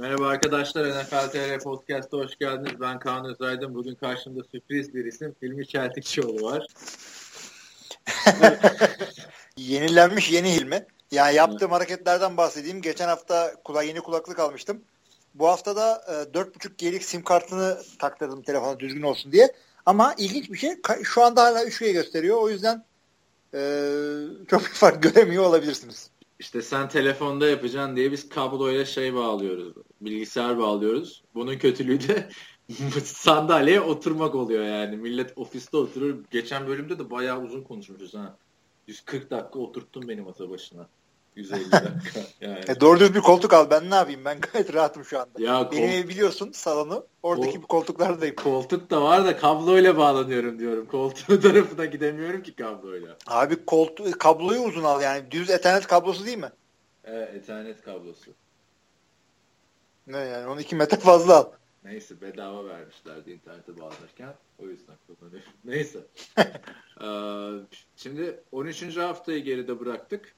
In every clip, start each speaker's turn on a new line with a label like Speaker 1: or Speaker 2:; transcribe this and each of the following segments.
Speaker 1: Merhaba arkadaşlar NFL TR Podcast'a hoş geldiniz. Ben Kaan Özaydın. Bugün karşımda sürpriz bir isim Hilmi Çeltikçioğlu var.
Speaker 2: Yenilenmiş yeni Hilmi. Yani yaptığım hareketlerden bahsedeyim. Geçen hafta kula yeni kulaklık almıştım. Bu hafta da e, 4.5 G'lik sim kartını taktırdım telefona düzgün olsun diye. Ama ilginç bir şey şu anda hala 3G gösteriyor. O yüzden e, çok bir fark göremiyor olabilirsiniz.
Speaker 1: İşte sen telefonda yapacaksın diye biz kabloyla şey bağlıyoruz. Bilgisayar bağlıyoruz. Bunun kötülüğü de sandalyeye oturmak oluyor yani. Millet ofiste oturur. Geçen bölümde de bayağı uzun konuşmuşuz ha. 140 dakika oturttun beni masa başına. 150 dakika. Yani.
Speaker 2: E doğru düz bir koltuk al. Ben ne yapayım? Ben gayet rahatım şu anda.
Speaker 1: Ya, kol...
Speaker 2: Beni biliyorsun salonu. Oradaki Kol... koltuklardayım.
Speaker 1: Koltuk da var da kabloyla bağlanıyorum diyorum. Koltuğun tarafına gidemiyorum ki kabloyla.
Speaker 2: Abi koltuğu, kabloyu uzun al yani. Düz ethernet kablosu değil mi?
Speaker 1: Evet ethernet kablosu.
Speaker 2: Ne yani? Onu 2 metre fazla al.
Speaker 1: Neyse bedava vermişlerdi internete bağlanırken. O yüzden kullanıyorum. Neyse. ee, şimdi 13. haftayı geride bıraktık.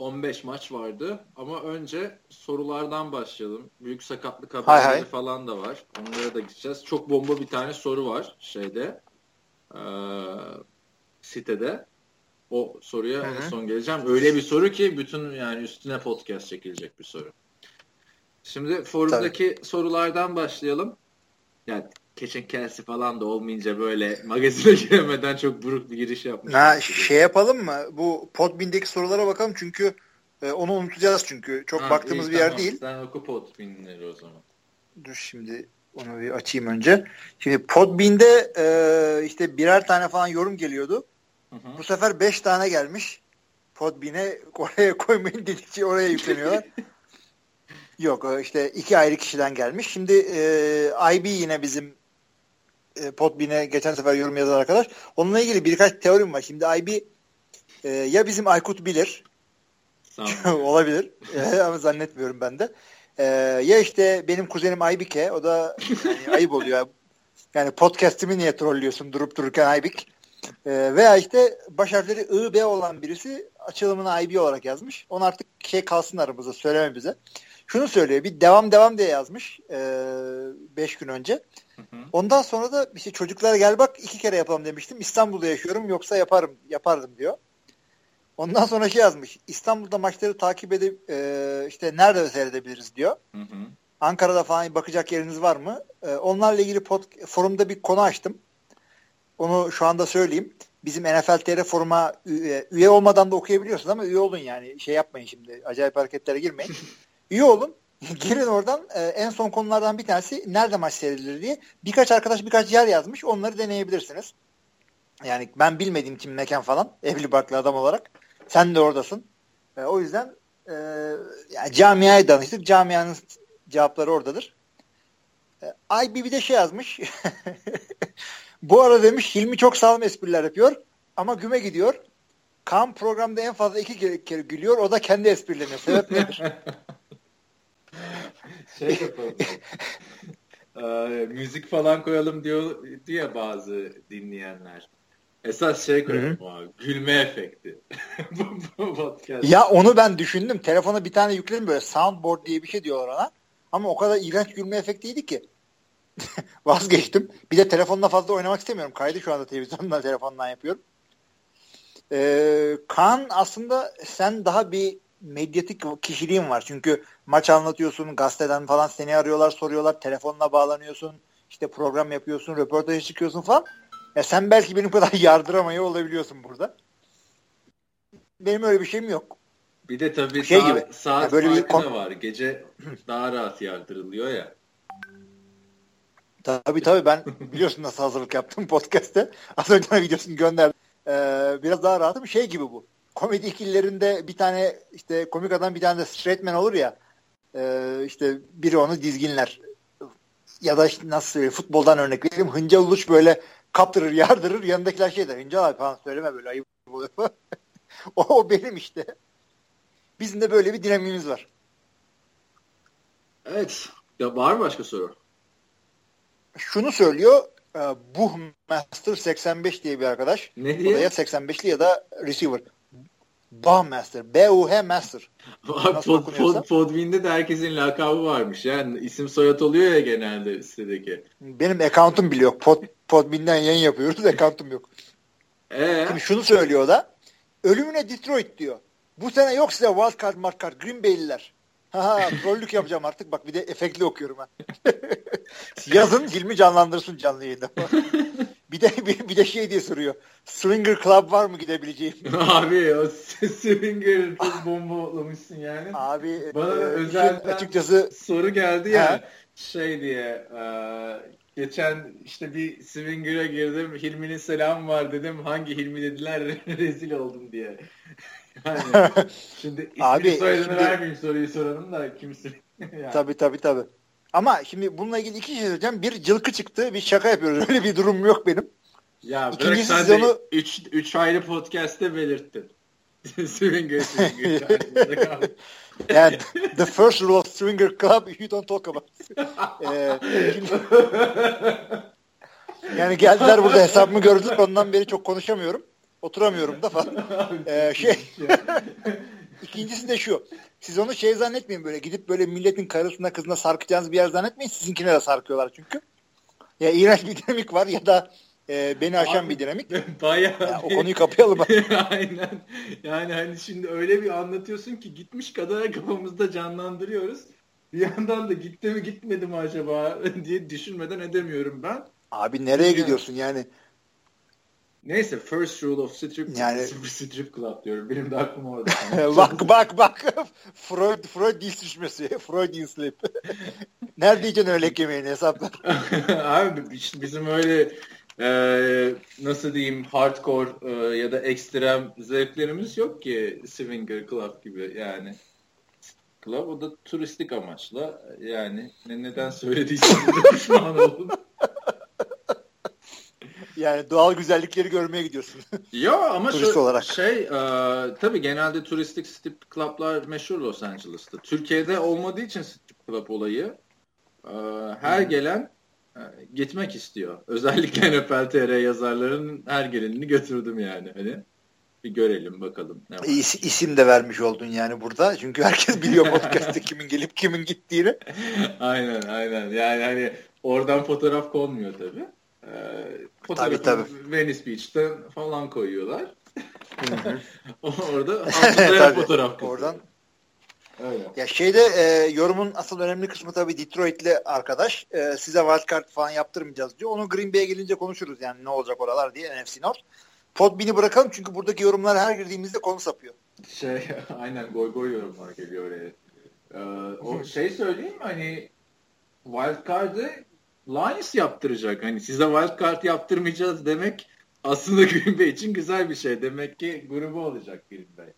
Speaker 1: 15 maç vardı ama önce sorulardan başlayalım. Büyük sakatlık haberleri falan da var. Onlara da gideceğiz. Çok bomba bir tane soru var şeyde e, sitede. O soruya Hı-hı. son geleceğim. Öyle bir soru ki bütün yani üstüne podcast çekilecek bir soru. Şimdi forumdaki Tabii. sorulardan başlayalım. Yani Keçin Kelsey falan da olmayınca böyle magazine giremeden çok buruk bir giriş yapmış.
Speaker 2: Ha, şey yapalım mı? Bu Podbin'deki sorulara bakalım çünkü e, onu unutacağız çünkü. Çok ha, baktığımız iyi, bir tamam. yer değil.
Speaker 1: Sen oku Podbin'leri o zaman.
Speaker 2: Dur şimdi onu bir açayım önce. Şimdi Podbin'de e, işte birer tane falan yorum geliyordu. Hı hı. Bu sefer beş tane gelmiş. Podbin'e oraya koymayın dedikçe oraya yükleniyorlar. Yok e, işte iki ayrı kişiden gelmiş. Şimdi e, IB yine bizim e, Podbin'e geçen sefer yorum yazan arkadaş. Onunla ilgili birkaç teorim var. Şimdi IB e, ya bizim Aykut bilir. Olabilir. E, ama zannetmiyorum ben de. E, ya işte benim kuzenim Aybike. O da yani ayıp oluyor. Yani podcast'imi niye trollüyorsun durup dururken Aybik? E, veya işte baş harfleri I, B olan birisi açılımını IB olarak yazmış. Onu artık şey kalsın aramızda söyleme bize. Şunu söylüyor bir devam devam diye yazmış 5 e, gün önce. Ondan sonra da işte çocuklara gel bak iki kere yapalım demiştim. İstanbul'da yaşıyorum yoksa yaparım yapardım diyor. Ondan sonra şey yazmış. İstanbul'da maçları takip edip e, işte nerede seyredebiliriz diyor. Hı hı. Ankara'da falan bakacak yeriniz var mı? E, onlarla ilgili pod, forumda bir konu açtım. Onu şu anda söyleyeyim. Bizim NFL TR foruma üye, üye olmadan da okuyabiliyorsunuz ama üye olun yani. Şey yapmayın şimdi. Acayip hareketlere girmeyin. üye olun. Girin oradan e, en son konulardan bir tanesi nerede maç seyredilir diye. Birkaç arkadaş birkaç yer yazmış. Onları deneyebilirsiniz. Yani ben bilmediğim kim mekan falan. Evli barklı adam olarak. Sen de oradasın. E, o yüzden e, yani camiaya danıştık. Camianın cevapları oradadır. E, IB bir de şey yazmış. Bu ara demiş Hilmi çok sağlam espriler yapıyor ama güme gidiyor. Kan programda en fazla iki kere gülüyor. O da kendi esprilerine. Sebep nedir?
Speaker 1: şey yapalım. ee, müzik falan koyalım diyor diye bazı dinleyenler. Esas şey koyalım abi. Gülme efekti.
Speaker 2: ya onu ben düşündüm. Telefona bir tane yükledim böyle soundboard diye bir şey diyorlar ona. Ama o kadar iğrenç gülme efektiydi ki. Vazgeçtim. Bir de telefonla fazla oynamak istemiyorum. Kaydı şu anda televizyondan telefondan yapıyorum. Ee, Kaan aslında sen daha bir medyatik kişiliğin var. Çünkü maç anlatıyorsun, gazeteden falan seni arıyorlar, soruyorlar, telefonla bağlanıyorsun, işte program yapıyorsun, röportaja çıkıyorsun falan. Ya sen belki benim kadar yardıramaya olabiliyorsun burada. Benim öyle bir şeyim yok.
Speaker 1: Bir de tabii şey saat, gibi. saat yani böyle bir kon- var. Gece daha rahat yardırılıyor ya.
Speaker 2: Tabii tabii ben biliyorsun nasıl hazırlık yaptım podcast'te. Az önce videosunu gönderdim. Ee, biraz daha rahatım. Şey gibi bu komedi ikililerinde bir tane işte komik adam bir tane de straight man olur ya e, işte biri onu dizginler. Ya da işte nasıl söyleyeyim futboldan örnek vereyim. Hıncal Uluç böyle kaptırır yardırır. Yanındakiler şey der Hıncal abi falan söyleme böyle ayıp oluyor. O, o benim işte. Bizim de böyle bir dinamimiz var.
Speaker 1: Evet. Ya var mı başka soru?
Speaker 2: Şunu söylüyor e, Buhmaster 85 diye bir arkadaş.
Speaker 1: Ne diye?
Speaker 2: O da ya 85'li ya da receiver. Baumaster. B-U-H Master.
Speaker 1: Pod, pod, Podbean'de de herkesin lakabı varmış. Yani isim soyad oluyor ya genelde sitedeki.
Speaker 2: Benim account'um bile yok. Pod, Podbean'den yayın yapıyoruz. Account'um yok. Ee? Şimdi şunu söylüyor da. Ölümüne Detroit diyor. Bu sene yok size wildcard markard Green Bay'liler. Ha trollük yapacağım artık. Bak bir de efektli okuyorum ben. Yazın filmi canlandırsın canlı yayında. bir de bir, bir de şey diye soruyor. Swinger Club var mı gidebileceğim?
Speaker 1: Abi o Swinger çok bombalamışsın yani.
Speaker 2: Abi
Speaker 1: bana e, özelden açıkçası soru geldi ya ha? şey diye e, geçen işte bir Swinger'a girdim. Hilmi'nin selam var dedim. Hangi Hilmi dediler rezil oldum diye. Yani şimdi ismini Abi, soyadını şimdi... vermeyeyim soruyu soralım da kimsin?
Speaker 2: yani. Tabii tabii tabii. Ama şimdi bununla ilgili iki şey söyleyeceğim. Bir cılkı çıktı. Bir şaka yapıyoruz. Öyle bir durum yok benim.
Speaker 1: Ya İkinci bırak sen onu... üç, üç ayrı podcast'te belirttin. Swinger Swinger.
Speaker 2: yani the first rule of Swinger Club you don't talk about. ee, yani geldiler burada hesabımı gördüler ondan beri çok konuşamıyorum. Oturamıyorum da falan. ee, şey İkincisi de şu. Siz onu şey zannetmeyin böyle gidip böyle milletin karısına kızına sarkacağınız bir yer zannetmeyin. Sizinkine de sarkıyorlar çünkü. Ya iğrenç bir dinamik var ya da e, beni aşan Abi, bir dinamik.
Speaker 1: Bayağı
Speaker 2: ya, o konuyu kapayalım.
Speaker 1: Aynen. Yani hani şimdi öyle bir anlatıyorsun ki gitmiş kadar kafamızda canlandırıyoruz. Bir yandan da gitti mi gitmedi mi acaba diye düşünmeden edemiyorum ben.
Speaker 2: Abi nereye yani, gidiyorsun yani?
Speaker 1: Neyse first rule of strip, yani, strip club diyorum. Benim de aklım orada.
Speaker 2: bak bak bak. Freud, Freud dil düşmesi. Freudian slip. Nerede yiyeceksin öyle yemeğini hesaplar.
Speaker 1: Abi işte bizim öyle e, nasıl diyeyim hardcore e, ya da ekstrem zevklerimiz yok ki Swinger Club gibi yani. Club o da turistik amaçla yani ne, neden söylediysem pişman oldum.
Speaker 2: Yani doğal güzellikleri görmeye gidiyorsun.
Speaker 1: Yo ama Turist şu, olarak. şey e, tabii genelde turistik strip club'lar meşhur Los Angeles'ta. Türkiye'de olmadığı için strip club olayı e, her hmm. gelen e, gitmek istiyor. Özellikle NFL TR yazarlarının her gelenini götürdüm yani. Hani bir görelim bakalım.
Speaker 2: Ne var. İs, isim de vermiş oldun yani burada. Çünkü herkes biliyor podcast'te kimin gelip kimin gittiğini.
Speaker 1: aynen aynen. Yani hani oradan fotoğraf konmuyor tabii. Ee, tabii, tabii. Venice Beach'ten falan koyuyorlar. Orada fotoğraf
Speaker 2: Oradan Öyle. Ya şeyde e, yorumun asıl önemli kısmı tabii Detroit'li arkadaş. E, size wildcard falan yaptırmayacağız diyor. Onu Green Bay'e gelince konuşuruz yani ne olacak oralar diye NFC North. Podbin'i bırakalım çünkü buradaki yorumlar her girdiğimizde konu sapıyor.
Speaker 1: Şey aynen goy goy yorumlar geliyor oraya. Ee, o şey söyleyeyim hani wildcard'ı Lions yaptıracak. Hani size wild card yaptırmayacağız demek aslında Green Bay için güzel bir şey. Demek ki grubu olacak Green Bay.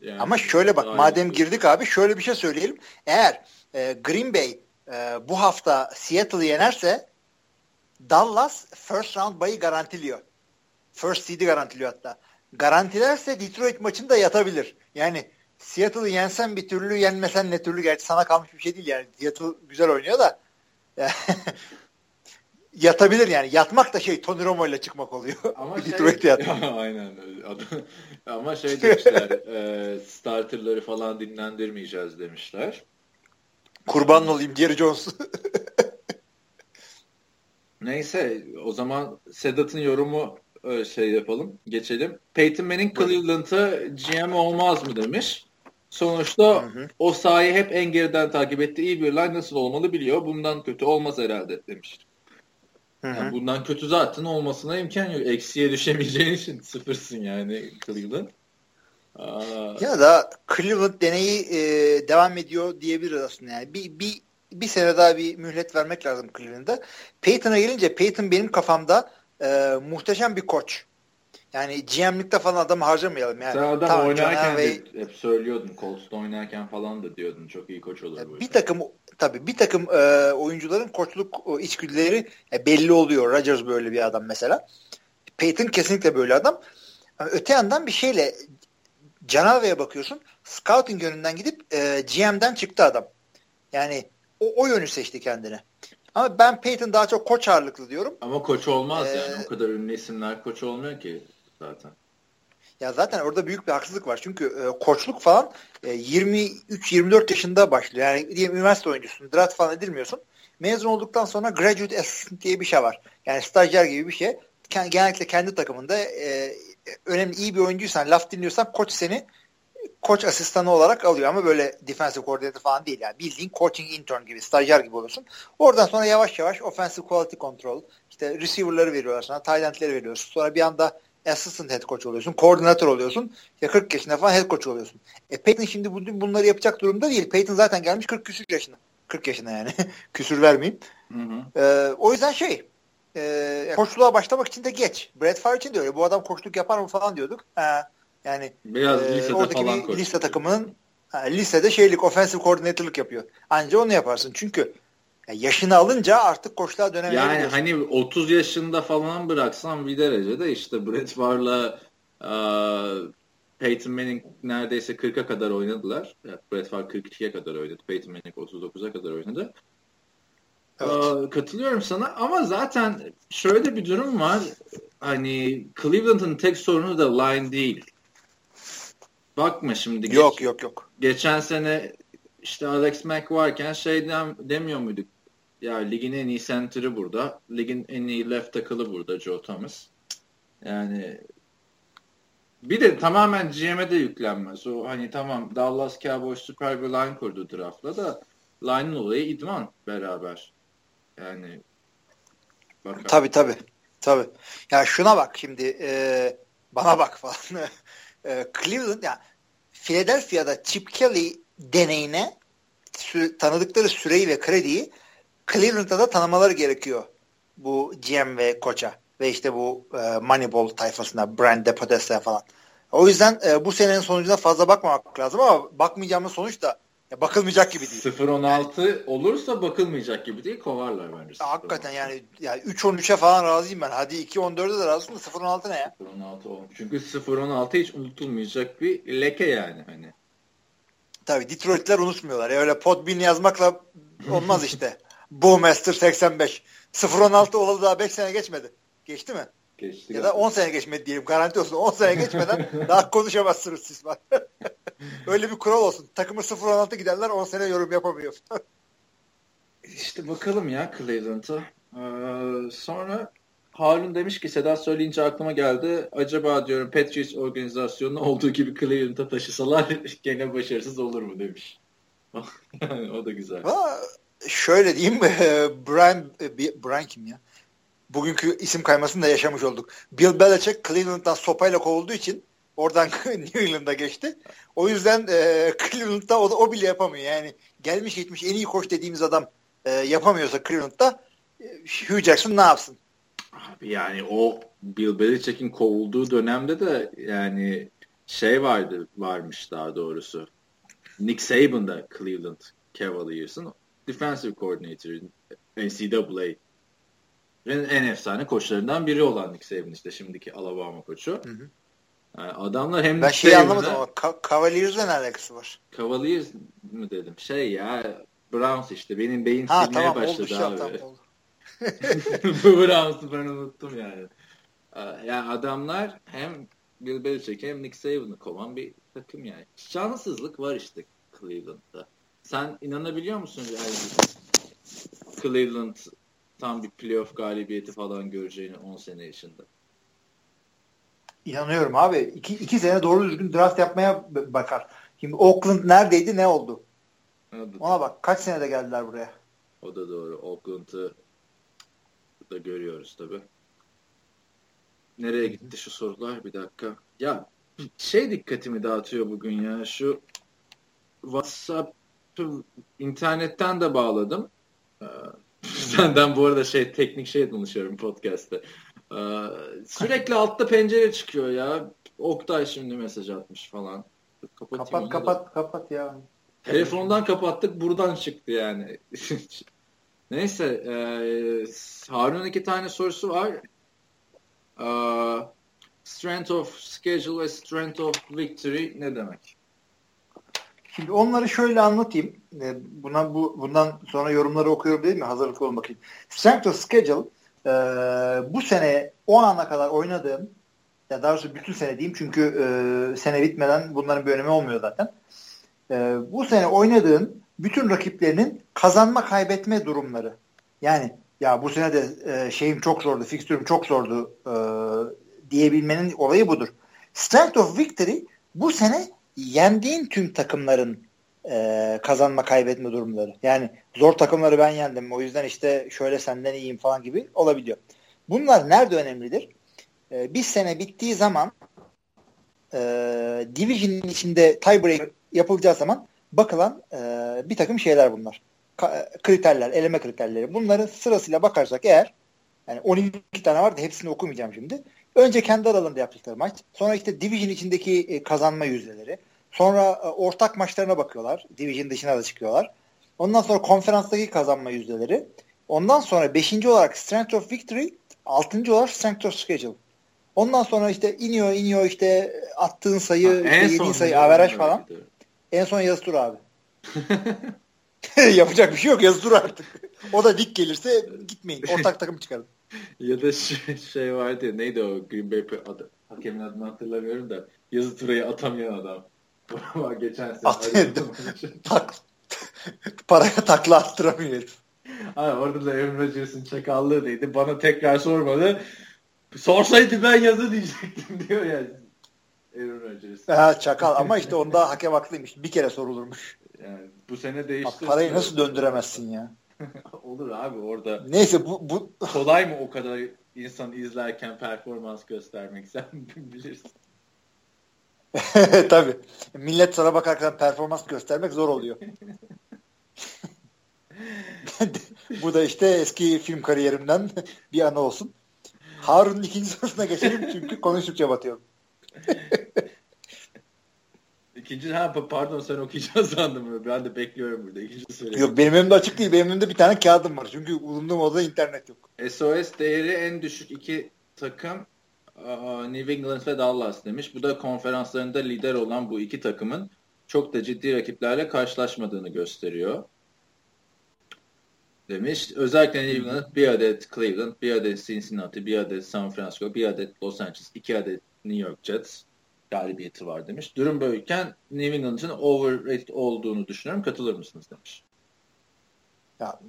Speaker 2: Yani, Ama şöyle bak madem girdik abi şöyle bir şey söyleyelim. Eğer e, Green Bay e, bu hafta Seattle'ı yenerse Dallas first round bayı garantiliyor. First seed'i garantiliyor hatta. Garantilerse Detroit maçını da yatabilir. Yani Seattle'ı yensen bir türlü yenmesen ne türlü gerçi sana kalmış bir şey değil yani. Seattle güzel oynuyor da yatabilir yani. Yatmak da şey Tony Romo ile çıkmak oluyor.
Speaker 1: Ama şey, aynen. Ama şey demişler e, starterları falan dinlendirmeyeceğiz demişler.
Speaker 2: Kurban olayım Jerry Jones.
Speaker 1: Neyse o zaman Sedat'ın yorumu e, şey yapalım. Geçelim. Peyton Manning Cleveland'a GM olmaz mı demiş. Sonuçta hı hı. o sahayı hep en geriden takip etti. İyi bir line nasıl olmalı biliyor. Bundan kötü olmaz herhalde demiş. Hı hı. Yani bundan kötü zaten olmasına imkan yok. Eksiye düşemeyeceğin için sıfırsın yani Cleveland.
Speaker 2: Aa. Ya da Cleveland deneyi e, devam ediyor diyebiliriz aslında. Yani bir, bir, bir sene daha bir mühlet vermek lazım Cleveland'a. Peyton'a gelince Peyton benim kafamda e, muhteşem bir koç. Yani GM'likte falan adamı harcamayalım. Yani,
Speaker 1: Sen adam tamam, oynarken de hep söylüyordun. Colts'ta oynarken falan da diyordun. Çok iyi koç olur.
Speaker 2: Bu bir takım tabii bir takım e, oyuncuların koçluk e, içgüdüleri e, belli oluyor. Rodgers böyle bir adam mesela. Peyton kesinlikle böyle adam. Yani öte yandan bir şeyle Canave'ye bakıyorsun. Scouting yönünden gidip e, GM'den çıktı adam. Yani o, o yönü seçti kendine. Ama ben Peyton daha çok koç ağırlıklı diyorum.
Speaker 1: Ama koç olmaz ee, yani. O kadar ünlü isimler koç olmuyor ki zaten.
Speaker 2: Ya zaten orada büyük bir haksızlık var. Çünkü e, koçluk falan e, 23-24 yaşında başlıyor. Yani diyelim üniversite oyuncusun. Draft falan edilmiyorsun. Mezun olduktan sonra graduate assistant diye bir şey var. Yani stajyer gibi bir şey. Genellikle kendi takımında e, önemli iyi bir oyuncuysan, laf dinliyorsan koç seni koç asistanı olarak alıyor ama böyle defensive coordinator falan değil yani bildiğin coaching intern gibi stajyer gibi oluyorsun. Oradan sonra yavaş yavaş offensive quality control işte receiver'ları veriyorlar sana tight end'leri veriyorsun. Sonra bir anda assistant head coach oluyorsun. Koordinatör oluyorsun. Ya 40 yaşında falan head coach oluyorsun. E Peyton şimdi bunları yapacak durumda değil. Peyton zaten gelmiş 40 küsür yaşına. 40 yaşına yani. küsür vermeyeyim. Hı hı. Ee, o yüzden şey e, koçluğa başlamak için de geç. Brad Favre için de öyle. Bu adam koçluk yapar mı falan diyorduk. Ha, yani
Speaker 1: Biraz e, oradaki falan
Speaker 2: bir lise takımının ha, lisede şeylik offensive coordinator'lık yapıyor. Anca onu yaparsın. Çünkü yani yaşını alınca artık koçluğa dönemeyebilirsin.
Speaker 1: Yani hani 30 yaşında falan bıraksan bir derecede işte Brett Favre'la uh, Peyton Manning neredeyse 40'a kadar oynadılar. Brett Favre 42'ye kadar oynadı. Peyton Manning 39'a kadar oynadı. Evet. Uh, katılıyorum sana ama zaten şöyle bir durum var. Hani Cleveland'ın tek sorunu da line değil. Bakma şimdi.
Speaker 2: Yok geç, yok yok.
Speaker 1: Geçen sene işte Alex Mack varken şey dem, demiyor muyduk? Ya ligin en iyi center'ı burada. Ligin en iyi left tackle'ı burada Joe Thomas. Yani bir de tamamen GM'e de yüklenmez. O hani tamam Dallas Cowboys süper bir line kurdu draftla da line'ın olayı idman beraber. Yani
Speaker 2: bakalım. Tabii tabii. Tabii. Ya şuna bak şimdi e, bana bak falan. e, Cleveland ya Philadelphia'da Chip Kelly deneyine sü- tanıdıkları süreyi ve krediyi Cleveland'da da tanımaları gerekiyor bu GM ve koça ve işte bu e, Moneyball tayfasına Brand Podesta falan. O yüzden e, bu senenin sonucuna fazla bakmamak lazım ama bakmayacağımız sonuç da ya bakılmayacak gibi değil.
Speaker 1: 0-16 olursa bakılmayacak gibi değil. Kovarlar bence.
Speaker 2: Hakikaten yani, yani 3-13'e falan razıyım ben. Hadi 2-14'e de razıyım da 0-16 ne ya?
Speaker 1: 0-16 olmuş. Çünkü 0-16 hiç unutulmayacak bir leke yani. hani.
Speaker 2: Tabii Detroit'ler unutmuyorlar. Ya öyle Podbean yazmakla olmaz işte. Bowmaster 85. 0-16 olalı daha 5 sene geçmedi. Geçti mi?
Speaker 1: Geçti.
Speaker 2: Ya da 10 sene geçmedi diyelim. Garanti olsun. 10 sene geçmeden daha konuşamazsınız siz var. Öyle bir kural olsun. Takımı 0-16 giderler 10 sene yorum yapamıyor.
Speaker 1: İşte bakalım ya Cleveland'a. Ee, sonra Harun demiş ki Sedat söyleyince aklıma geldi. Acaba diyorum Patriots organizasyonu olduğu gibi Cleveland'a taşısalar gene başarısız olur mu demiş. o da güzel.
Speaker 2: Ha, şöyle diyeyim Brian, Brian kim ya? Bugünkü isim kaymasını da yaşamış olduk. Bill Belichick Cleveland'dan sopayla kovulduğu için oradan New England'a geçti. O yüzden e, Cleveland'da o, o bile yapamıyor. Yani gelmiş geçmiş en iyi koç dediğimiz adam e, yapamıyorsa Cleveland'da e, Hugh Jackson ne yapsın?
Speaker 1: Abi yani o Bill Belichick'in kovulduğu dönemde de yani şey vardı varmış daha doğrusu. Nick Saban da Cleveland Cavaliers'ın defensive coordinator NCAA en efsane koçlarından biri olan Nick Saban işte şimdiki Alabama koçu. Hı hı. Yani adamlar hem
Speaker 2: Ben şeyi anlamadım ama Cavaliers'le ne alakası var?
Speaker 1: Cavaliers mi dedim? Şey ya Browns işte benim beyin ha, silmeye tamam, başladı oldu, şey abi. Tamam, oldu. Bu Browns'ı ben unuttum yani. Ee, yani adamlar hem Bill Belichick hem Nick Saban'ı kovan bir takım yani. Şanssızlık var işte Cleveland'da. Sen inanabiliyor musun yani Cleveland tam bir playoff galibiyeti falan göreceğini 10 sene yaşında?
Speaker 2: İnanıyorum abi. İki, iki sene doğru düzgün draft yapmaya bakar. Şimdi Oakland neredeydi ne oldu? Ona bak kaç senede geldiler buraya.
Speaker 1: O da doğru. Oakland'ı da görüyoruz tabi. Nereye gitti şu sorular? Bir dakika. Ya şey dikkatimi dağıtıyor bugün ya. Şu WhatsApp internetten de bağladım. Ee, senden bu arada şey teknik şey konuşuyorum podcast'te. Ee, sürekli altta pencere çıkıyor ya. Oktay şimdi mesaj atmış falan.
Speaker 2: Kapatayım kapat kapat da. kapat ya.
Speaker 1: Telefondan kapattık buradan çıktı yani. Neyse e, Harun'un iki tane sorusu var. E, strength of schedule ve strength of victory ne demek?
Speaker 2: Şimdi onları şöyle anlatayım. E, buna bu bundan sonra yorumları okuyorum değil mi? Hazırlıklı olmak için. Strength of schedule e, bu sene 10 ana kadar oynadığım Ya daha doğrusu bütün sene diyeyim çünkü e, sene bitmeden bunların bir önemi olmuyor zaten. E, bu sene oynadığın bütün rakiplerinin kazanma kaybetme durumları. Yani ya bu sene de e, şeyim çok zordu, fikstürüm çok zordu e, diyebilmenin olayı budur. Strength of Victory bu sene yendiğin tüm takımların e, kazanma kaybetme durumları. Yani zor takımları ben yendim. O yüzden işte şöyle senden iyiyim falan gibi olabiliyor. Bunlar nerede önemlidir? E, bir sene bittiği zaman e, division'in içinde tiebreak yapılacağı zaman bakılan e, bir takım şeyler bunlar. Ka- kriterler, eleme kriterleri. Bunların sırasıyla bakarsak eğer yani 12 tane var da hepsini okumayacağım şimdi. Önce kendi aralarında yaptıkları maç. Sonra işte division içindeki e, kazanma yüzdeleri. Sonra e, ortak maçlarına bakıyorlar. Division dışına da çıkıyorlar. Ondan sonra konferanstaki kazanma yüzdeleri. Ondan sonra beşinci olarak Strength of Victory, altıncı olarak Strength of Schedule. Ondan sonra işte iniyor iniyor işte attığın sayı, ha, işte yediğin sayı, averaj falan. En son yazı tur abi. Yapacak bir şey yok yazı tur artık. O da dik gelirse gitmeyin. Ortak takım çıkarın.
Speaker 1: Ya da şey, şey vardı ya neydi o Green Bay adı, hakemin adını hatırlamıyorum da yazı turayı atamayan adam. Geçen sene. At,
Speaker 2: tak, paraya takla attıramıyor herif.
Speaker 1: Orada da Aaron Rodgers'ın çakallığıydı. Bana tekrar sormadı. Sorsaydı ben yazı diyecektim diyor ya. Aaron Rodgers.
Speaker 2: Ha, çakal ama işte onda hakem haklıymış. Bir kere sorulurmuş.
Speaker 1: Yani bu sene değişti.
Speaker 2: Parayı nasıl döndüremezsin ya?
Speaker 1: Olur abi orada.
Speaker 2: Neyse bu, bu...
Speaker 1: kolay mı o kadar insan izlerken performans göstermek sen bilirsin.
Speaker 2: Tabii. Millet sana bakarken performans göstermek zor oluyor. Bu da işte eski film kariyerimden bir anı olsun. Harun'un ikinci sorusuna geçelim çünkü konuştukça batıyorum.
Speaker 1: İkinci ha pardon sen okuyacağız sandım. Ben de bekliyorum burada. İkinci soru.
Speaker 2: Yok benim elimde açık değil. Benim elimde bir tane kağıdım var. Çünkü bulunduğum odada internet yok.
Speaker 1: SOS değeri en düşük iki takım New England ve Dallas demiş. Bu da konferanslarında lider olan bu iki takımın çok da ciddi rakiplerle karşılaşmadığını gösteriyor. Demiş. Özellikle New England bir adet Cleveland, bir adet Cincinnati, bir adet San Francisco, bir adet Los Angeles, iki adet New York Jets galibiyeti var demiş. Durum böyleyken New England'ın overrated olduğunu düşünüyorum. Katılır mısınız demiş.
Speaker 2: Ya,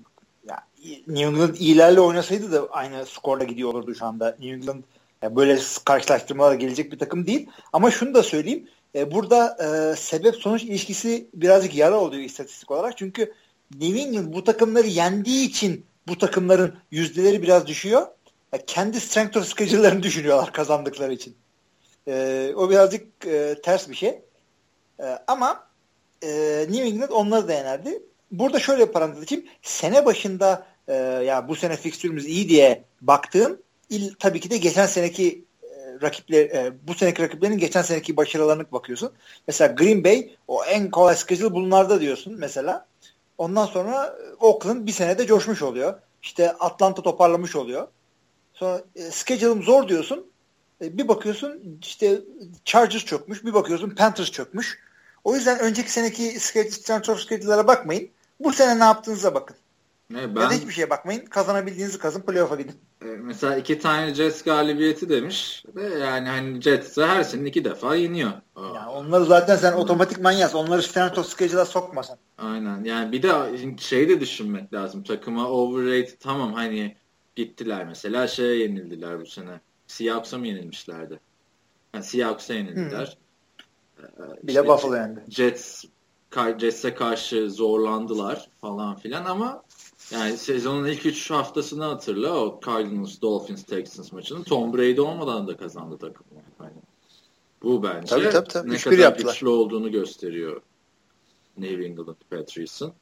Speaker 2: ya New England iyilerle oynasaydı da aynı skorla gidiyor olurdu şu anda. New England yani böyle karşılaştırmalar gelecek bir takım değil. Ama şunu da söyleyeyim. E, burada e, sebep sonuç ilişkisi birazcık yara oluyor istatistik olarak. Çünkü New England bu takımları yendiği için bu takımların yüzdeleri biraz düşüyor. Yani kendi strength of schedule'larını düşünüyorlar kazandıkları için. E, o birazcık e, ters bir şey. E, ama e, New England onları da yenerdi. Burada şöyle bir parantez açayım. Sene başında e, ya bu sene fikstürümüz iyi diye baktığım il, tabii ki de geçen seneki e, rakipler e, bu seneki rakiplerin geçen seneki başarılarına bakıyorsun. Mesela Green Bay o en kolay schedule bunlarda diyorsun mesela. Ondan sonra e, Oakland bir senede coşmuş oluyor. İşte Atlanta toparlamış oluyor. Sonra e, schedule'ım zor diyorsun. E, bir bakıyorsun işte Chargers çökmüş. Bir bakıyorsun Panthers çökmüş. O yüzden önceki seneki transfer schedule'lara bakmayın. Bu sene ne yaptığınıza bakın. Ne, ben, ya da hiçbir şeye bakmayın. Kazanabildiğinizi kazın playoff'a gidin.
Speaker 1: E, mesela iki tane Jets galibiyeti demiş. Ve yani hani Jets'e her sene iki defa yeniyor.
Speaker 2: Yani onları zaten sen otomatik manyas. Onları strength of schedule'a sokmasan.
Speaker 1: Aynen. Yani bir de şey de düşünmek lazım. Takıma overrated tamam hani gittiler mesela şeye yenildiler bu sene. Seahawks'a mı yenilmişlerdi? Yani Seahawks'a yenildiler.
Speaker 2: Hmm. Bir işte de Buffalo yendi.
Speaker 1: Jets Jets'e karşı zorlandılar falan filan ama yani sezonun ilk 3 haftasını hatırla o Cardinals, Dolphins, Texans maçını. Tom Brady olmadan da kazandı takım. Yani bu bence tabii, tabii, tabii. ne kadar yaptılar. güçlü olduğunu gösteriyor New England Patriots'ın.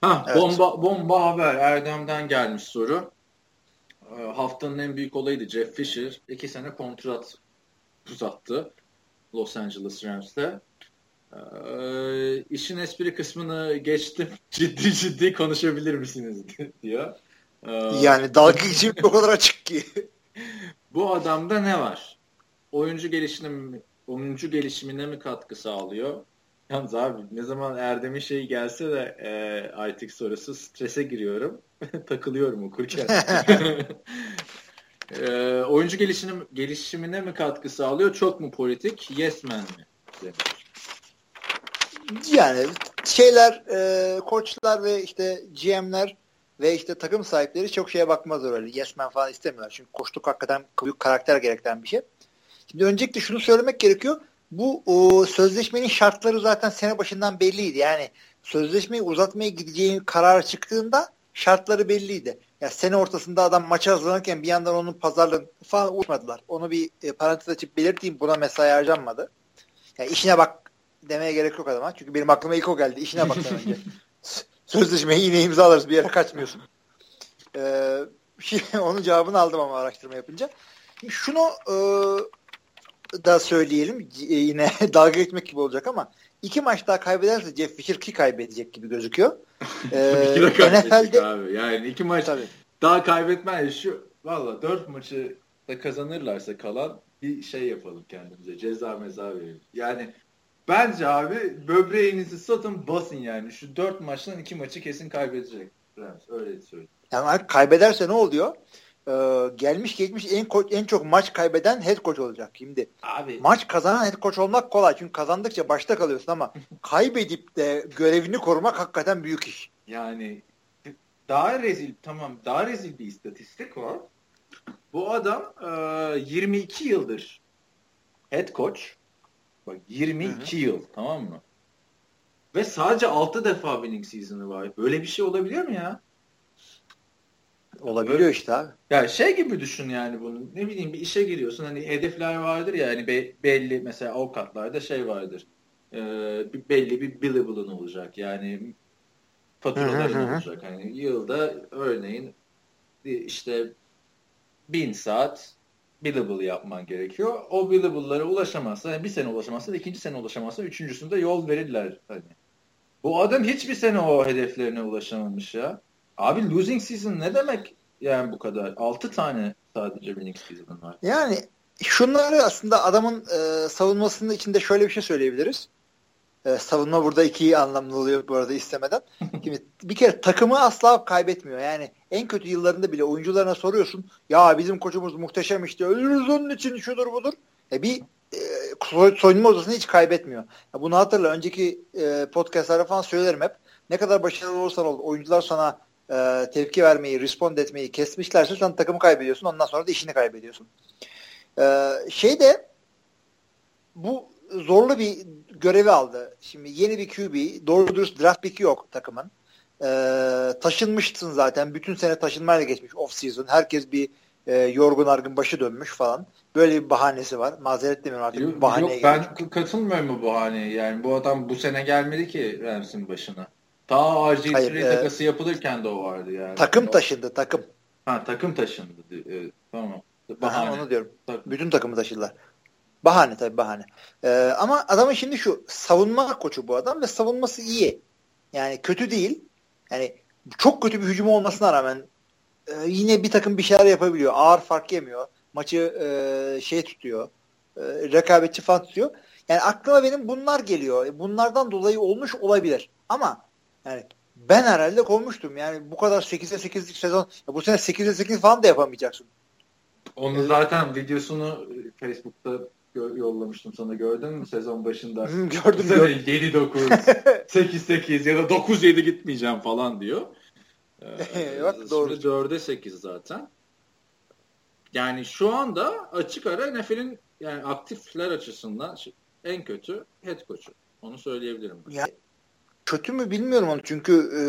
Speaker 1: Ha, evet. bomba, bomba haber. Erdem'den gelmiş soru. Ee, haftanın en büyük olayıydı. Jeff Fisher iki sene kontrat uzattı Los Angeles Rams'te. Ee, işin espri kısmını geçtim. Ciddi ciddi konuşabilir misiniz diyor.
Speaker 2: Ee, yani dalga geçip o kadar açık ki.
Speaker 1: bu adamda ne var? Oyuncu gelişimi oyuncu gelişimine mi katkı sağlıyor? Yalnız abi ne zaman Erdem'in şey gelse de e, artık sorusu strese giriyorum. Takılıyorum okurken. Ee, oyuncu gelişimine, gelişimine mi katkı sağlıyor? Çok mu politik? Yes man mi? Demiş.
Speaker 2: Yani şeyler e, koçlar ve işte GM'ler ve işte takım sahipleri çok şeye bakmaz öyle. Yes man falan istemiyorlar. Çünkü koçluk hakikaten büyük karakter gerektiren bir şey. Şimdi öncelikle şunu söylemek gerekiyor. Bu o, sözleşmenin şartları zaten sene başından belliydi. Yani sözleşmeyi uzatmaya gideceğin karar çıktığında şartları belliydi. Ya sene ortasında adam maça hazırlanırken bir yandan onun pazarlığını falan uğraşmadılar. Onu bir e, parantez açıp belirteyim. Buna mesai harcanmadı. Yani işine bak demeye gerek yok adama. Çünkü benim aklıma ilk o geldi. İşine bak önce. Sözleşmeyi yine imzalarız. Bir yere kaçmıyorsun. Ee, şey, onun cevabını aldım ama araştırma yapınca. Şunu e, da söyleyelim. E, yine dalga geçmek gibi olacak ama iki maç daha kaybederse Jeff Fisher ki kaybedecek gibi gözüküyor.
Speaker 1: Ee, NFL'de abi. Yani iki maç Tabii. daha kaybetmez. Şu valla dört maçı da kazanırlarsa kalan bir şey yapalım kendimize. Ceza meza verelim. Yani bence abi böbreğinizi satın basın yani. Şu dört maçtan iki maçı kesin kaybedecek. Rams öyle söyleyeyim.
Speaker 2: Yani kaybederse ne oluyor? Ee, gelmiş geçmiş en koç, en çok maç kaybeden head coach olacak şimdi. Abi. Maç kazanan head coach olmak kolay çünkü kazandıkça başta kalıyorsun ama kaybedip de görevini korumak hakikaten büyük iş.
Speaker 1: Yani daha rezil tamam daha rezil bir istatistik var. Bu adam e, 22 yıldır head coach. Bak 22 Hı-hı. yıl tamam mı? Ve sadece 6 defa winning season'ı var. Böyle bir şey olabilir mi ya?
Speaker 2: Olabiliyor Böyle, işte abi.
Speaker 1: Ya şey gibi düşün yani bunu. Ne bileyim bir işe giriyorsun. Hani hedefler vardır ya hani be, belli mesela avukatlarda şey vardır. E, belli bir billable'ın olacak. Yani faturaların olacak. Hani yılda örneğin işte bin saat billable yapman gerekiyor. O billable'lara ulaşamazsa, yani bir sene ulaşamazsa, ikinci sene ulaşamazsa, üçüncüsünde yol verirler. Hani. Bu adam hiçbir sene o hedeflerine ulaşamamış ya. Abi losing season ne demek yani bu kadar? 6 tane sadece winning season var.
Speaker 2: Yani şunları aslında adamın e, savunmasının içinde şöyle bir şey söyleyebiliriz. E, savunma burada iki anlamlı oluyor bu arada istemeden. Şimdi bir kere takımı asla kaybetmiyor. Yani en kötü yıllarında bile oyuncularına soruyorsun. Ya bizim koçumuz muhteşem işte. Ölürüz onun için şudur budur. E, bir e, soyunma odasını hiç kaybetmiyor. Ya bunu hatırla. Önceki e, podcastlarda falan söylerim hep. Ne kadar başarılı olursan ol, oyuncular sana e, tepki vermeyi, respond etmeyi kesmişlerse sen takımı kaybediyorsun. Ondan sonra da işini kaybediyorsun. E, şey de bu zorlu bir görevi aldı. Şimdi yeni bir QB, doğru dürüst draft pick'i yok takımın. E, taşınmışsın zaten. Bütün sene taşınmayla geçmiş off season. Herkes bir e, yorgun argın başı dönmüş falan. Böyle bir bahanesi var. Mazeret demiyorum artık. Yok,
Speaker 1: bahaneye yok ben gelmiş. katılmıyorum bu bahaneye. Yani bu adam bu sene gelmedi ki Rams'in başına. Ta RG3 e, takası yapılırken de o vardı yani.
Speaker 2: Takım taşındı takım.
Speaker 1: Ha takım taşındı. E, tamam.
Speaker 2: Bahane. Aha, onu diyorum. Takım. Bütün takımı taşıdılar. Bahane tabii bahane. Ee, ama adamın şimdi şu savunma koçu bu adam ve savunması iyi. Yani kötü değil. Yani çok kötü bir hücum olmasına rağmen e, yine bir takım bir şeyler yapabiliyor. Ağır fark yemiyor. Maçı e, şey tutuyor. E, rekabetçi falan tutuyor. Yani aklıma benim bunlar geliyor. E, bunlardan dolayı olmuş olabilir. Ama yani ben herhalde kovmuştum. Yani bu kadar 8'e 8'lik sezon ya bu sene 8'e 8 falan da yapamayacaksın.
Speaker 1: Onu zaten videosunu Facebook'ta yollamıştım sana gördün mü sezon başında?
Speaker 2: Hı, gördüm. gördüm.
Speaker 1: 7-9, 8-8 ya da 9-7 gitmeyeceğim falan diyor.
Speaker 2: Ee, Bak, doğru.
Speaker 1: Şimdi 4'e 8 zaten. Yani şu anda açık ara NFL'in yani aktifler açısından en kötü head coach'u. Onu söyleyebilirim.
Speaker 2: Ya, kötü mü bilmiyorum onu çünkü e,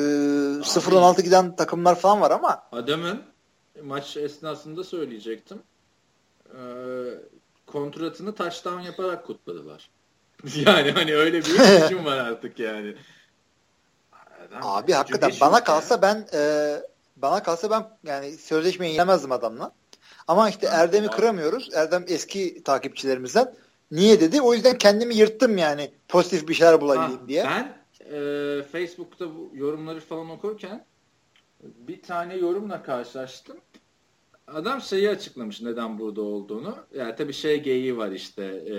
Speaker 2: 0-16 giden takımlar falan var ama.
Speaker 1: Adamın maç esnasında söyleyecektim. E, kontratını touchdown yaparak kutladılar. yani hani öyle bir hücum var artık yani.
Speaker 2: Adam, Abi hakikaten bana kalsa ya. ben e, bana kalsa ben yani sözleşmeyi yemezdim adamla. Ama işte Erdem'i kıramıyoruz. Erdem eski takipçilerimizden. Niye dedi? O yüzden kendimi yırttım yani pozitif bir şeyler bulabileyim ha, diye.
Speaker 1: Ben e, Facebook'ta bu yorumları falan okurken bir tane yorumla karşılaştım. Adam şeyi açıklamış neden burada olduğunu. Yani tabii şey geyiği var işte. E,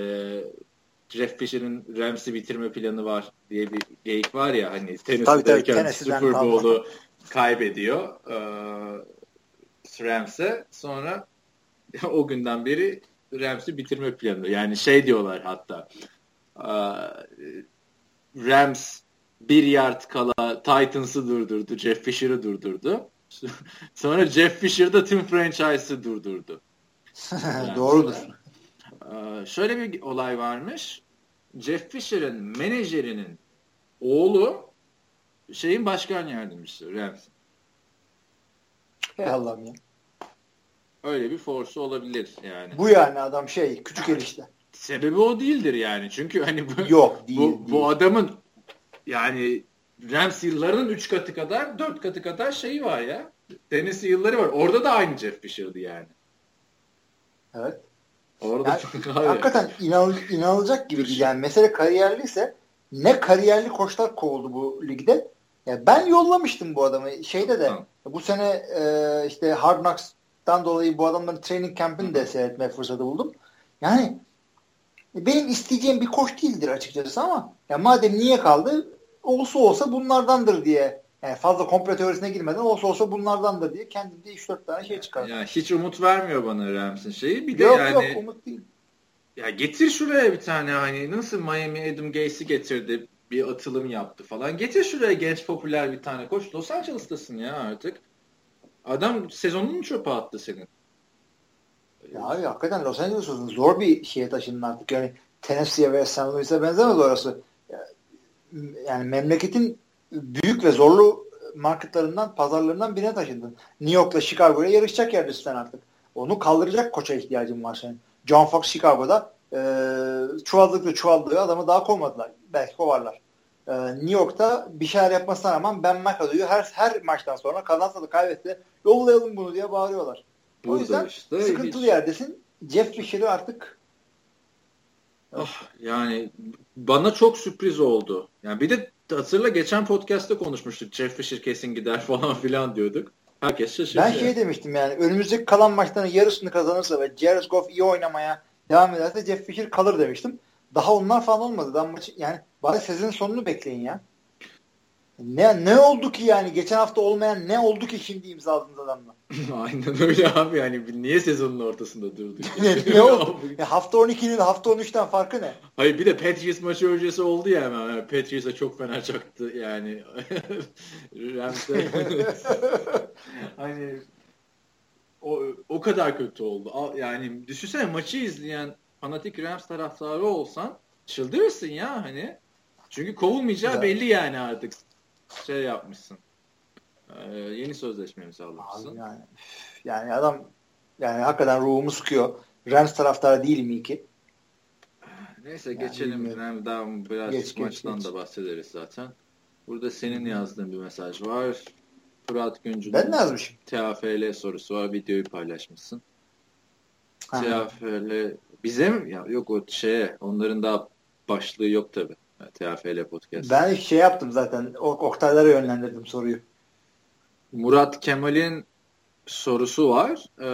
Speaker 1: Jeff Fisher'ın Rams'i bitirme planı var diye bir geyik var ya hani Tennessee'deyken Super Bowl'u kaybediyor e, Rams'e. Sonra o günden beri Rams'i bitirme planı. Yani şey diyorlar hatta Rams bir yard kala Titans'ı durdurdu. Jeff Fisher'ı durdurdu. Sonra Jeff Fisher da tüm franchise'ı durdurdu.
Speaker 2: Doğrudur.
Speaker 1: Şöyle bir olay varmış. Jeff Fisher'ın menajerinin oğlu şeyin başkan yardımcısı Rams'in.
Speaker 2: Hey Allah'ım ya.
Speaker 1: Öyle bir force olabilir yani.
Speaker 2: Bu yani adam şey küçük el işte.
Speaker 1: Sebebi o değildir yani. Çünkü hani bu,
Speaker 2: Yok, değil,
Speaker 1: bu,
Speaker 2: değil.
Speaker 1: bu adamın yani Rams yıllarının 3 katı kadar 4 katı kadar şeyi var ya. Tennessee yılları var. Orada da aynı Jeff Fisher'dı yani.
Speaker 2: Evet.
Speaker 1: Orada
Speaker 2: yani,
Speaker 1: çok
Speaker 2: hakikaten inan, inanılacak gibi değil. Yani mesele kariyerliyse ne kariyerli koçlar kovuldu bu ligde. Yani ben yollamıştım bu adamı. Şeyde de Hı. bu sene e, işte Hard Knocks'tan dolayı bu adamların training camp'ini de seyretme fırsatı buldum. Yani benim isteyeceğim bir koç değildir açıkçası ama ya madem niye kaldı olsa olsa bunlardandır diye yani fazla komplo teorisine girmeden olsa olsa bunlardandır diye kendimde 3-4 tane şey çıkardım.
Speaker 1: Yani hiç umut vermiyor bana Rams'in şeyi. Bir
Speaker 2: de yok,
Speaker 1: yani
Speaker 2: yok umut değil.
Speaker 1: Ya getir şuraya bir tane hani nasıl Miami Adam Gates'i getirdi bir atılım yaptı falan. Getir şuraya genç popüler bir tane koç. Los Angeles'tasın ya artık. Adam sezonunu çöpe attı senin.
Speaker 2: Ya abi hakikaten Los Angeles'ın zor bir şeye taşındın artık. Yani Tennessee ve St. Louis'e benzemez orası. Yani memleketin büyük ve zorlu marketlarından, pazarlarından birine taşındın. New York'la Chicago'ya yarışacak yerdesin sen artık. Onu kaldıracak koça ihtiyacın var senin. John Fox Chicago'da e, çuvaldıkça çuvaldığı adamı daha kovmadılar. Belki kovarlar. E, New York'ta bir şeyler yapmasına rağmen Ben McAdoo'yu her, her maçtan sonra kazansa da kaybetse yollayalım bunu diye bağırıyorlar. O yüzden işte sıkıntılı hiç... yerdesin. Jeff Fisher'ı artık
Speaker 1: Oh, yani bana çok sürpriz oldu. Yani bir de hatırla geçen podcast'te konuşmuştuk. Jeff Fisher kesin gider falan filan diyorduk. Herkes şaşırdı.
Speaker 2: Ben şey demiştim yani önümüzdeki kalan maçların yarısını kazanırsa ve Jared Goff iyi oynamaya devam ederse Jeff Fisher kalır demiştim. Daha onlar falan olmadı. Daha maçı, yani bari sezonun sonunu bekleyin ya. Ne ne oldu ki yani geçen hafta olmayan ne oldu ki şimdi imzaladınız adamla?
Speaker 1: Aynen öyle abi yani niye sezonun ortasında durduk?
Speaker 2: ne, ne oldu? Ya hafta 12'nin hafta 13'ten farkı ne?
Speaker 1: Hayır bir de Patriots maçı öncesi oldu ya hemen. Yani Patriots'a çok fena çaktı yani. Rams'e hani o, o kadar kötü oldu. Yani düşünsene maçı izleyen fanatik Rams taraftarı olsan çıldırırsın ya hani. Çünkü kovulmayacağı Güzel. belli yani artık şey yapmışsın. Ee, yeni sözleşme imzalamışsın.
Speaker 2: Abi yani, yani adam yani hakikaten ruhumu sıkıyor. Rams taraftarı değil mi ki?
Speaker 1: Neyse yani geçelim. Hem daha biraz geç, maçtan geç, da bahsederiz zaten. Burada senin yazdığın bir mesaj var. Fırat Güncü'nün
Speaker 2: ben ne yazmışım?
Speaker 1: TAFL sorusu var. Videoyu paylaşmışsın. TAFL bize mi? Ya, yok o şeye onların daha başlığı yok tabi. TFL Podcast.
Speaker 2: Ben şey yaptım zaten. Oktaylara yönlendirdim soruyu.
Speaker 1: Murat Kemal'in sorusu var. Ee,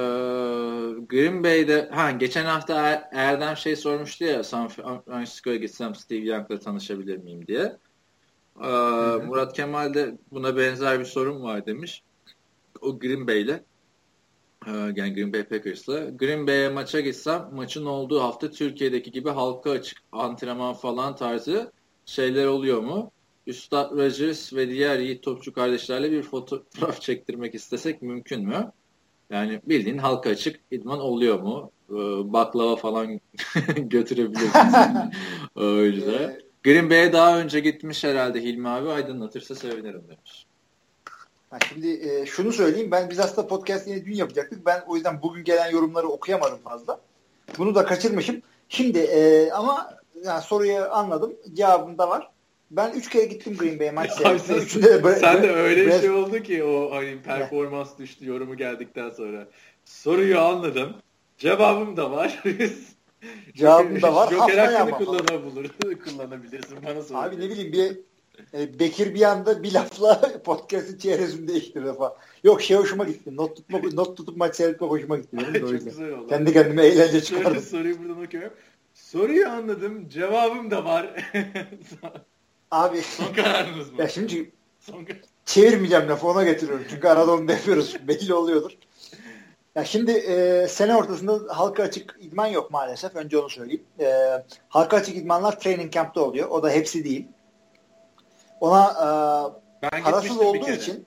Speaker 1: Green Bay'de ha geçen hafta er, Erdem şey sormuştu ya San Francisco'ya gitsem Steve Young'la tanışabilir miyim diye. Ee, Murat Kemal de buna benzer bir sorun var demiş. O Green Bay'le yani Green Bay Packers'la. Green Bay'e maça gitsem maçın olduğu hafta Türkiye'deki gibi halka açık antrenman falan tarzı şeyler oluyor mu? Üstad Rodgers ve diğer iyi topçu kardeşlerle bir fotoğraf çektirmek istesek mümkün mü? Yani bildiğin halka açık idman oluyor mu? Ee, baklava falan götürebiliriz. Öyle. Green Bay'e daha önce gitmiş herhalde Hilmi abi aydınlatırsa sevinirim demiş.
Speaker 2: Ha şimdi e, şunu söyleyeyim. Ben biz aslında podcast yine dün yapacaktık. Ben o yüzden bugün gelen yorumları okuyamadım fazla. Bunu da kaçırmışım. Şimdi e, ama yani soruyu anladım. Cevabım da var. Ben üç kere gittim Green Bay maç
Speaker 1: seyretmeye. de böyle, Sen de öyle bir şey oldu ki o hani performans düştü yorumu geldikten sonra. Soruyu anladım. Cevabım da var.
Speaker 2: Cevabım da var.
Speaker 1: Joker hakkını kullanabilir, kullanabilirsin. Bana sor.
Speaker 2: Abi ne bileyim bir e, Bekir bir anda bir lafla podcast'ın çehresini değiştirdi falan. Yok şey hoşuma gitti. Not tutma, not tutup maç seyretmek hoşuma gitti. Çok güzel oldu. Kendi kendime eğlence çıkardım.
Speaker 1: soruyu buradan okuyorum. Soruyu anladım. Cevabım da var.
Speaker 2: Abi.
Speaker 1: Son kararınız mı?
Speaker 2: Ya şimdi Son çevirmeyeceğim lafı ona getiriyorum. Çünkü arada onu yapıyoruz. Belli oluyordur. Ya şimdi e, sene ortasında halka açık idman yok maalesef. Önce onu söyleyeyim. E, halka açık idmanlar training camp'ta oluyor. O da hepsi değil. Ona e, ben parasız olduğu için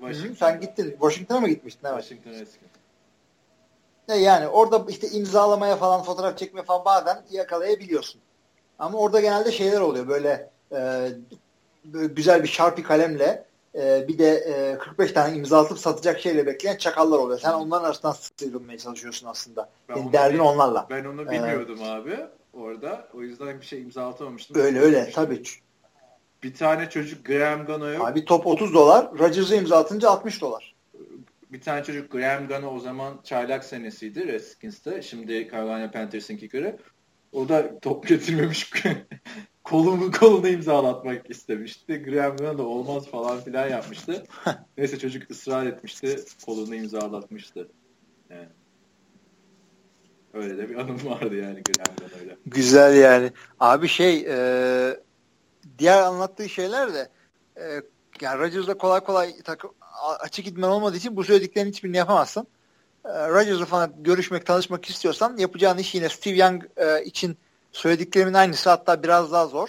Speaker 2: Washington. Hı, sen gittin. Washington'a mı gitmiştin? Evet. Washington Redskins. E, yani orada işte imzalamaya falan fotoğraf çekme falan bazen yakalayabiliyorsun. Ama orada genelde şeyler oluyor böyle, e, böyle güzel bir Sharpie kalemle e, bir de e, 45 tane imza atıp satacak şeyle bekleyen çakallar oluyor. Sen onların arasından sıyrılmaya çalışıyorsun aslında. Ben yani derdin onlarla.
Speaker 1: Ben onu e, bilmiyordum ee, abi orada. O yüzden bir şey imza atamamıştım.
Speaker 2: Öyle öyle tabii.
Speaker 1: Bir tane çocuk Graham Gano'ya
Speaker 2: Abi top 30 dolar. Rodgers'ı imza atınca 60 dolar.
Speaker 1: Bir tane çocuk Graham Gano o zaman çaylak senesiydi Redskins'te. Şimdi Carolina Panthers'ınki göre. O da top getirmemiş. kolumu kolunu imzalatmak istemişti. Graham Gano da olmaz falan filan yapmıştı. Neyse çocuk ısrar etmişti. Kolunu imzalatmıştı. Yani. Öyle de bir anım vardı yani Graham Gano'yla.
Speaker 2: Güzel yani. Abi şey e, diğer anlattığı şeyler de e, yani Rodgers'la kolay kolay takım açık idman olmadığı için bu söylediklerin hiçbirini yapamazsın. E, Rodgers'la falan görüşmek, tanışmak istiyorsan yapacağın iş yine Steve Young e, için söylediklerimin aynısı hatta biraz daha zor.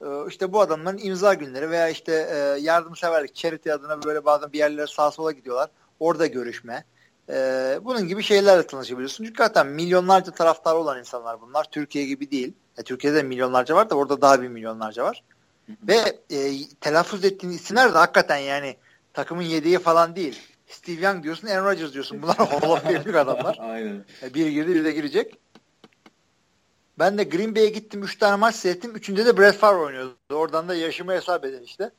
Speaker 2: E, işte bu adamların imza günleri veya işte e, yardımseverlik, charity adına böyle bazen bir yerlere sağa sola gidiyorlar. Orada görüşme. E, bunun gibi şeylerle tanışabiliyorsun. Çünkü zaten milyonlarca taraftar olan insanlar bunlar. Türkiye gibi değil. E, Türkiye'de milyonlarca var da orada daha bir milyonlarca var. Ve e, telaffuz ettiğin isimler de hakikaten yani takımın yediği falan değil. Steve Young diyorsun, Aaron Rodgers diyorsun. Bunlar Hall of Fame'lik adamlar.
Speaker 1: Aynen.
Speaker 2: E, bir girdi, bir de girecek. Ben de Green Bay'e gittim. Üç tane maç seyrettim. Üçünde de Brett Favre oynuyordu. Oradan da yaşımı hesap eder işte.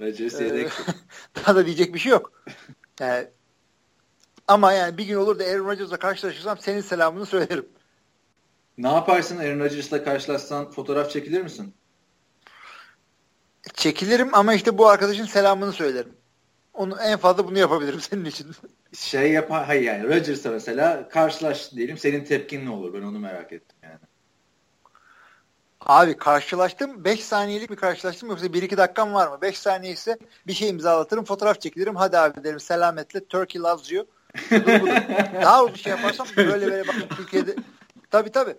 Speaker 1: Ee,
Speaker 2: Daha da diyecek bir şey yok. Yani, ama yani bir gün olur da Aaron Rodgers'la karşılaşırsam senin selamını söylerim.
Speaker 1: Ne yaparsın Aaron Rodgers'la karşılaşsan fotoğraf çekilir misin?
Speaker 2: Çekilirim ama işte bu arkadaşın selamını söylerim. Onu en fazla bunu yapabilirim senin için.
Speaker 1: Şey yapar, hayır yani Rodgers'a mesela karşılaş diyelim senin tepkin ne olur? Ben onu merak ettim yani.
Speaker 2: Abi karşılaştım. 5 saniyelik bir karşılaştım yoksa 1-2 dakikam var mı? 5 saniye ise bir şey imzalatırım, fotoğraf çekilirim. Hadi abi derim selametle. Turkey loves you. Daha uzun şey yaparsam böyle böyle bakın Türkiye'de tabi tabi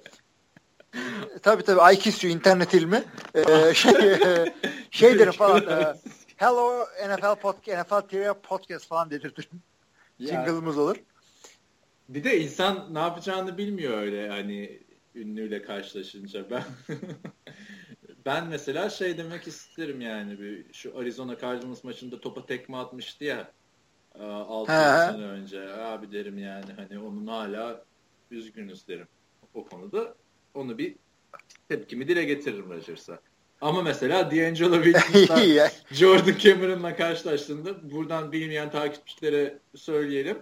Speaker 2: tabi tabi I kiss you internet ilmi. Ee, şey, şey derim falan e, Hello NFL podcast NFL TV podcast falan dedirtirim. Jingle'ımız olur.
Speaker 1: Bir de insan ne yapacağını bilmiyor öyle hani ünlüyle karşılaşınca. Ben ben mesela şey demek isterim yani bir şu Arizona Cardinals maçında topa tekme atmıştı ya 6 sene önce. Abi derim yani hani onun hala üzgünüz derim o konuda onu bir tepkimi dile getiririm Rodgers'a. Ama mesela D'Angelo Williams'la Jordan Cameron'la karşılaştığında buradan bilmeyen takipçilere söyleyelim.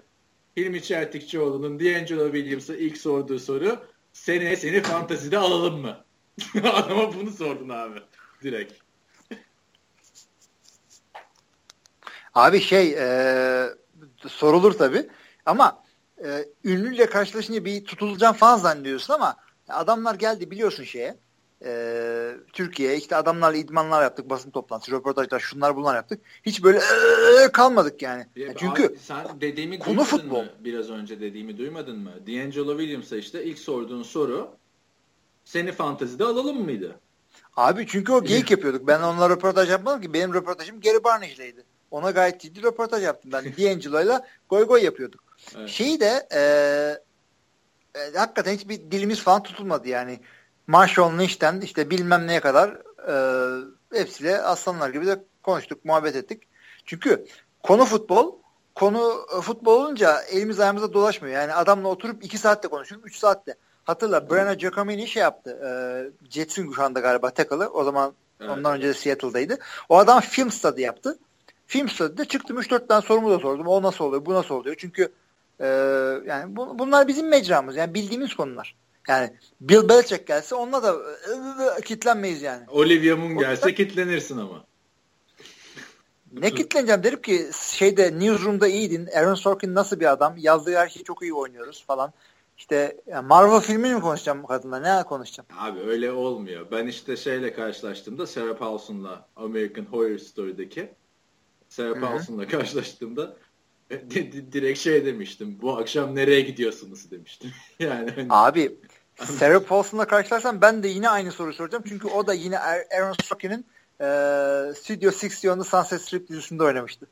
Speaker 1: Hilmi Çeltikçioğlu'nun D'Angelo Williams'a ilk sorduğu soru seneye seni fantazide alalım mı? Adama bunu sordun abi. Direkt.
Speaker 2: Abi şey e, sorulur tabi ama e, ünlüyle karşılaşınca bir tutulacağım falan zannediyorsun ama adamlar geldi biliyorsun şeye e, Türkiye'ye işte adamlarla idmanlar yaptık basın toplantısı röportajlar şunlar bunlar yaptık. Hiç böyle ee, kalmadık yani, yani çünkü
Speaker 1: abi, sen dediğimi konu futbol. mı? biraz önce dediğimi duymadın mı? D'Angelo Williams'a işte ilk sorduğun soru seni fantezide alalım mıydı?
Speaker 2: Abi çünkü o geyik yapıyorduk. Ben onunla röportaj yapmadım ki. Benim röportajım Gary Barnage'leydi ona gayet ciddi röportaj yaptım. Ben D'Angelo'yla goy goy yapıyorduk. Evet. şeyi de e, e, hakikaten hiçbir dilimiz falan tutulmadı yani Marshall Lynch'ten işte bilmem neye kadar e, hepsiyle aslanlar gibi de konuştuk, muhabbet ettik. Çünkü konu futbol, konu e, futbol olunca elimiz ayağımıza dolaşmıyor. Yani adamla oturup iki saatte konuşuyorum, üç saatte. Hatırla Brenna Giacomini şey yaptı. E, Jets'in şu anda galiba tackle'ı. O zaman evet. ondan önce de Seattle'daydı. O adam film stadı yaptı. Film stadyde çıktım 3-4 tane sorumu da sordum. O nasıl oluyor, bu nasıl oluyor? Çünkü e, yani bu, bunlar bizim mecramız. Yani bildiğimiz konular. Yani Bill Belichick gelse onunla da ıı, ıı, kitlenmeyiz yani.
Speaker 1: Olivia Moon gelse da, kitlenirsin ama.
Speaker 2: Ne kitleneceğim derim ki şeyde Newsroom'da iyiydin. Aaron Sorkin nasıl bir adam? Yazdığı her şeyi çok iyi oynuyoruz falan. İşte Marvel filmini mi konuşacağım bu kadınla? Ne konuşacağım?
Speaker 1: Abi öyle olmuyor. Ben işte şeyle karşılaştığımda Sarah Paulson'la American Horror Story'deki Sarah Paulson'la karşılaştığımda direkt şey demiştim. Bu akşam nereye gidiyorsunuz demiştim. yani
Speaker 2: hani... Abi Sarah Paulson'la karşılarsam ben de yine aynı soruyu soracağım. Çünkü o da yine Aaron Sorkin'in e, Studio 60'ın Sunset Strip dizisinde oynamıştı.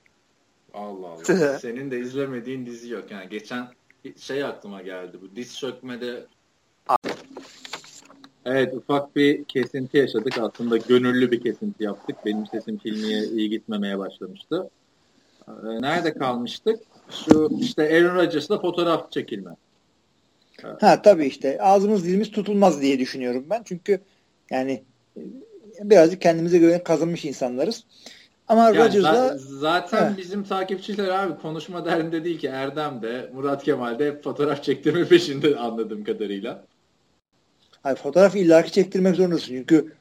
Speaker 1: Allah Allah. Senin de izlemediğin dizi yok. Yani geçen şey aklıma geldi. Bu diz çökmede Evet ufak bir kesinti yaşadık. Aslında gönüllü bir kesinti yaptık. Benim sesim filmiye iyi gitmemeye başlamıştı. Ee, nerede kalmıştık? Şu işte Aaron Rodgers'la fotoğraf çekilme.
Speaker 2: Ha tabii işte ağzımız dilimiz tutulmaz diye düşünüyorum ben. Çünkü yani e, birazcık kendimize göre kazanmış insanlarız. Ama yani Rodgers'la
Speaker 1: zaten he. bizim takipçiler abi konuşma derdinde değil ki Erdem de Murat Kemal de hep fotoğraf çektirme peşinde anladığım kadarıyla.
Speaker 2: Hayır, fotoğraf illaki çektirmek zorundasın çünkü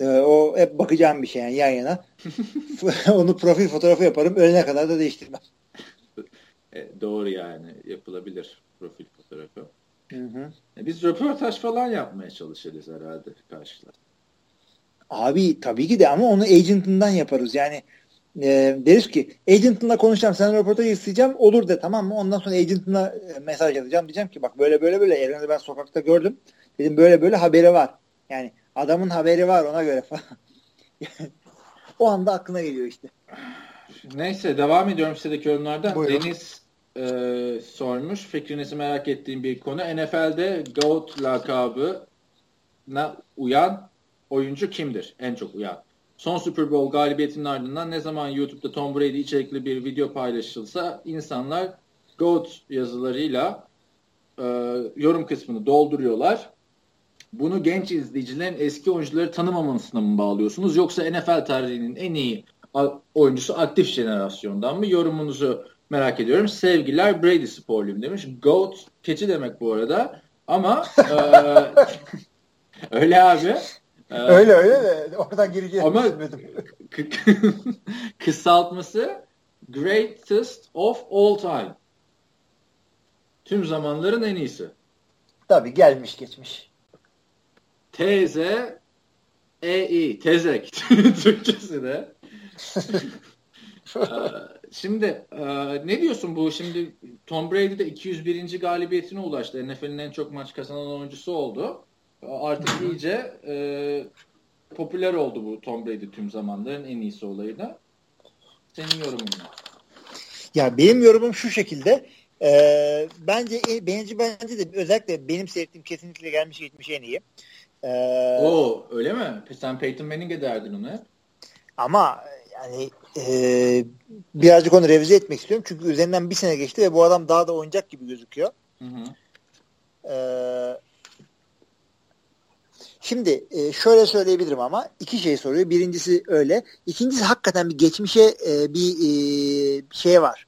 Speaker 2: e, o hep bakacağım bir şey yani yan yana. Onu profil fotoğrafı yaparım ölene kadar da değiştirmem.
Speaker 1: E, doğru yani yapılabilir profil fotoğrafı. Hı hı. E, biz röportaj falan yapmaya çalışırız herhalde karşılar.
Speaker 2: Abi tabii ki de ama onu agentından yaparız. Yani e, deriz ki agentınla konuşacağım sen röportaj isteyeceğim olur de tamam mı? Ondan sonra agentına e, mesaj yazacağım diyeceğim ki bak böyle böyle böyle Eren'i ben sokakta gördüm. Dedim böyle böyle haberi var. Yani adamın haberi var ona göre falan. o anda aklına geliyor işte.
Speaker 1: Neyse devam ediyorum sizdeki yorumlardan. Buyurun. Deniz e, sormuş. Fikrinizi merak ettiğim bir konu. NFL'de GOAT lakabına uyan oyuncu kimdir? En çok uyan. Son Super Bowl galibiyetinin ardından ne zaman YouTube'da Tom Brady içerikli bir video paylaşılsa insanlar GOAT yazılarıyla e, yorum kısmını dolduruyorlar. Bunu genç izleyicilerin eski oyuncuları tanımamasına mı bağlıyorsunuz? Yoksa NFL tarihinin en iyi oyuncusu aktif jenerasyondan mı? Yorumunuzu merak ediyorum. Sevgiler Brady sporluyum demiş. Goat keçi demek bu arada. Ama e, öyle abi.
Speaker 2: E, öyle öyle de oradan gireceğini ama
Speaker 1: kısaltması greatest of all time. Tüm zamanların en iyisi.
Speaker 2: Tabii gelmiş geçmiş.
Speaker 1: Teze EI. Tezek. Türkçesi de. Ee, şimdi e, ne diyorsun bu? Şimdi Tom Brady de 201. galibiyetine ulaştı. NFL'in en çok maç kazanan oyuncusu oldu. Artık iyice e, popüler oldu bu Tom Brady tüm zamanların en iyisi olayı da. Senin yorumun ne?
Speaker 2: Ya benim yorumum şu şekilde. E, bence bence bence de özellikle benim seyrettiğim kesinlikle gelmiş geçmiş en iyi.
Speaker 1: Ee, Oo öyle mi? Sen Peyton Manning'e derdin onu hep.
Speaker 2: Ama yani e, birazcık onu revize etmek istiyorum. Çünkü üzerinden bir sene geçti ve bu adam daha da oynayacak gibi gözüküyor. Hı hı. Ee, şimdi e, şöyle söyleyebilirim ama iki şey soruyor. Birincisi öyle. İkincisi hakikaten bir geçmişe e, bir e, şey var.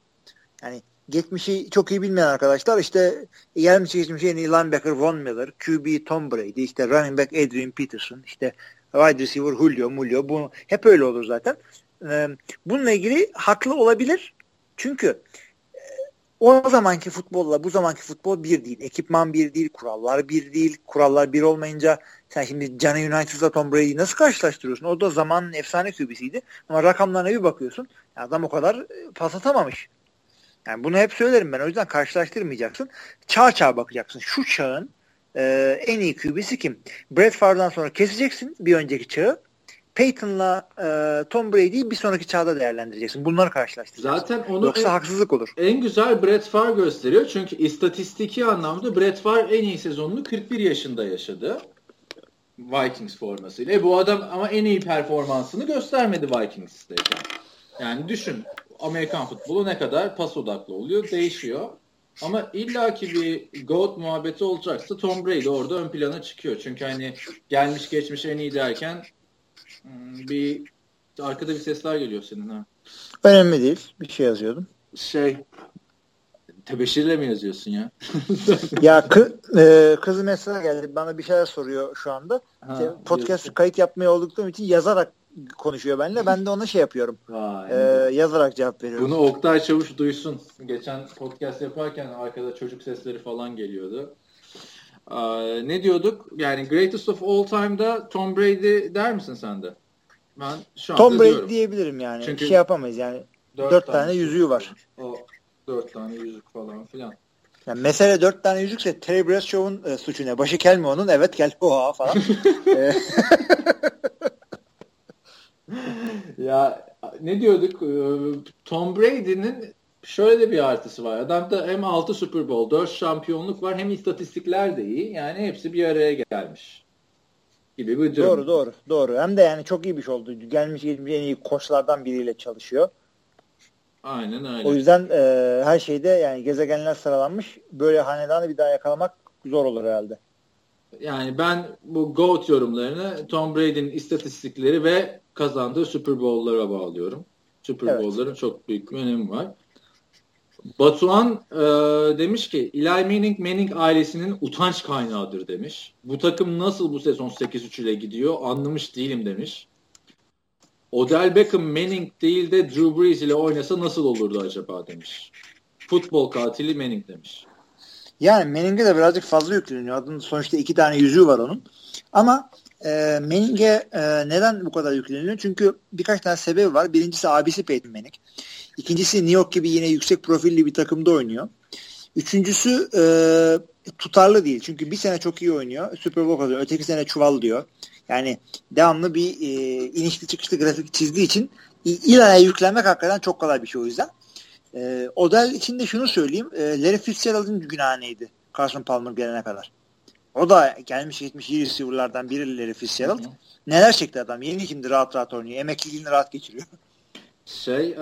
Speaker 2: Yani geçmişi çok iyi bilmeyen arkadaşlar işte gelmiş geçmiş en iyi linebacker Von Miller, QB Tom Brady, işte running back Adrian Peterson, işte wide receiver Julio, Mulio bu hep öyle olur zaten. Ee, bununla ilgili haklı olabilir. Çünkü e, o zamanki futbolla bu zamanki futbol bir değil. Ekipman bir değil, kurallar bir değil. Kurallar bir olmayınca sen şimdi Johnny United'la Tom Brady'yi nasıl karşılaştırıyorsun? O da zamanın efsane QB'siydi. Ama rakamlarına bir bakıyorsun. Adam o kadar e, pas atamamış. Yani bunu hep söylerim ben. O yüzden karşılaştırmayacaksın. Çağ çağ bakacaksın. Şu çağın e, en iyi QB'si kim? Brett Favre'dan sonra keseceksin bir önceki çağı. Peyton'la e, Tom Brady'yi bir sonraki çağda değerlendireceksin. Bunları karşılaştıracaksın. Zaten onu Yoksa en, haksızlık olur.
Speaker 1: En güzel Brett Favre gösteriyor. Çünkü istatistiki anlamda Brett Favre en iyi sezonunu 41 yaşında yaşadı. Vikings formasıyla. E bu adam ama en iyi performansını göstermedi Vikings'teyken. Yani düşün Amerikan futbolu ne kadar pas odaklı oluyor değişiyor. Ama illaki bir GOAT muhabbeti olacaksa Tom Brady orada ön plana çıkıyor. Çünkü hani gelmiş geçmiş en iyi derken hmm, bir arkada bir sesler geliyor senin ha.
Speaker 2: Önemli değil. Bir şey yazıyordum.
Speaker 1: Şey tebeşirle mi yazıyorsun ya?
Speaker 2: ya kı, e, kızı mesela geldi. Bana bir şeyler soruyor şu anda. Ha, işte podcast diyorsun. kayıt yapmaya olduklarım için yazarak konuşuyor benimle. Ben de ona şey yapıyorum. Vay, ee, yazarak cevap veriyorum.
Speaker 1: Bunu Oktay Çavuş duysun. Geçen podcast yaparken arkada çocuk sesleri falan geliyordu. Ee, ne diyorduk? Yani greatest of all time'da Tom Brady der misin sen de?
Speaker 2: Ben şu Tom Brady diyorum. diyebilirim yani. Çünkü şey yapamayız yani. Dört, dört tane, tane yüzüğü var. O
Speaker 1: Dört tane yüzük falan filan.
Speaker 2: Yani mesele dört tane yüzükse Terry Bradshaw'un e, suçu ne? Başı kel mi onun? Evet kel. Oha falan.
Speaker 1: Ya ne diyorduk? Ee, Tom Brady'nin şöyle de bir artısı var. Adamda hem 6 Super Bowl, 4 şampiyonluk var hem istatistikler de iyi. Yani hepsi bir araya gelmiş. Gibi bir durum.
Speaker 2: Doğru doğru. Doğru. Hem de yani çok iyi bir şey oldu. Gelmiş gelmiş en iyi koçlardan biriyle çalışıyor.
Speaker 1: Aynen öyle.
Speaker 2: O yüzden e, her şeyde yani gezegenler sıralanmış. Böyle hanedanı bir daha yakalamak zor olur herhalde.
Speaker 1: Yani ben bu GOAT yorumlarını Tom Brady'nin istatistikleri ve kazandığı Super Bowl'lara bağlıyorum. Super evet. Bowl'ların çok büyük bir önemi var. Batuhan e, demiş ki Eli Manning Manning ailesinin utanç kaynağıdır demiş. Bu takım nasıl bu sezon 8-3 ile gidiyor anlamış değilim demiş. Odell Beckham Manning değil de Drew Brees ile oynasa nasıl olurdu acaba demiş. Futbol katili Manning demiş.
Speaker 2: Yani Manning'e de birazcık fazla yükleniyor. Adının sonuçta iki tane yüzüğü var onun. Ama e, Manning'e e, neden bu kadar yükleniyor? Çünkü birkaç tane sebebi var. Birincisi abisi Peyton Manning. İkincisi New York gibi yine yüksek profilli bir takımda oynuyor. Üçüncüsü e, tutarlı değil. Çünkü bir sene çok iyi oynuyor. Super Bowl kazanıyor. Öteki sene çuval diyor. Yani devamlı bir e, inişli çıkışlı grafik çizdiği için ilaya yüklenmek hakikaten çok kolay bir şey o yüzden. E, Odell için de şunu söyleyeyim. E, Larry Fitzgerald'ın günahı neydi? Carson Palmer gelene kadar. O da gelmiş gitmiş iyi receiver'lardan biri Larry Fitzgerald. Hı hı. Neler çekti adam? Yeni şimdi rahat rahat oynuyor. Emekliliğini rahat geçiriyor.
Speaker 1: Şey, e,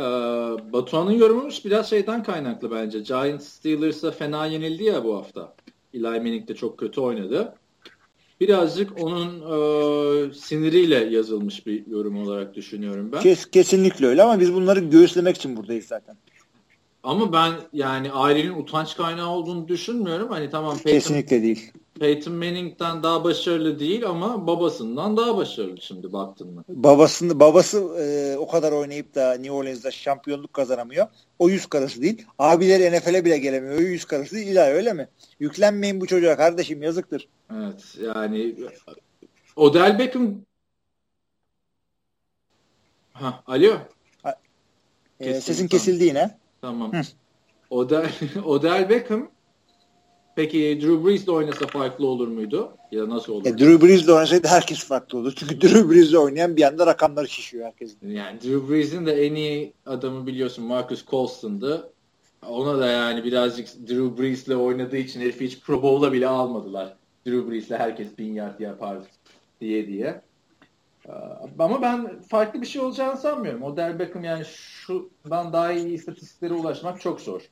Speaker 1: Batuhan'ın yorumu biraz şeyden kaynaklı bence. Giants Steelers'a fena yenildi ya bu hafta. Eli Manning de çok kötü oynadı. Birazcık onun e, siniriyle yazılmış bir yorum olarak düşünüyorum ben.
Speaker 2: Kes, kesinlikle öyle ama biz bunları göğüslemek için buradayız zaten.
Speaker 1: Ama ben yani ailenin utanç kaynağı olduğunu düşünmüyorum. Hani tamam
Speaker 2: Peyton, Kesinlikle değil.
Speaker 1: Peyton Manning'den daha başarılı değil ama babasından daha başarılı şimdi baktın mı?
Speaker 2: Babasını, babası e, o kadar oynayıp da New Orleans'da şampiyonluk kazanamıyor. O yüz karısı değil. Abileri NFL'e bile gelemiyor. O yüz karısı değil. İlahi öyle mi? Yüklenmeyin bu çocuğa kardeşim yazıktır.
Speaker 1: Evet yani Odell Beckham Ha, alo.
Speaker 2: Ha, e, sesin kesildi yine.
Speaker 1: Tamam. Odell, Odell Beckham peki Drew Brees de oynasa farklı olur muydu? Ya nasıl olur?
Speaker 2: E, Drew Brees de oynasaydı herkes farklı olur. Çünkü Drew Brees de oynayan bir anda rakamları şişiyor herkesin.
Speaker 1: Yani Drew Brees'in de en iyi adamı biliyorsun Marcus Colston'dı. Ona da yani birazcık Drew Brees'le oynadığı için herifi hiç Pro Bowl'a bile almadılar. Drew Brees'le herkes bin yard yapar diye diye. Ee, ama ben farklı bir şey olacağını sanmıyorum. Odell Beckham yani şundan daha iyi istatistiklere ulaşmak çok zor.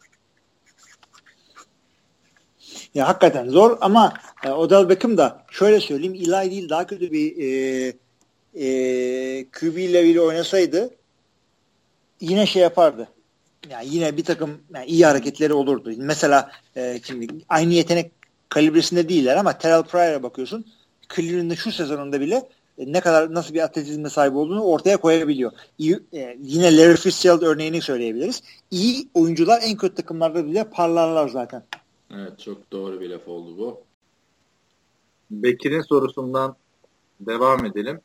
Speaker 2: Ya hakikaten zor ama e, Odell Beckham da şöyle söyleyeyim Eli değil daha kötü bir e, e, QB ile oynasaydı yine şey yapardı. Yani yine bir takım yani iyi hareketleri olurdu. Mesela e, şimdi aynı yetenek kalibresinde değiller ama Terrell Pryor'a bakıyorsun. Cleveland'ın şu sezonunda bile ne kadar nasıl bir atletizme sahip olduğunu ortaya koyabiliyor. İyi, e, yine Larry Fitzgerald örneğini söyleyebiliriz. İyi oyuncular en kötü takımlarda bile parlarlar zaten.
Speaker 1: Evet çok doğru bir laf oldu bu. Bekir'in sorusundan devam edelim.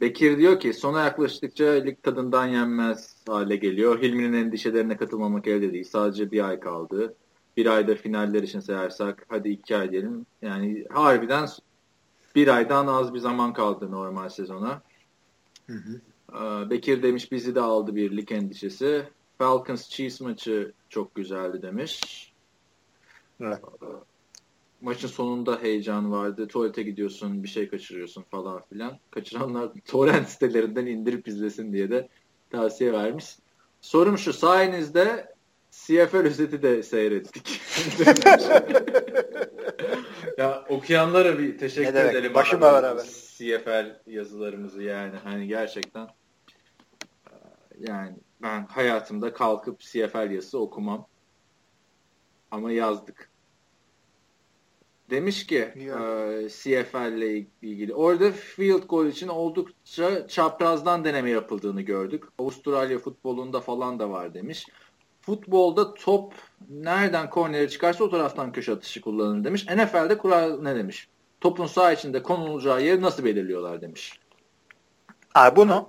Speaker 1: Bekir diyor ki sona yaklaştıkça lig tadından yenmez hale geliyor. Hilmi'nin endişelerine katılmamak elde değil. Sadece bir ay kaldı. Bir ayda finaller için sayarsak hadi iki ay diyelim. Yani harbiden bir aydan az bir zaman kaldı normal sezona. Hı hı. Ee, Bekir demiş bizi de aldı bir lig endişesi. Falcons Chiefs maçı çok güzeldi demiş. Evet. Ee, maçın sonunda heyecan vardı. Tuvalete gidiyorsun, bir şey kaçırıyorsun falan filan. Kaçıranlar torrent sitelerinden indirip izlesin diye de tavsiye vermiş. Sorum şu, sayenizde CFL özeti de seyrettik. ya okuyanlara bir teşekkür ne edelim.
Speaker 2: Başıma beraber.
Speaker 1: CFL yazılarımızı yani hani gerçekten yani ben hayatımda kalkıp CFL yazısı okumam. Ama yazdık. Demiş ki e, CFL ile ilgili. Orada field goal için oldukça çaprazdan deneme yapıldığını gördük. Avustralya futbolunda falan da var demiş futbolda top nereden kornere çıkarsa o taraftan köşe atışı kullanılır demiş. NFL'de kural ne demiş? Topun sağ içinde konulacağı yeri nasıl belirliyorlar demiş.
Speaker 2: Abi bunu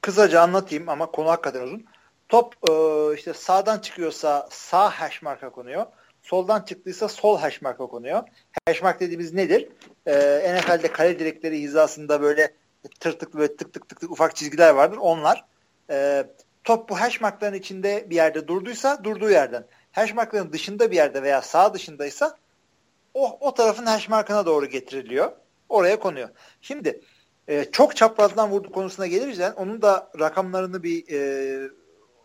Speaker 2: kısaca anlatayım ama konu hakikaten uzun. top e, işte sağdan çıkıyorsa sağ hash marka konuyor. Soldan çıktıysa sol hash marka konuyor. Hash mark dediğimiz nedir? E, NFL'de kale direkleri hizasında böyle tırtıklı böyle tık tık tık tık ufak çizgiler vardır. Onlar. E, top bu hash markların içinde bir yerde durduysa durduğu yerden. Hash markların dışında bir yerde veya sağ dışındaysa o, o tarafın hash markına doğru getiriliyor. Oraya konuyor. Şimdi e, çok çaprazdan vurdu konusuna geliriz yani onun da rakamlarını bir e,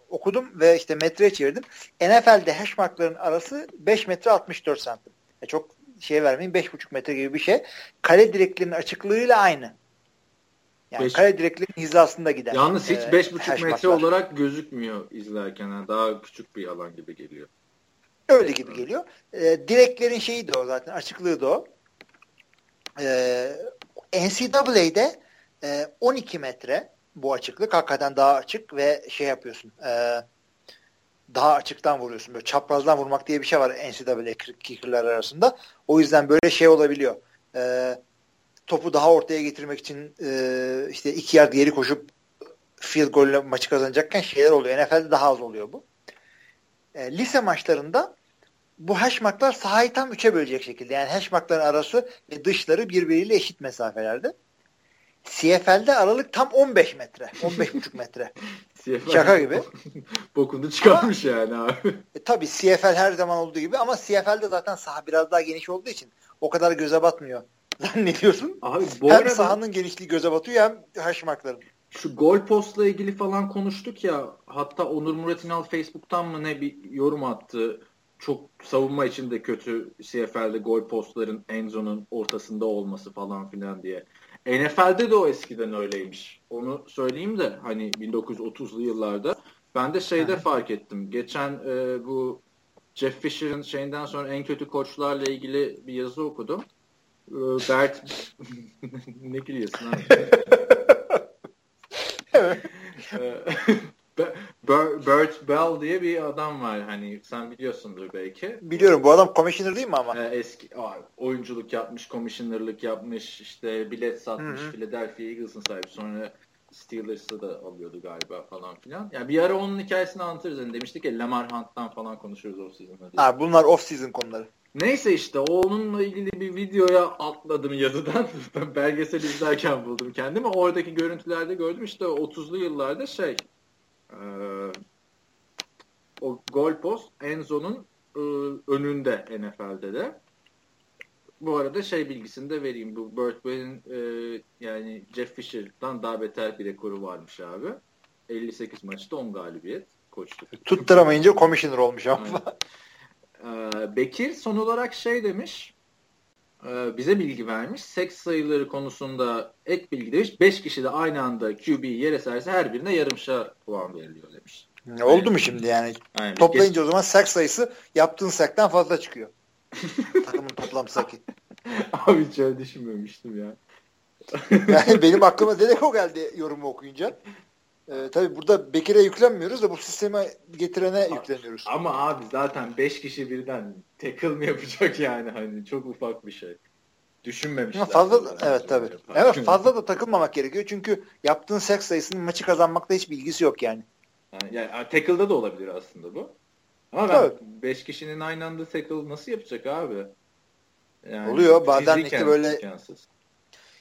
Speaker 2: okudum ve işte metreye çevirdim. NFL'de hash markların arası 5 metre 64 santim. E, çok şey vermeyin 5,5 metre gibi bir şey. Kale direklerinin açıklığıyla aynı. Yani beş, kale direklerin hizasında gider.
Speaker 1: Yalnız hiç 5,5 e, metre olarak gözükmüyor izlerken. Yani daha küçük bir alan gibi geliyor.
Speaker 2: Öyle gibi geliyor. E, direklerin şeyi de o zaten. Açıklığı da o. E, NCAA'de e, 12 metre bu açıklık. Hakikaten daha açık ve şey yapıyorsun. E, daha açıktan vuruyorsun. Böyle çaprazdan vurmak diye bir şey var NCAA kicker'lar arasında. O yüzden böyle şey olabiliyor. E, topu daha ortaya getirmek için e, işte iki yard geri koşup field golle maçı kazanacakken şeyler oluyor. NFL'de daha az oluyor bu. E, lise maçlarında bu hashmarklar sahayı tam üçe bölecek şekilde. Yani hashmarkların arası ve dışları birbiriyle eşit mesafelerde. CFL'de aralık tam 15 metre. 15,5 metre. Şaka gibi.
Speaker 1: Bokunu çıkarmış ama, yani abi.
Speaker 2: E, tabii CFL her zaman olduğu gibi ama CFL'de zaten saha biraz daha geniş olduğu için o kadar göze batmıyor. Zannediyorsun. Abi bu hem arada, sahanın genişliği göze batıyor hem haşmakların.
Speaker 1: Şu gol postla ilgili falan konuştuk ya. Hatta Onur Muratinal Facebook'tan mı ne bir yorum attı. Çok savunma için de kötü CFL'de gol postların Enzo'nun ortasında olması falan filan diye. NFL'de de o eskiden öyleymiş. Onu söyleyeyim de hani 1930'lu yıllarda. Ben de şeyde fark ettim. Geçen e, bu Jeff Fisher'ın şeyinden sonra en kötü koçlarla ilgili bir yazı okudum. E, Bert ne gülüyorsun abi? Bert Bell diye bir adam var hani sen biliyorsundur belki.
Speaker 2: Biliyorum bu adam commissioner değil mi ama?
Speaker 1: Ee, eski oyunculuk yapmış, commissionerlık yapmış, işte bilet satmış, Hı-hı. Philadelphia Eagles'ın sahibi. Sonra Steelers'ı da alıyordu galiba falan filan. Yani bir ara onun hikayesini anlatırız. Yani demiştik ya Lamar Hunt'tan falan konuşuruz off season'da.
Speaker 2: Ha, bunlar off season konuları.
Speaker 1: Neyse işte onunla ilgili bir videoya atladım yazıdan. Belgesel izlerken buldum kendimi. Oradaki görüntülerde gördüm işte 30'lu yıllarda şey ee, o gol post Enzo'nun e, önünde NFL'de de. Bu arada şey bilgisini de vereyim. Bu Burt Bell'in e, yani Jeff Fisher'dan daha beter bir rekoru varmış abi. 58 maçta 10 galibiyet koçluk.
Speaker 2: Tutturamayınca commissioner olmuş ama.
Speaker 1: Ee, Bekir son olarak şey demiş e, bize bilgi vermiş. Seks sayıları konusunda ek bilgi demiş. 5 kişi de aynı anda QB'yi yere serse her birine yarımşar puan veriliyor demiş.
Speaker 2: Ne oldu mu şimdi yani? Aynen. Toplayınca Geç... o zaman seks sayısı yaptığın sekten fazla çıkıyor. Takımın toplam sakı.
Speaker 1: Abi hiç öyle düşünmemiştim ya.
Speaker 2: yani benim aklıma direkt o geldi yorumu okuyunca. Ee, tabii burada Bekir'e yüklenmiyoruz da bu sisteme getirene yükleniyoruz.
Speaker 1: Ama abi zaten 5 kişi birden tackle mı yapacak yani hani çok ufak bir şey. Düşünmemişler.
Speaker 2: Fazla da, evet tabii. Evet fazla da takılmamak gerekiyor çünkü yaptığın seks sayısının maçı kazanmakta hiçbir ilgisi yok yani.
Speaker 1: Yani, yani tackle'da da olabilir aslında bu. Ama ben 5 kişinin aynı anda tackle nasıl yapacak abi?
Speaker 2: Yani Oluyor. Bazen işte böyle imkansız.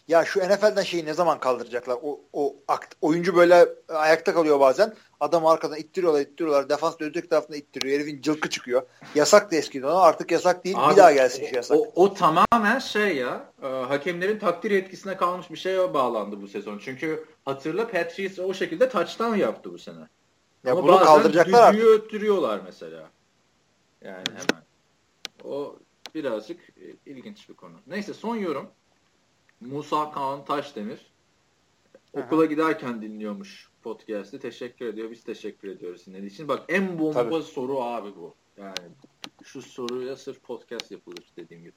Speaker 2: Ya şu NFL'den şeyi ne zaman kaldıracaklar? O, o akt, oyuncu böyle ayakta kalıyor bazen. Adam arkadan ittiriyorlar ittiriyorlar. Defans öteki tarafına ittiriyor. Herifin cılkı çıkıyor. Yasak da eskiden ama artık yasak değil. Abi, bir daha gelsin şu yasak.
Speaker 1: O, o tamamen şey ya e, hakemlerin takdir etkisine kalmış bir şeye bağlandı bu sezon. Çünkü hatırla Patriots o şekilde touchdown yaptı bu sene. Ya ama bunu kaldıracaklar artık. öttürüyorlar mesela. Yani hemen. O birazcık e, ilginç bir konu. Neyse son yorum. Musa Kaan Taşdemir okula giderken dinliyormuş podcast'i. Teşekkür ediyor. Biz teşekkür ediyoruz dinlediği için. Bak en bomba Tabii. soru abi bu. Yani şu soruya sırf podcast yapılır dediğim gibi.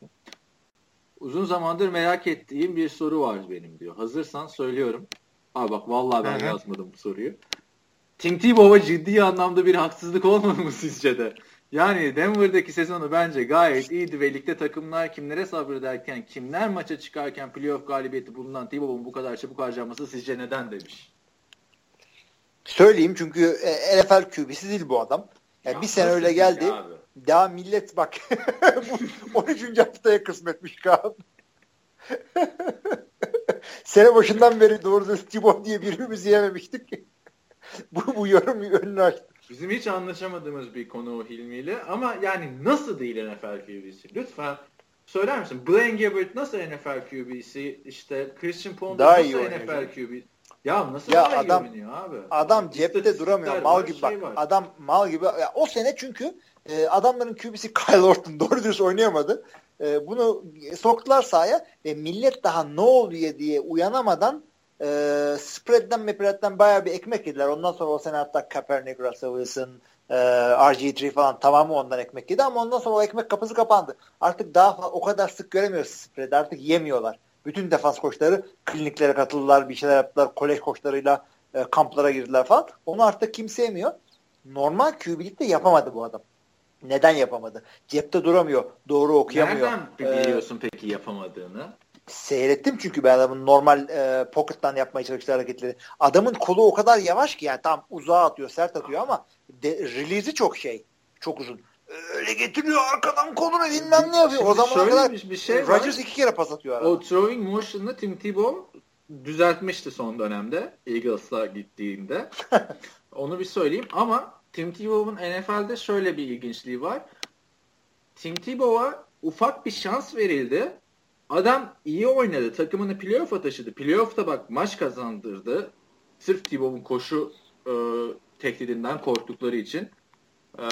Speaker 1: Uzun zamandır merak ettiğim bir soru var benim diyor. Hazırsan söylüyorum. Abi bak vallahi ben Hı-hı. yazmadım bu soruyu. Tim Tebow'a ciddi anlamda bir haksızlık olmadı mı sizce de? Yani Denver'daki sezonu bence gayet iyiydi ve ligde takımlar kimlere sabrederken, kimler maça çıkarken playoff galibiyeti bulunan Tebow'un bu kadar çabuk harcaması sizce neden demiş.
Speaker 2: Söyleyeyim çünkü e, NFL QB'si değil bu adam. Yani ya bir sene öyle geldi. Abi? Daha millet bak 13. haftaya kısmetmiş Kaan. sene başından beri doğru düz Thibaut diye birbirimizi yememiştik. bu, bu yorum önünü açtı.
Speaker 1: Bizim hiç anlaşamadığımız bir konu o Hilmi ile ama yani nasıl değil NFL QB'si? Lütfen söyler misin? Blaine Gabbert nasıl NFL QB'si? İşte Christian Ponder nasıl NFL QB'si? Ya nasıl ya daha adam, abi?
Speaker 2: Adam cepte duramıyor. Mal gibi şey bak. Var. Adam mal gibi. Ya, o sene çünkü e, adamların QB'si Kyle Orton doğru dürüst oynayamadı. E, bunu soktular sahaya ve millet daha ne oluyor diye uyanamadan e, spread'den mepread'den bayağı bir ekmek yediler. Ondan sonra o sene hatta Kaepernick, Russell Wilson, e, RG3 falan tamamı ondan ekmek yedi ama ondan sonra o ekmek kapısı kapandı. Artık daha o kadar sık göremiyoruz spread. Artık yemiyorlar. Bütün defans koçları kliniklere katıldılar, bir şeyler yaptılar. Kolej koçlarıyla e, kamplara girdiler falan. Onu artık kimse yemiyor. Normal QB'likte yapamadı bu adam. Neden yapamadı? Cepte duramıyor. Doğru okuyamıyor.
Speaker 1: Nereden biliyorsun ee, peki yapamadığını?
Speaker 2: Seyrettim çünkü ben adamın normal e, pocket'tan yapmaya çalıştığı hareketleri. Adamın kolu o kadar yavaş ki yani tam uzağa atıyor, sert atıyor ama de, release'i çok şey. Çok uzun. Öyle getiriyor arkadan kolunu bilmem ne yapıyor. Şimdi o zaman kadar bir, bir şey Rodgers iki kere pas atıyor.
Speaker 1: Arada. O throwing motion'ını Tim Tebow düzeltmişti son dönemde Eagles'a gittiğinde. Onu bir söyleyeyim ama Tim Tebow'un NFL'de şöyle bir ilginçliği var. Tim Tebow'a ufak bir şans verildi. Adam iyi oynadı. Takımını playoff'a taşıdı. Playoff'ta bak maç kazandırdı. Sırf Tebow'un koşu e, tehdidinden korktukları için e,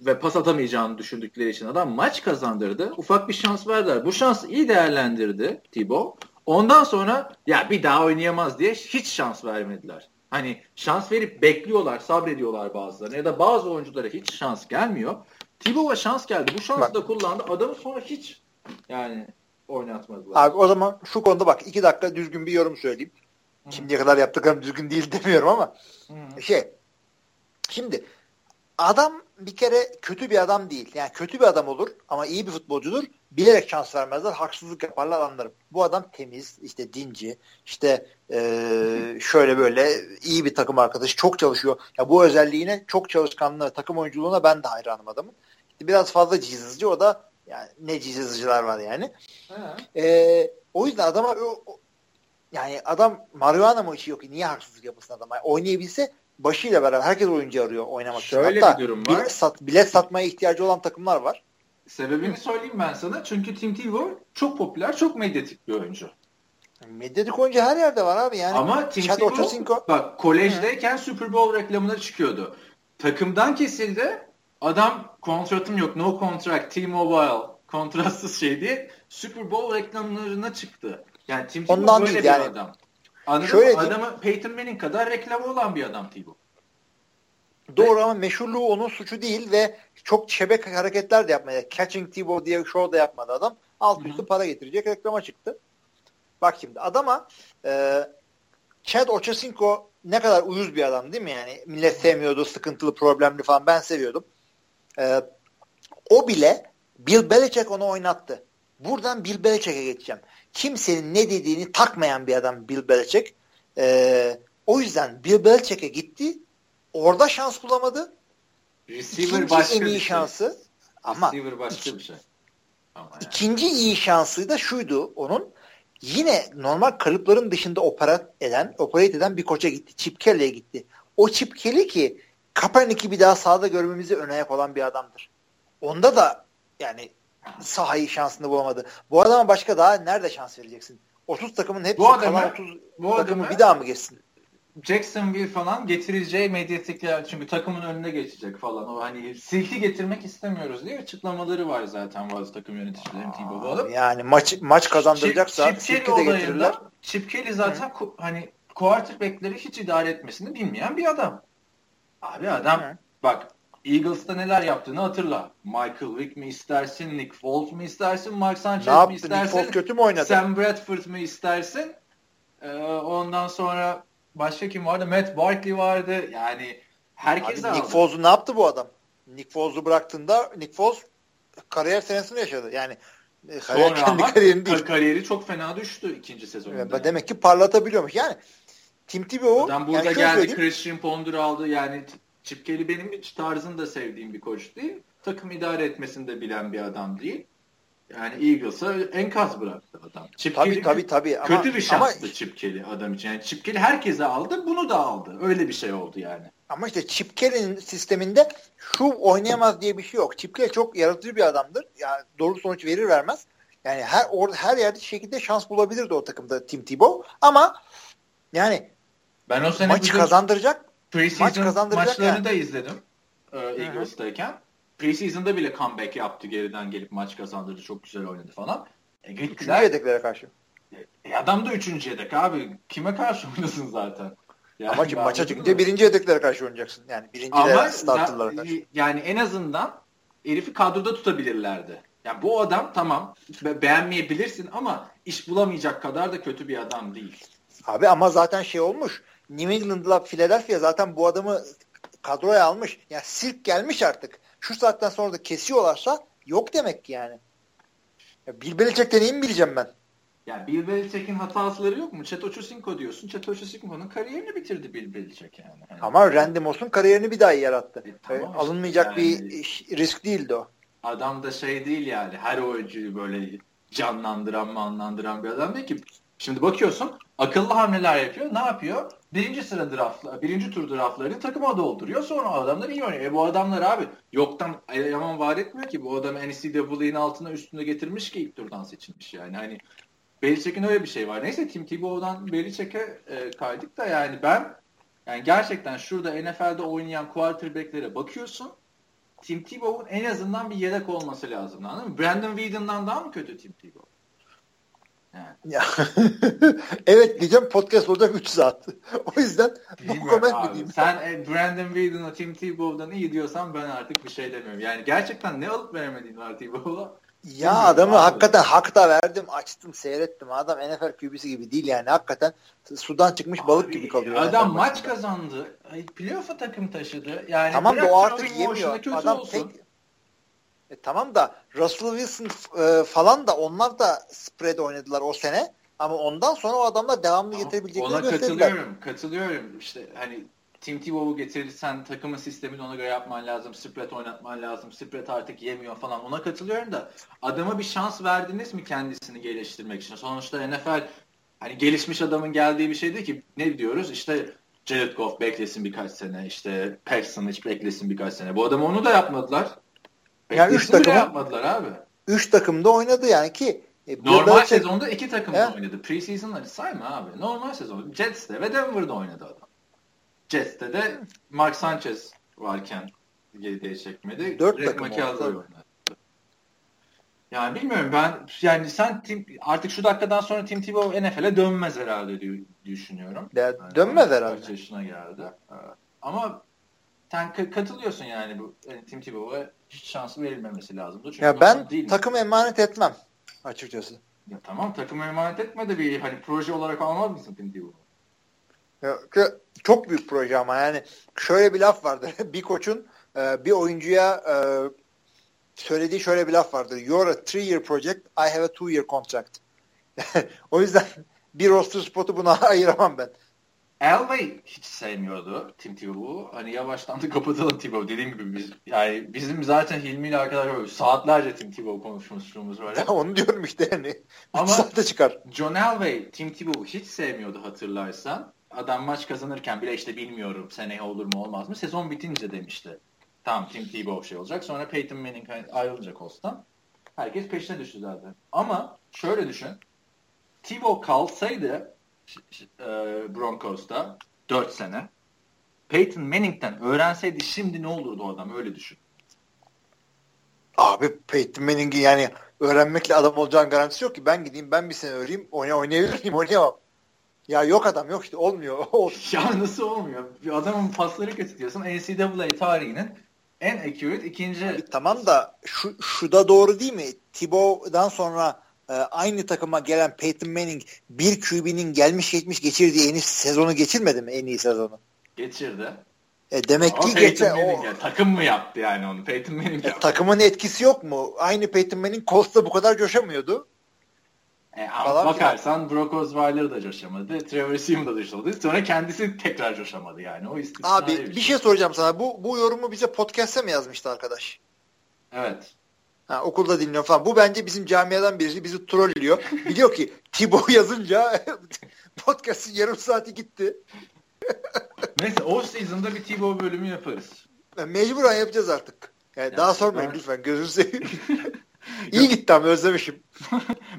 Speaker 1: ve pas atamayacağını düşündükleri için adam maç kazandırdı. Ufak bir şans verdiler. Bu şansı iyi değerlendirdi Thibaut. Ondan sonra ya bir daha oynayamaz diye hiç şans vermediler. Hani şans verip bekliyorlar, sabrediyorlar bazılarına ya da bazı oyunculara hiç şans gelmiyor. Thibaut'a şans geldi. Bu şansı da kullandı. Adamı sonra hiç yani oynatmadılar.
Speaker 2: Abi o zaman şu konuda bak iki dakika düzgün bir yorum söyleyeyim. Hı. Şimdiye kadar yaptıklarım düzgün değil demiyorum ama Hı. şey şimdi adam bir kere kötü bir adam değil. Yani kötü bir adam olur ama iyi bir futbolcudur. Bilerek şans vermezler. Haksızlık yaparlar anlarım. Bu adam temiz, işte dinci, işte ee, şöyle böyle iyi bir takım arkadaşı. Çok çalışıyor. Ya bu özelliğine, çok çalışkanlığı, takım oyunculuğuna ben de hayranım adamın. İşte biraz fazla cizizci. O da yani ne cizizciler var yani. Ee, o yüzden adama o, yani adam marihuana mı işi yok ki niye haksızlık yapılsın adama? Yani oynayabilse başıyla beraber herkes oyuncu arıyor oynamak
Speaker 1: Şöyle Hatta bir durum var.
Speaker 2: Bilet, sat, bilet satmaya ihtiyacı olan takımlar var.
Speaker 1: Sebebini söyleyeyim ben sana. Çünkü Tim Tebow çok popüler, çok medyatik bir oyuncu.
Speaker 2: Medyatik oyuncu her yerde var abi yani.
Speaker 1: Ama Tim Chad Tebow bak kolejdeyken Hı. Super Bowl reklamına çıkıyordu. Takımdan kesildi. Adam kontratım yok. No contract. T-Mobile. Kontratsız şey diye Super Bowl reklamlarına çıktı. Yani Tim Tebow böyle bir yani. adam. Anladın Şöyle mı? Adamı Peyton Manning kadar reklamı olan bir adam Tebow.
Speaker 2: Doğru ama meşhurluğu onun suçu değil ve çok çebek hareketler de yapmadı. Catching Tebow diye show da yapmadı adam. Alt üstü para getirecek reklama çıktı. Bak şimdi adama e, Chad Ochocinco ne kadar uyuz bir adam değil mi yani? Millet sevmiyordu, sıkıntılı, problemli falan. Ben seviyordum. E, o bile Bill Belichick onu oynattı. Buradan Bill Belichick'e geçeceğim kimsenin ne dediğini takmayan bir adam Bill Belichick. Ee, o yüzden Bill Belichick'e gitti. Orada şans bulamadı.
Speaker 1: Receiver İkinci başka en iyi
Speaker 2: şey. şansı. Ama
Speaker 1: Receiver başka bir şey.
Speaker 2: Ama yani. İkinci iyi şansı da şuydu onun. Yine normal kalıpların dışında operat eden, operate eden bir koça gitti. Chip Kelly'e gitti. O Chip Kelly ki Kaepernick'i bir daha sahada görmemizi ön ayak olan bir adamdır. Onda da yani sahayı şansını bulamadı. Bu adama başka daha nerede şans vereceksin? 30 takımın hepsi bu adamı, kalan 30 bu takımı adamı, bir daha mı geçsin?
Speaker 1: Jacksonville falan getireceği medyatikler çünkü takımın önüne geçecek falan. O hani silti getirmek istemiyoruz diye açıklamaları var zaten bazı takım yöneticilerin Tebow alıp.
Speaker 2: Yani maç maç kazandıracaksa Chip, silti de getirirler.
Speaker 1: Chip Kelly zaten ku, hani quarterback'leri hiç idare etmesini bilmeyen bir adam. Abi adam Hı. bak Eagles'ta neler yaptığını hatırla. Michael Vick mi istersin, Nick Foles mu istersin, Mark Sanchez ne mi istersin? Nick Foles
Speaker 2: kötü mü oynadı?
Speaker 1: Sam Bradford mı istersin? Ee, ondan sonra başka kim vardı? Matt Barkley vardı. Yani herkes
Speaker 2: Abi, Nick Foles'u ne yaptı bu adam? Nick Foles'u bıraktığında Nick Foles kariyer senesini yaşadı. Yani
Speaker 1: kariyer Sonra kendi kariyerini değil. kariyeri çok fena düştü ikinci sezonunda.
Speaker 2: Evet, demek ki parlatabiliyormuş. Yani Tim Tebow
Speaker 1: Adam burada yani geldi Christian Ponder aldı yani Chip Kelly benim hiç tarzını da sevdiğim bir koç değil. Takım idare etmesini de bilen bir adam değil. Yani Eagles'a enkaz bıraktı adam.
Speaker 2: Chip tabii Kelly tabii tabii.
Speaker 1: Kötü ama, bir şanstı ama, Chip Kelly adam için. Yani Chip Kelly herkese aldı bunu da aldı. Öyle bir şey oldu yani.
Speaker 2: Ama işte Chip Kelly'nin sisteminde şu oynayamaz diye bir şey yok. Chip Kelly çok yaratıcı bir adamdır. Yani doğru sonuç verir vermez. Yani her orada her yerde şekilde şans bulabilirdi o takımda Tim Tebow. Ama yani
Speaker 1: ben o sene
Speaker 2: maçı kazandıracak
Speaker 1: maç kazandıracak maçlarını yani. da izledim. E, Eagles'tayken. Preseason'da bile comeback yaptı geriden gelip maç kazandırdı. Çok güzel oynadı falan.
Speaker 2: E, gittiler. Üçüncü yedeklere karşı.
Speaker 1: E, adam da üçüncü yedek abi. Kime karşı oynasın zaten?
Speaker 2: Yani Ama şimdi maça çıkınca birinci yedeklere karşı oynayacaksın. Yani birinci Ama starterlara karşı.
Speaker 1: Yani en azından herifi kadroda tutabilirlerdi. Yani bu adam tamam be- beğenmeyebilirsin ama iş bulamayacak kadar da kötü bir adam değil.
Speaker 2: Abi ama zaten şey olmuş. New England'la Philadelphia zaten bu adamı kadroya almış. Yani sirk gelmiş artık. Şu saatten sonra da kesiyorlarsa yok demek ki yani. Ya Bill Belichick'ten iyi mi bileceğim ben?
Speaker 1: Yani Bill Belichick'in hatasları yok mu? Chet Ochocinco diyorsun. Chet Ochocinco'nun kariyerini bitirdi Bill Belichick yani. yani.
Speaker 2: Ama Randy Moss'un kariyerini bir daha yarattı. E, tamam işte, Alınmayacak yani, bir risk değildi o.
Speaker 1: Adam da şey değil yani. Her oyuncuyu böyle canlandıran, manlandıran bir adam değil ki. Şimdi bakıyorsun akıllı hamleler yapıyor. Ne yapıyor? Birinci sıra draftla, birinci tur draftlarını takıma dolduruyor. Sonra adamlar iyi oynuyor. E bu adamlar abi yoktan yaman var etmiyor ki. Bu adam NCAA'nin altına üstüne getirmiş ki ilk turdan seçilmiş yani. Hani Belichick'in öyle bir şey var. Neyse Tim Tebow'dan Belichick'e e, kaydık da yani ben yani gerçekten şurada NFL'de oynayan quarterback'lere bakıyorsun. Tim Tebow'un en azından bir yedek olması lazım. Anladın mı? Brandon Whedon'dan daha mı kötü Tim Tebow?
Speaker 2: Ya. evet diyeceğim podcast olacak 3 saat. o yüzden bu comment mi diyeyim?
Speaker 1: Sen e, Brandon Whedon'a Tim Tebow'dan iyi diyorsan ben artık bir şey demiyorum. Yani gerçekten ne alıp veremediğin var Tebow'a.
Speaker 2: Ya adamı abi. hakikaten hakta verdim açtım seyrettim. Adam NFL QB'si gibi değil yani hakikaten sudan çıkmış balık abi, gibi kalıyor.
Speaker 1: Adam maç başında. kazandı. Playoff'a takım taşıdı. Yani
Speaker 2: tamam da o artık yemiyor. Adam olsun. tek, e, tamam da Russell Wilson e, falan da onlar da spread oynadılar o sene. Ama ondan sonra o adamlar devamlı getirebileceklerini
Speaker 1: Ona katılıyorum. Katılıyorum. İşte hani Tim Tebow'u getirirsen takımın sistemini ona göre yapman lazım. Spread oynatman lazım. Spread artık yemiyor falan. Ona katılıyorum da adama bir şans verdiniz mi kendisini geliştirmek için? Sonuçta NFL hani gelişmiş adamın geldiği bir şey değil ki. Ne diyoruz? İşte Jared Goff beklesin birkaç sene. İşte Paxson hiç beklesin birkaç sene. Bu adam onu da yapmadılar.
Speaker 2: Yani üç takım
Speaker 1: yapmadılar abi.
Speaker 2: Üç takımda oynadı yani ki
Speaker 1: e, Normal şey- sezonda iki takımda He? oynadı. Preseason'ları sayma abi. Normal sezonda Jets'te ve Denver'da oynadı adam. Jets'te de Mark Sanchez varken geriye çekmedi.
Speaker 2: Dört takım oynadı.
Speaker 1: Yani bilmiyorum ben yani sen Tim, artık şu dakikadan sonra Tim Tebow NFL'e dönmez herhalde diye düşünüyorum.
Speaker 2: De, yani dönmez herhalde.
Speaker 1: Kaç yaşına geldi. Ama sen katılıyorsun yani bu yani Tim Tebow'a hiç şansı verilmemesi lazım. Çünkü
Speaker 2: ya ben değil takım emanet etmem açıkçası.
Speaker 1: Ya tamam takım emanet etme de bir hani proje olarak almaz mısın Tim
Speaker 2: çok büyük proje ama yani şöyle bir laf vardır. bir koçun e, bir oyuncuya e, söylediği şöyle bir laf vardır. You're a three year project, I have a two year contract. o yüzden bir roster spotu buna ayıramam ben.
Speaker 1: Elway hiç sevmiyordu Tim Tebow'u. Hani yavaştan da kapatalım Tebow. Dediğim gibi biz yani bizim zaten Hilmi ile arkadaşlar saatlerce Tim Tebow konuşmuşluğumuz var.
Speaker 2: Ya onu diyorum işte yani. Ama saatte çıkar.
Speaker 1: John Elway Tim Tebow'u hiç sevmiyordu hatırlarsan. Adam maç kazanırken bile işte bilmiyorum seneye olur mu olmaz mı. Sezon bitince demişti. Tamam Tim Tebow şey olacak. Sonra Peyton Manning ayrılacak Colts'tan. Herkes peşine düştü zaten. Ama şöyle düşün. Tebow kalsaydı e, Broncos'ta 4 sene. Peyton Manning'den öğrenseydi şimdi ne olurdu o adam öyle düşün.
Speaker 2: Abi Peyton Manning'i yani öğrenmekle adam olacağın garantisi yok ki. Ben gideyim ben bir sene öğreneyim oyna oynayabilir miyim oynayamam. Ya yok adam yok işte olmuyor.
Speaker 1: ya nasıl olmuyor? Bir adamın pasları kötü diyorsun. NCAA tarihinin en accurate ikinci. Abi,
Speaker 2: tamam da şu, şu da doğru değil mi? Tibow'dan sonra e, aynı takıma gelen Peyton Manning bir QB'nin gelmiş geçmiş geçirdiği en iyi sezonu geçirmedi mi en iyi sezonu?
Speaker 1: Geçirdi.
Speaker 2: E demek Ama ki geçe o
Speaker 1: ya, takım mı yaptı yani onu? Peyton Manning
Speaker 2: e, Takımın etkisi yok mu? Aynı Peyton Manning Colts'ta bu kadar coşamıyordu.
Speaker 1: E, falan bakarsan Brock Osweiler da coşamadı. Trevor Seaman da coşamadı. Sonra kendisi tekrar coşamadı yani. O
Speaker 2: Abi bir şey. şey soracağım sana. Bu bu yorumu bize podcast'e mi yazmıştı arkadaş?
Speaker 1: Evet.
Speaker 2: Ha, okulda dinliyor falan. Bu bence bizim camiadan birisi bizi trollüyor. Biliyor ki Tibo yazınca podcast'ın yarım saati gitti.
Speaker 1: Neyse o season'da bir Tibo bölümü yaparız.
Speaker 2: Mecburen yapacağız artık. Yani ya, daha sormayın ben... lütfen gözünü seveyim. İyi gitti ama özlemişim.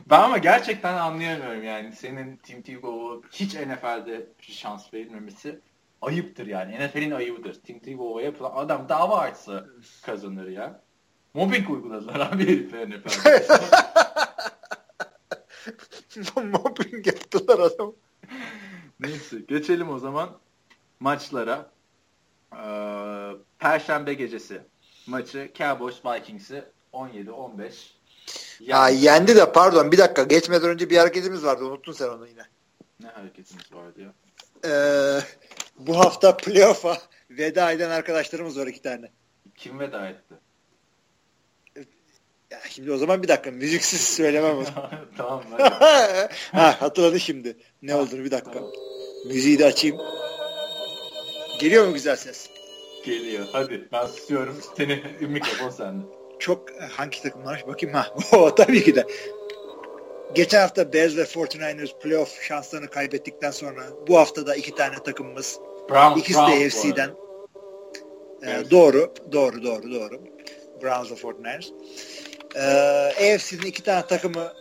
Speaker 1: ben ama gerçekten anlayamıyorum yani. Senin Tim Tebow'a hiç NFL'de şans verilmemesi ayıptır yani. NFL'in ayıbıdır. Tim Tebow'a yapılan adam dava açsa kazanır ya. Mobbing uyguladılar abi herife NFL'de.
Speaker 2: Mobbing yaptılar adam.
Speaker 1: Neyse geçelim o zaman maçlara. Ee, Perşembe gecesi maçı Cowboys Vikings'i 17-15.
Speaker 2: Ha yendi de pardon bir dakika geçmeden önce bir hareketimiz vardı unuttun sen onu yine.
Speaker 1: Ne hareketimiz vardı ya?
Speaker 2: Ee, bu hafta playoff'a veda eden arkadaşlarımız var iki tane.
Speaker 1: Kim veda etti?
Speaker 2: Ya şimdi o zaman bir dakika müziksiz söylemem o
Speaker 1: tamam.
Speaker 2: ha, hatırladı şimdi. Ne olduğunu bir dakika. Müziği de açayım. Geliyor mu güzel ses?
Speaker 1: Geliyor. Hadi ben susuyorum. Seni mikrofon sende.
Speaker 2: Çok e, hangi takımlar? Bakayım ha. O tabii ki de. Geçen hafta Bears ve 49ers playoff şanslarını kaybettikten sonra bu hafta da iki tane takımımız.
Speaker 1: Brown,
Speaker 2: İkisi Brown, de AFC'den. Ee, doğru, doğru, doğru, doğru. Browns ve 49ers. Ee, AFC'nin iki tane takımı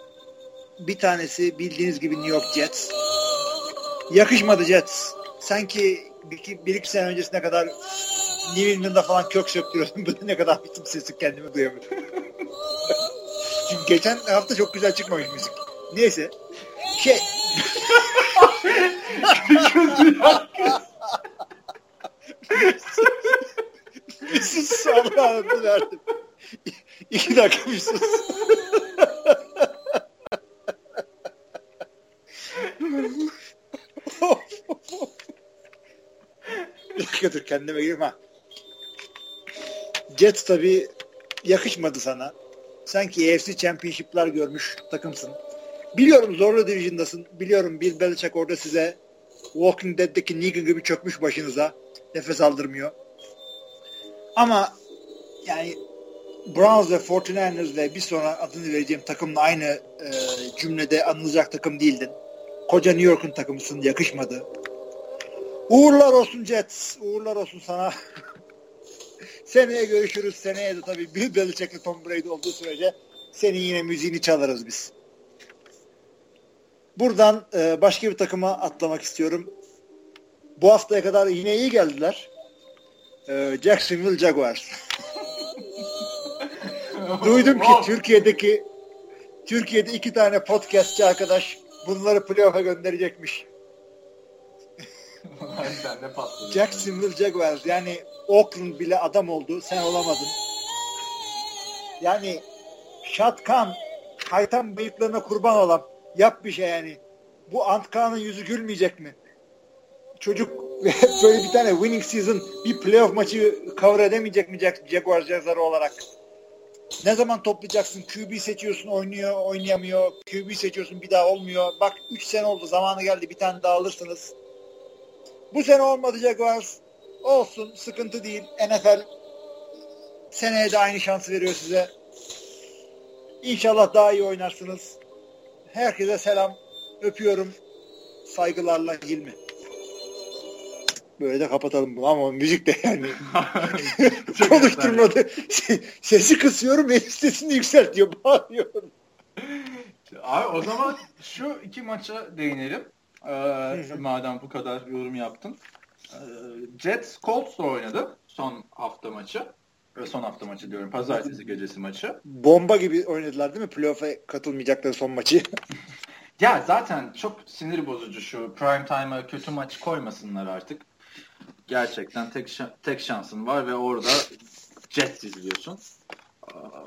Speaker 2: bir tanesi bildiğiniz gibi New York Jets. Yakışmadı Jets. Sanki bir, bir iki sene öncesine kadar New England'da falan kök söktürüyordum. Böyle ne kadar bitim sesi kendimi duyamıyorum. Çünkü geçen hafta çok güzel çıkmamış müzik. Neyse. Şey... bir sus sağlığa verdim. İki dakika bir sus. bir dakika dur kendime gireyim ha. Jets tabi yakışmadı sana. Sanki AFC Championship'lar görmüş takımsın. Biliyorum zorlu division'dasın. Biliyorum Bill Belichick orada size Walking Dead'deki Negan gibi çökmüş başınıza. Nefes aldırmıyor. Ama yani Browns ve 49ers ve bir sonra adını vereceğim takımla aynı e, cümlede anılacak takım değildin. Koca New York'un takımısın yakışmadı. Uğurlar olsun Jets. Uğurlar olsun sana. Seneye görüşürüz. Seneye de tabii Bill Belichick'le Tom Brady olduğu sürece senin yine müziğini çalarız biz. Buradan e, başka bir takıma atlamak istiyorum. Bu haftaya kadar yine iyi geldiler. E, Jacksonville Jaguars. Duydum ki Türkiye'deki Türkiye'de iki tane podcastçi arkadaş bunları playoff'a gönderecekmiş. Jacksonville Jaguars yani Oakland bile adam oldu. Sen olamadın. Yani Şatkan haytan bıyıklarına kurban olam. Yap bir şey yani. Bu Antkan'ın yüzü gülmeyecek mi? Çocuk böyle bir tane winning season bir playoff maçı cover edemeyecek mi Jaguars yazarı olarak? Ne zaman toplayacaksın? QB seçiyorsun oynuyor, oynayamıyor. QB seçiyorsun bir daha olmuyor. Bak 3 sene oldu zamanı geldi bir tane daha alırsınız. Bu sene olmadı Jaguars. Olsun sıkıntı değil. NFL seneye de aynı şansı veriyor size. İnşallah daha iyi oynarsınız. Herkese selam. Öpüyorum. Saygılarla Hilmi. Böyle de kapatalım bunu ama müzik de yani konuşturmadı. Sesi kısıyorum ve sesini yükseltiyor. Bağırıyorum.
Speaker 1: Abi o zaman şu iki maça değinelim. Ee, madem bu kadar yorum yaptın. Ee, Jets Colts oynadı son hafta maçı. Son hafta maçı diyorum. Pazartesi gecesi maçı.
Speaker 2: Bomba gibi oynadılar değil mi? Playoff'a katılmayacakları son maçı.
Speaker 1: ya zaten çok sinir bozucu şu prime time'a kötü maç koymasınlar artık. Gerçekten tek şa- tek şansın var ve orada Jets izliyorsun.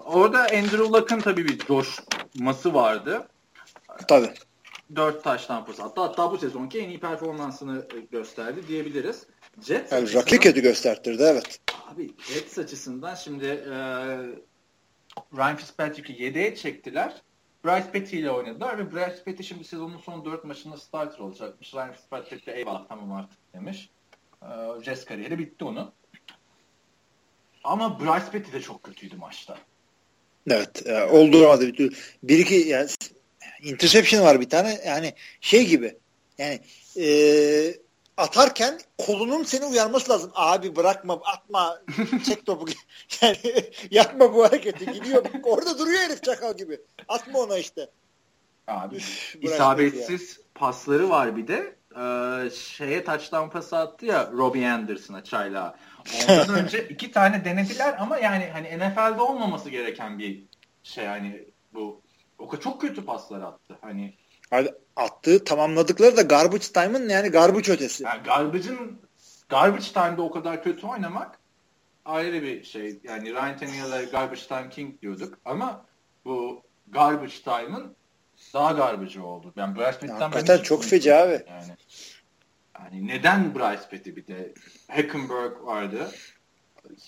Speaker 1: Orada Andrew Luck'ın tabii bir coşması vardı.
Speaker 2: Tabii.
Speaker 1: 4 taş tampası hatta bu sezonki en iyi performansını gösterdi diyebiliriz.
Speaker 2: Jets yani Rocky kötü göstertirdi evet.
Speaker 1: Abi Jets açısından şimdi e, Ryan Fitzpatrick'i 7'ye çektiler. Bryce Petty ile oynadılar ve Bryce Petty şimdi sezonun son 4 maçında starter olacakmış. Ryan Fitzpatrick de eyvallah tamam artık demiş. Ee, Jazz kariyeri bitti onun. Ama Bryce Petty de çok kötüydü maçta.
Speaker 2: Evet. E, olduramadı bir türlü. Bir iki yani interception var bir tane. Yani şey gibi. Yani e, atarken kolunun seni uyarması lazım. Abi bırakma, atma, çek topu. yani yapma bu hareketi. Gidiyor. Bak, orada duruyor herif çakal gibi. Atma ona işte.
Speaker 1: Abi Üf, isabetsiz pasları var bir de. Ee, şeye touchdown pası attı ya Robbie Anderson'a çayla. Ondan önce iki tane denediler ama yani hani NFL'de olmaması gereken bir şey hani bu o çok kötü paslar attı. Hani
Speaker 2: attığı tamamladıkları da garbage time'ın yani garbage ötesi.
Speaker 1: Yani garbage'ın garbage time'da o kadar kötü oynamak ayrı bir şey. Yani Ryan Tannehill'e garbage time king diyorduk ama bu garbage time'ın daha garbage oldu. Yani Bryce Pitt'ten
Speaker 2: Hakikaten çok feci abi.
Speaker 1: Yani, yani neden Bryce Pitt'i bir de Hackenberg vardı.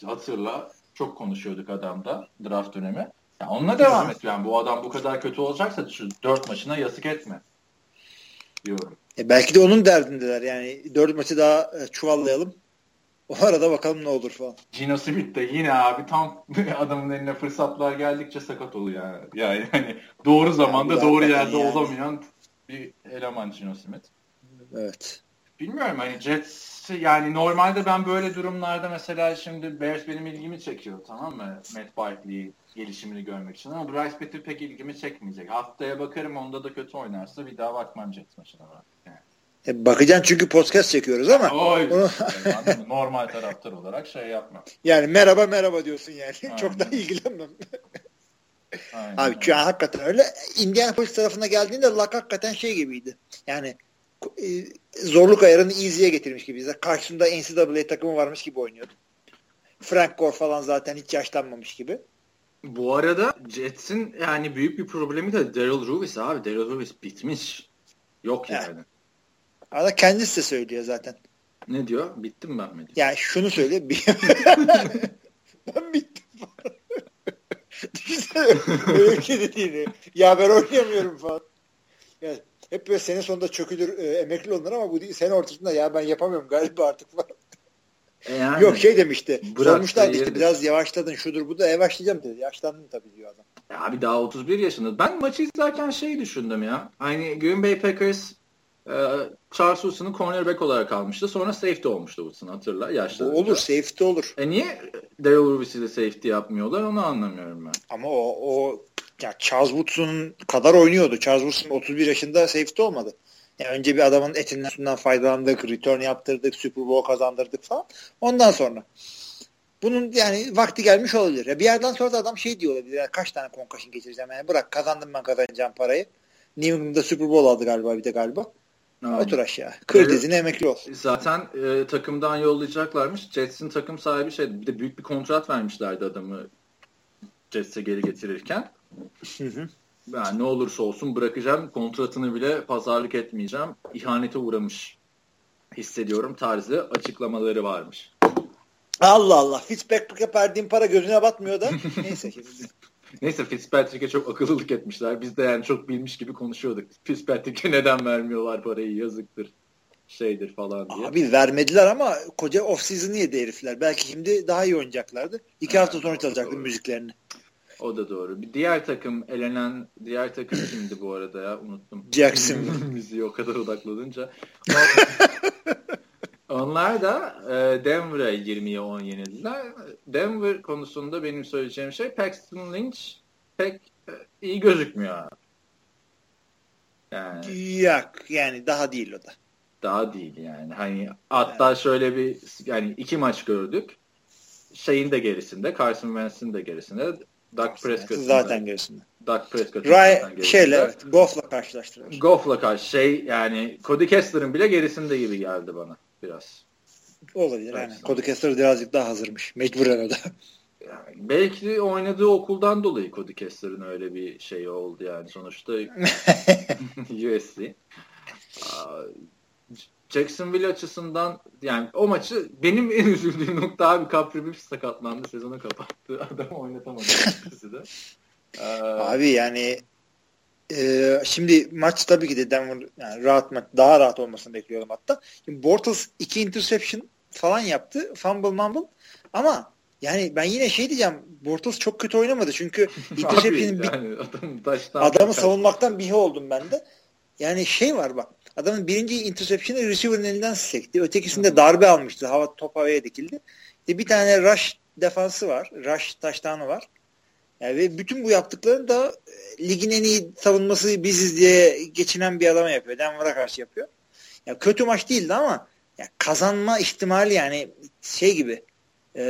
Speaker 1: Hatırla. Çok konuşuyorduk adamda draft dönemi. Yani onunla devam et. Yani bu adam bu kadar kötü olacaksa şu dört maçına yazık etme. Diyorum.
Speaker 2: E belki de onun derdindeler. Yani dört maçı daha e, çuvallayalım. O arada bakalım ne olur falan.
Speaker 1: Gino Smith de yine abi tam adamın eline fırsatlar geldikçe sakat oluyor yani. Yani hani doğru zamanda yani doğru yerde yani. olamayan bir eleman Gino Smith.
Speaker 2: Evet.
Speaker 1: Bilmiyorum hani Jets yani normalde ben böyle durumlarda mesela şimdi Bears benim ilgimi çekiyor tamam mı? Matt Barkley gelişimini görmek için ama Bryce Petty pek ilgimi çekmeyecek. Haftaya bakarım onda da kötü oynarsa bir daha bakmam Jets maçına. Yani.
Speaker 2: E, bakacaksın çünkü podcast çekiyoruz ama.
Speaker 1: Oy, onu... normal taraftar olarak şey yapma.
Speaker 2: Yani merhaba merhaba diyorsun yani. Aynen. Çok da ilgilenmem. Aynen. Abi çünkü hakikaten öyle. Indianapolis tarafına geldiğinde Luck hakikaten şey gibiydi. Yani e, zorluk ayarını easy'ye getirmiş gibi. Karşımda NCAA takımı varmış gibi oynuyordu. Frank Gore falan zaten hiç yaşlanmamış gibi.
Speaker 1: Bu arada Jets'in yani büyük bir problemi de Daryl Lewis abi. Daryl Lewis bitmiş. Yok yani. yani.
Speaker 2: Arada kendisi de söylüyor zaten.
Speaker 1: Ne diyor? Bittim ben mi? Diyor.
Speaker 2: Yani şunu söylüyor. ben bittim falan. Öyle şey dediğini. Ya ben oynayamıyorum falan. Yani hep böyle sene sonunda çökülür e, emekli olunur ama bu sene ortasında ya ben yapamıyorum galiba artık falan. E yani, Yok şey demişti. Sormuşlar işte biraz yavaşladın şudur bu da yavaşlayacağım dedi. Yaşlandın tabii diyor adam.
Speaker 1: Ya abi daha 31 yaşında. Ben maçı izlerken şey düşündüm ya. Hani Green Bay Packers e, Charles Wilson'ı cornerback olarak almıştı. Sonra safety olmuştu Wilson hatırla. Yaşlı.
Speaker 2: Olur safety olur.
Speaker 1: E niye Daryl Lewis'i de safety yapmıyorlar onu anlamıyorum ben.
Speaker 2: Ama o, o ya Charles Woodson'un kadar oynuyordu. Charles Woodson 31 yaşında safety olmadı. Yani önce bir adamın etinden suyundan faydalandık, return yaptırdık, Super Bowl kazandırdık falan. Ondan sonra. Bunun yani vakti gelmiş olabilir. Ya bir yerden sonra da adam şey diyor olabilir. Yani kaç tane concussion geçireceğim yani bırak kazandım ben kazanacağım parayı. New England'da Super Bowl aldı galiba bir de galiba. Aynen. Otur aşağı. Kır evet. dizini emekli ol.
Speaker 1: Zaten e, takımdan yollayacaklarmış. Jets'in takım sahibi şey bir de büyük bir kontrat vermişlerdi adamı Jets'e geri getirirken. Hı hı ben ne olursa olsun bırakacağım. Kontratını bile pazarlık etmeyeceğim. İhanete uğramış hissediyorum tarzı açıklamaları varmış.
Speaker 2: Allah Allah. Fitzpatrick'e verdiğim para gözüne batmıyor da. Neyse.
Speaker 1: Neyse Fitzpatrick'e çok akıllılık etmişler. Biz de yani çok bilmiş gibi konuşuyorduk. Fitzpatrick'e neden vermiyorlar parayı yazıktır şeydir falan diye.
Speaker 2: Abi vermediler ama koca off season yedi herifler. Belki şimdi daha iyi oynayacaklardı. İki hafta sonra çalacaktı müziklerini.
Speaker 1: O da doğru. Bir diğer takım elenen diğer takım kimdi bu arada ya unuttum.
Speaker 2: Jackson.
Speaker 1: Müziği o kadar odaklanınca. Onlar da e, Denver'a 20'ye 10 yenildiler. Denver konusunda benim söyleyeceğim şey Paxton Lynch pek e, iyi gözükmüyor.
Speaker 2: Yani, Yok yani daha değil o da.
Speaker 1: Daha değil yani. Hani hatta yani. şöyle bir yani iki maç gördük. Şeyin de gerisinde, Carson Wentz'in de gerisinde. Doug Prescott
Speaker 2: zaten gerisinde.
Speaker 1: Doug Prescott
Speaker 2: Ray şeyle Goff'la karşılaştırılır.
Speaker 1: Goff'la karşı şey yani Cody Kessler'ın bile gerisinde gibi geldi bana biraz.
Speaker 2: Olabilir yani. Cody Kessler birazcık daha hazırmış. Mecburen o da.
Speaker 1: Yani belki oynadığı okuldan dolayı Cody Kessler'ın öyle bir şey oldu yani sonuçta USC. Jacksonville açısından yani o maçı benim en üzüldüğüm nokta abi Capri Bibbs sakatlandı sezonu kapattı. Adam oynatamadı de.
Speaker 2: Abi yani Ee, şimdi maç tabii ki de Denver yani rahat maç, daha rahat olmasını bekliyorum hatta. Şimdi Bortles iki interception falan yaptı. Fumble mumble. Ama yani ben yine şey diyeceğim. Bortles çok kötü oynamadı. Çünkü interception'ın yani adam adamı savunmaktan bihi oldum ben de. Yani şey var bak. Adamın birinci interception'ı receiver'ın elinden sekti. Ötekisinde darbe almıştı. Hava top havaya dikildi. İşte bir tane rush defansı var. Rush taştanı var. Yani ve bütün bu yaptıklarını da e, ligin en iyi savunması biziz diye geçinen bir adama yapıyor. Denver'a karşı yapıyor. Ya kötü maç değildi ama ya kazanma ihtimali yani şey gibi e,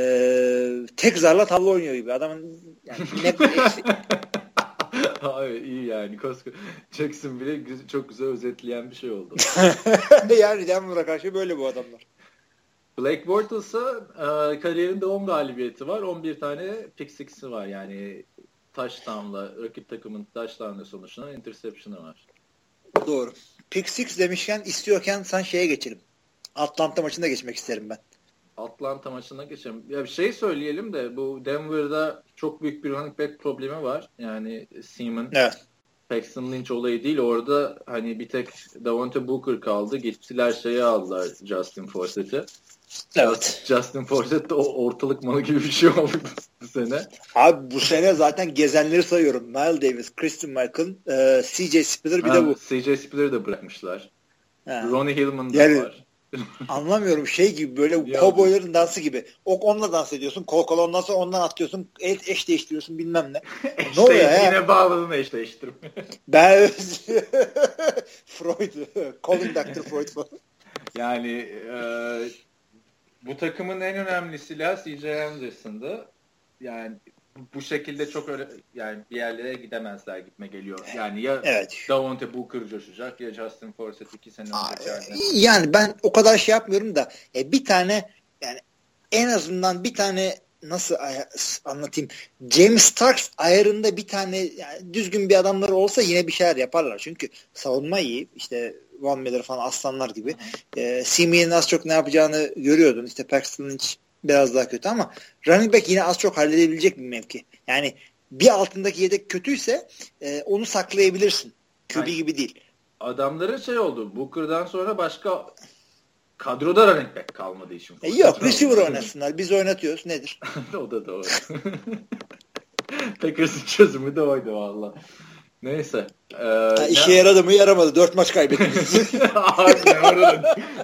Speaker 2: tek zarla tavla oynuyor gibi. Adamın yani ne,
Speaker 1: Abi iyi yani. Jackson bile çok güzel özetleyen bir şey oldu.
Speaker 2: yani Denver'a karşı böyle bu adamlar.
Speaker 1: Blake Bortles'a e, kariyerinde 10 galibiyeti var. 11 tane pick six'i var. Yani touchdown'la rakip takımın touchdown'la sonuçlanan interception'ı var.
Speaker 2: Doğru. Pick six demişken istiyorken sen şeye geçelim. Atlanta maçında geçmek isterim ben.
Speaker 1: Atlanta maçına geçelim. Ya bir şey söyleyelim de bu Denver'da çok büyük bir running back problemi var. Yani Seaman evet. Paxton Lynch olayı değil. Orada hani bir tek Davante Booker kaldı. Gittiler şeyi aldılar Justin Forsett'i.
Speaker 2: Evet.
Speaker 1: Justin Forsett de ortalık malı gibi bir şey oldu bu sene.
Speaker 2: Abi bu sene zaten gezenleri sayıyorum. Nile Davis, Christian Michael, e, CJ Spiller bir ha, de bu.
Speaker 1: CJ Spiller'ı da bırakmışlar. Ha. Ronnie Hillman da yani, var.
Speaker 2: Anlamıyorum şey gibi böyle kovboyların dansı gibi. Ok onunla dans ediyorsun. Kol kol ondan sonra ondan atlıyorsun. El, eş değiştiriyorsun bilmem ne.
Speaker 1: ne oluyor ya? Yine bağladın eş değiştirme.
Speaker 2: ben Freud. Calling Dr. Freud
Speaker 1: Yani e, bu takımın en önemli silahı CJ Anderson'dı. Yani bu şekilde çok öyle yani bir yerlere gidemezler gitme geliyor. Yani ya evet. Davante Booker coşacak ya Justin Forsett iki sene önce
Speaker 2: Yani ben o kadar şey yapmıyorum da e, bir tane yani en azından bir tane nasıl anlatayım James Starks ayarında bir tane yani düzgün bir adamları olsa yine bir şeyler yaparlar. Çünkü savunma iyi. işte Von Miller falan aslanlar gibi. E, Simeon'in az çok ne yapacağını görüyordun. İşte Paxton Lynch biraz daha kötü ama running back yine az çok halledebilecek bir mevki. Yani bir altındaki yedek kötüyse e, onu saklayabilirsin. QB yani, gibi değil.
Speaker 1: Adamların şey oldu. Booker'dan sonra başka kadroda running back kalmadı işin.
Speaker 2: E, yok receiver oynasınlar. Biz oynatıyoruz. Nedir?
Speaker 1: o da doğru. Packers'ın çözümü de oydu valla. Neyse.
Speaker 2: Ee, ha, işe ya... yaradı mı yaramadı. Dört maç kaybettiniz.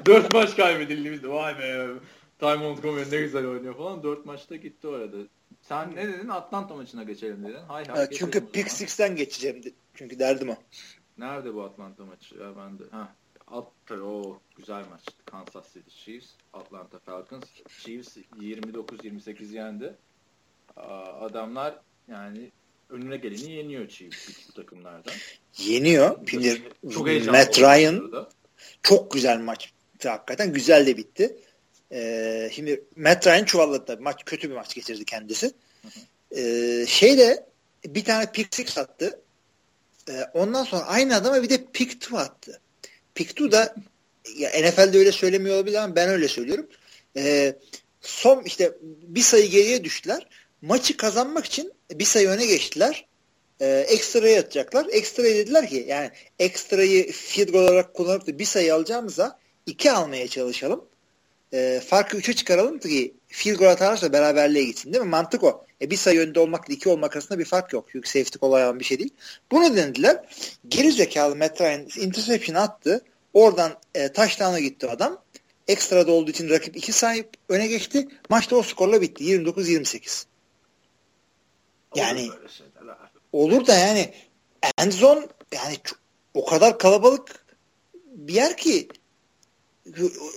Speaker 1: Dört maç kaybedildiğimizde vay be. Ty Montgomery ne güzel oynuyor falan. Dört maçta gitti orada. Sen ne dedin? Atlanta maçına geçelim dedin. Hay hay.
Speaker 2: Ha, çünkü Pick Six'ten geçeceğim. Çünkü derdim o.
Speaker 1: Nerede bu Atlanta maçı? Ya ben de. Ha. Alt, o güzel maçtı. Kansas City Chiefs, Atlanta Falcons. Chiefs 29-28 yendi. Adamlar yani önüne geleni yeniyor Chiefs bu takımlardan.
Speaker 2: Yeniyor. Şimdi çok Matt Ryan çok güzel maç. Hakikaten güzel de bitti. Ee, şimdi Matt Ryan çuvalladı tabii. Maç kötü bir maç geçirdi kendisi. Ee, şey de bir tane pick six attı. Ee, ondan sonra aynı adama bir de pick two attı. Pick two da ya NFL'de öyle söylemiyor olabilir ama ben öyle söylüyorum. Ee, son işte bir sayı geriye düştüler. Maçı kazanmak için bir sayı öne geçtiler. Ee, ekstraya atacaklar. Ekstraya dediler ki yani ekstrayı field goal olarak kullanıp da bir sayı alacağımıza iki almaya çalışalım e, farkı 3'e çıkaralım ki field goal atarsa beraberliğe gitsin değil mi? Mantık o. E, bir sayı önde olmakla iki olmak arasında bir fark yok. Çünkü safety kolay olan bir şey değil. Bunu denediler. Geri zekalı Matt Ryan interception attı. Oradan e, taştağına gitti adam. Ekstrada olduğu için rakip iki sayı öne geçti. Maçta o skorla bitti. 29-28. Yani olur da yani end zone yani o kadar kalabalık bir yer ki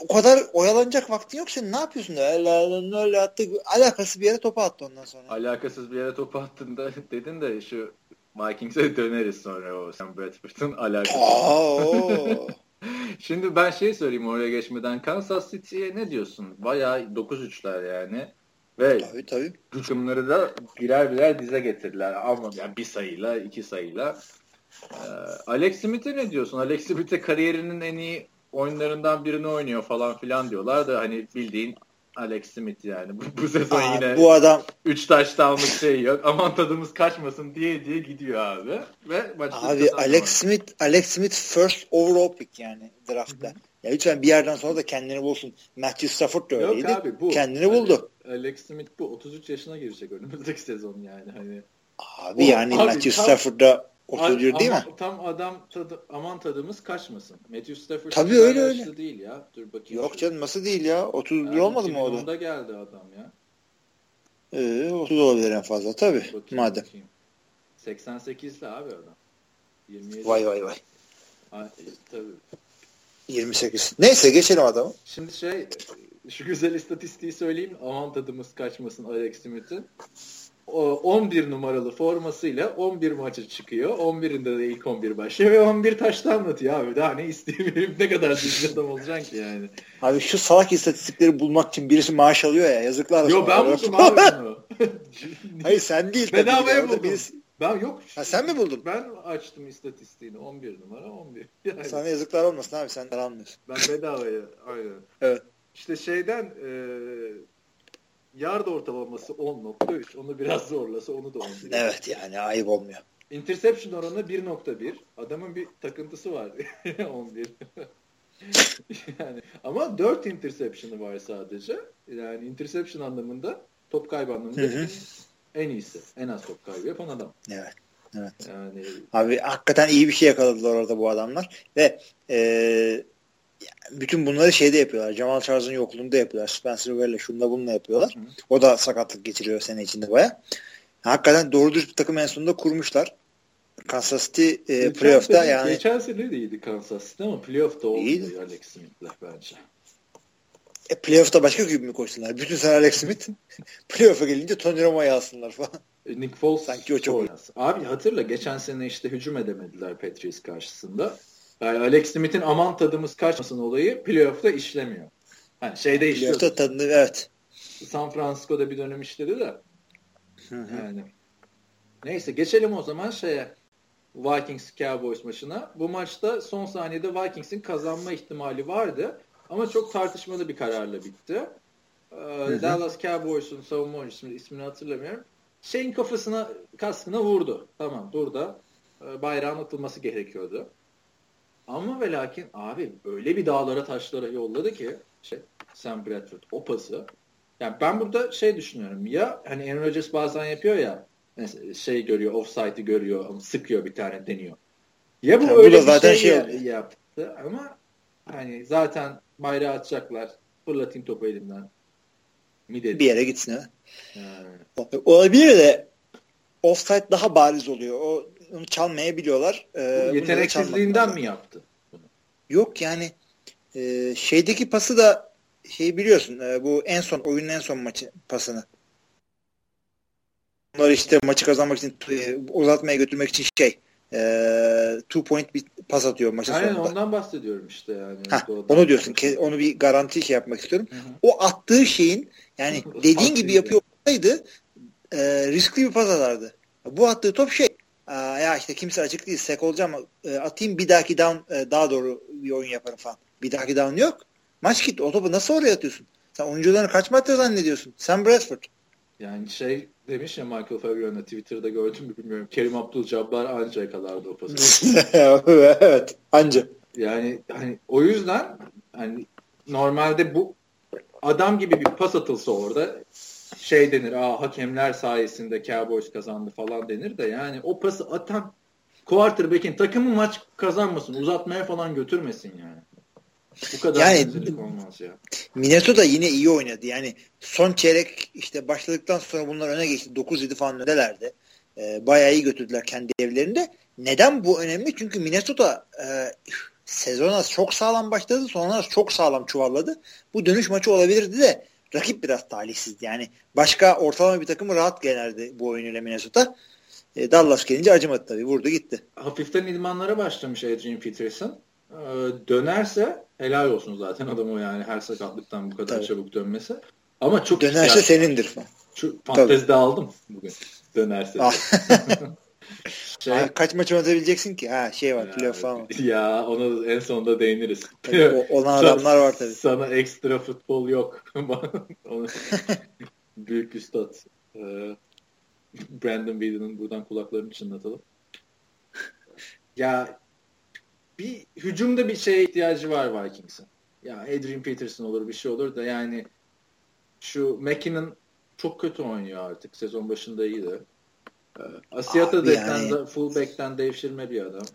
Speaker 2: o kadar oyalanacak vaktin yok senin ne yapıyorsun öyle öyle attı alakası bir yere topu attı ondan sonra.
Speaker 1: Alakasız bir yere topu attın da dedin de şu Vikings'e döneriz sonra o Sam Bradford'un alakası. Şimdi ben şey söyleyeyim oraya geçmeden Kansas City'ye ne diyorsun? Bayağı 9-3'ler yani. Ve tabii, tabii. takımları da birer birer dize getirdiler. Ama yani bir sayıyla, iki sayıyla. Ee, Alex Smith'e ne diyorsun? Alex Smith'e kariyerinin en iyi oyunlarından birini oynuyor falan filan diyorlar da hani bildiğin Alex Smith yani. Bu, bu sezon
Speaker 2: Aa,
Speaker 1: yine
Speaker 2: bu adam
Speaker 1: 3 taştanlık şey yok. Aman tadımız kaçmasın diye diye gidiyor abi. Ve maçta
Speaker 2: abi Alex Smith Alex Smith first overall pick yani draftta. Ya lütfen bir yerden sonra da kendini bulsun. Matthew Stafford da öyleydi. Yok abi bu. Kendini buldu.
Speaker 1: Alex Smith bu 33 yaşına girecek önümüzdeki sezon yani hani.
Speaker 2: Abi o, yani abi, Matthew Stafford'da 31 değil mi?
Speaker 1: Tam adam tadı, aman tadımız kaçmasın. Matthew Stafford
Speaker 2: Tabii öyle öyle.
Speaker 1: değil ya. Dur bakayım.
Speaker 2: Yok canım nasıl değil ya? 31 yani olmadı mı o
Speaker 1: da? geldi adam ya.
Speaker 2: Ee, 30 olabilir en fazla tabii. Bakayım, madem. Bakayım.
Speaker 1: 88'li abi adam.
Speaker 2: 27. Vay vay vay.
Speaker 1: Ha, e, tabii.
Speaker 2: 28. Neyse geçelim adamı.
Speaker 1: Şimdi şey şu güzel istatistiği söyleyeyim. Aman tadımız kaçmasın Alex Smith'in. 11 numaralı formasıyla 11 maça çıkıyor. 11'inde de ilk 11 başlıyor ve 11 taştan anlatıyor abi. Daha ne isteyeyim ne kadar düzgün adam olacaksın ki yani.
Speaker 2: Abi şu salak istatistikleri bulmak için birisi maaş alıyor ya yazıklar
Speaker 1: olsun. Yo ben buldum abi bunu.
Speaker 2: Hayır sen değil.
Speaker 1: Bedavaya buldum. Birisi... Ben yok.
Speaker 2: Ha, sen mi buldun?
Speaker 1: Ben açtım istatistiğini. 11 numara 11.
Speaker 2: Yani. Sana yazıklar olmasın abi sen almıyorsun.
Speaker 1: Ben bedavaya aynen.
Speaker 2: evet.
Speaker 1: İşte şeyden e, yard ortalaması 10.3. Onu biraz zorlasa onu da 11.
Speaker 2: Evet yani ayıp olmuyor.
Speaker 1: Interception oranı 1.1. Adamın bir takıntısı var. 11. yani ama 4 interception'ı var sadece. Yani interception anlamında top kaybı anlamında hı hı. en iyisi. En az top kaybı yapan adam.
Speaker 2: Evet. Evet. Yani... Abi hakikaten iyi bir şey yakaladılar orada bu adamlar. Ve e, bütün bunları şeyde yapıyorlar. Jamal Charles'ın yokluğunda yapıyorlar. Spencer Ware'le şunla bununla yapıyorlar. Hı. O da sakatlık geçiriyor sene içinde baya. Hakikaten doğru düz bir takım en sonunda kurmuşlar. Kansas City e, playoff'ta yani.
Speaker 1: Geçen sene de iyiydi Kansas City ama playoff'ta oldu iyiydi. Alex Smith'le bence.
Speaker 2: E, playoff'ta başka gibi mi koşsunlar? Bütün sene Alex Smith playoff'a gelince Tony Romo'yu alsınlar falan.
Speaker 1: E, Nick Foles sanki o çok. Abi hatırla geçen sene işte hücum edemediler Patriots karşısında. Yani Alex Smith'in aman tadımız kaçmasın olayı playoff'ta işlemiyor. Hani şeyde işliyor.
Speaker 2: Playoff'ta tadını evet.
Speaker 1: San Francisco'da bir dönem işledi de. Yani. Neyse geçelim o zaman şeye. Vikings Cowboys maçına. Bu maçta son saniyede Vikings'in kazanma ihtimali vardı. Ama çok tartışmalı bir kararla bitti. Ee, Dallas Cowboys'un savunma oyuncusu ismini hatırlamıyorum. Şeyin kafasına kaskına vurdu. Tamam burada e, bayrağın atılması gerekiyordu. Ama ve lakin abi öyle bir dağlara taşlara yolladı ki şey, Sam Bradford o pası. Yani ben burada şey düşünüyorum ya hani Aaron Rodgers bazen yapıyor ya şey görüyor offside'ı görüyor sıkıyor bir tane deniyor. Ya bu yani öyle bu bir zaten şey, şey yaptı ama hani zaten bayrağı atacaklar fırlatayım topu elimden
Speaker 2: mi dedi. Bir yere gitsin ha. Yani. Olabilir de offside daha bariz oluyor. O onu çalmayabiliyorlar.
Speaker 1: Ee, yeteneksizliğinden mi yaptı?
Speaker 2: Yok yani e, şeydeki pası da şey biliyorsun e, bu en son oyunun en son maçı pasını. Bunlar işte maçı kazanmak için e, uzatmaya götürmek için şey e, two point bir pas atıyor maçın
Speaker 1: Aynen,
Speaker 2: sonunda.
Speaker 1: Aynen ondan bahsediyorum işte yani.
Speaker 2: Ha, onu diyorsun. Ke, onu bir garanti şey yapmak istiyorum. Hı hı. O attığı şeyin yani dediğin gibi yapıyor olsaydı e, riskli bir pas atardı. Bu attığı top şey ya işte kimse açık değil sek olacağım e, atayım bir dahaki down e, daha doğru bir oyun yaparım falan. Bir dahaki down yok. Maç gitti. O topu nasıl oraya atıyorsun? Sen oyuncularını kaç metre zannediyorsun? Sen Bradford.
Speaker 1: Yani şey demiş ya Michael Fabian'a Twitter'da gördüm mü bilmiyorum. Kerim Abdul-Jabbar anca yakalardı o pası.
Speaker 2: evet anca.
Speaker 1: Yani hani o yüzden hani normalde bu adam gibi bir pas atılsa orada şey denir aa hakemler sayesinde Cowboys kazandı falan denir de yani o pası atan quarterback'in takımı maç kazanmasın uzatmaya falan götürmesin yani. Bu kadar yani, olmaz ya.
Speaker 2: Minnesota yine iyi oynadı. Yani son çeyrek işte başladıktan sonra bunlar öne geçti. 9-7 falan öndelerdi. Ee, bayağı iyi götürdüler kendi evlerinde. Neden bu önemli? Çünkü Minnesota e, sezona çok sağlam başladı. Sonra çok sağlam çuvalladı. Bu dönüş maçı olabilirdi de rakip biraz talihsizdi. Yani başka ortalama bir takımı rahat generdi bu oyunuyla Minnesota. E, Dallas gelince acımadı tabii. Vurdu gitti.
Speaker 1: Hafiften idmanlara başlamış Adrian Peterson. Ee, dönerse helal olsun zaten adam o yani her sakatlıktan bu kadar tabii. çabuk dönmesi. Ama çok
Speaker 2: Dönerse senindir.
Speaker 1: Şu fantezide aldım bugün. Dönerse.
Speaker 2: Şey, ha, kaç maç oynatabileceksin ki? Ha şey var playoff falan.
Speaker 1: Ya onu en sonunda değiniriz.
Speaker 2: Tabii, olan adamlar var tabii.
Speaker 1: Sana ekstra futbol yok. Büyük üstad. Ee, Brandon Whedon'ın buradan kulaklarını çınlatalım. Ya bir hücumda bir şeye ihtiyacı var Vikings'in. Ya Adrian Peterson olur bir şey olur da yani şu McKinnon çok kötü oynuyor artık. Sezon başında iyiydi. Asiyata yani... fullback'ten devşirme bir adam.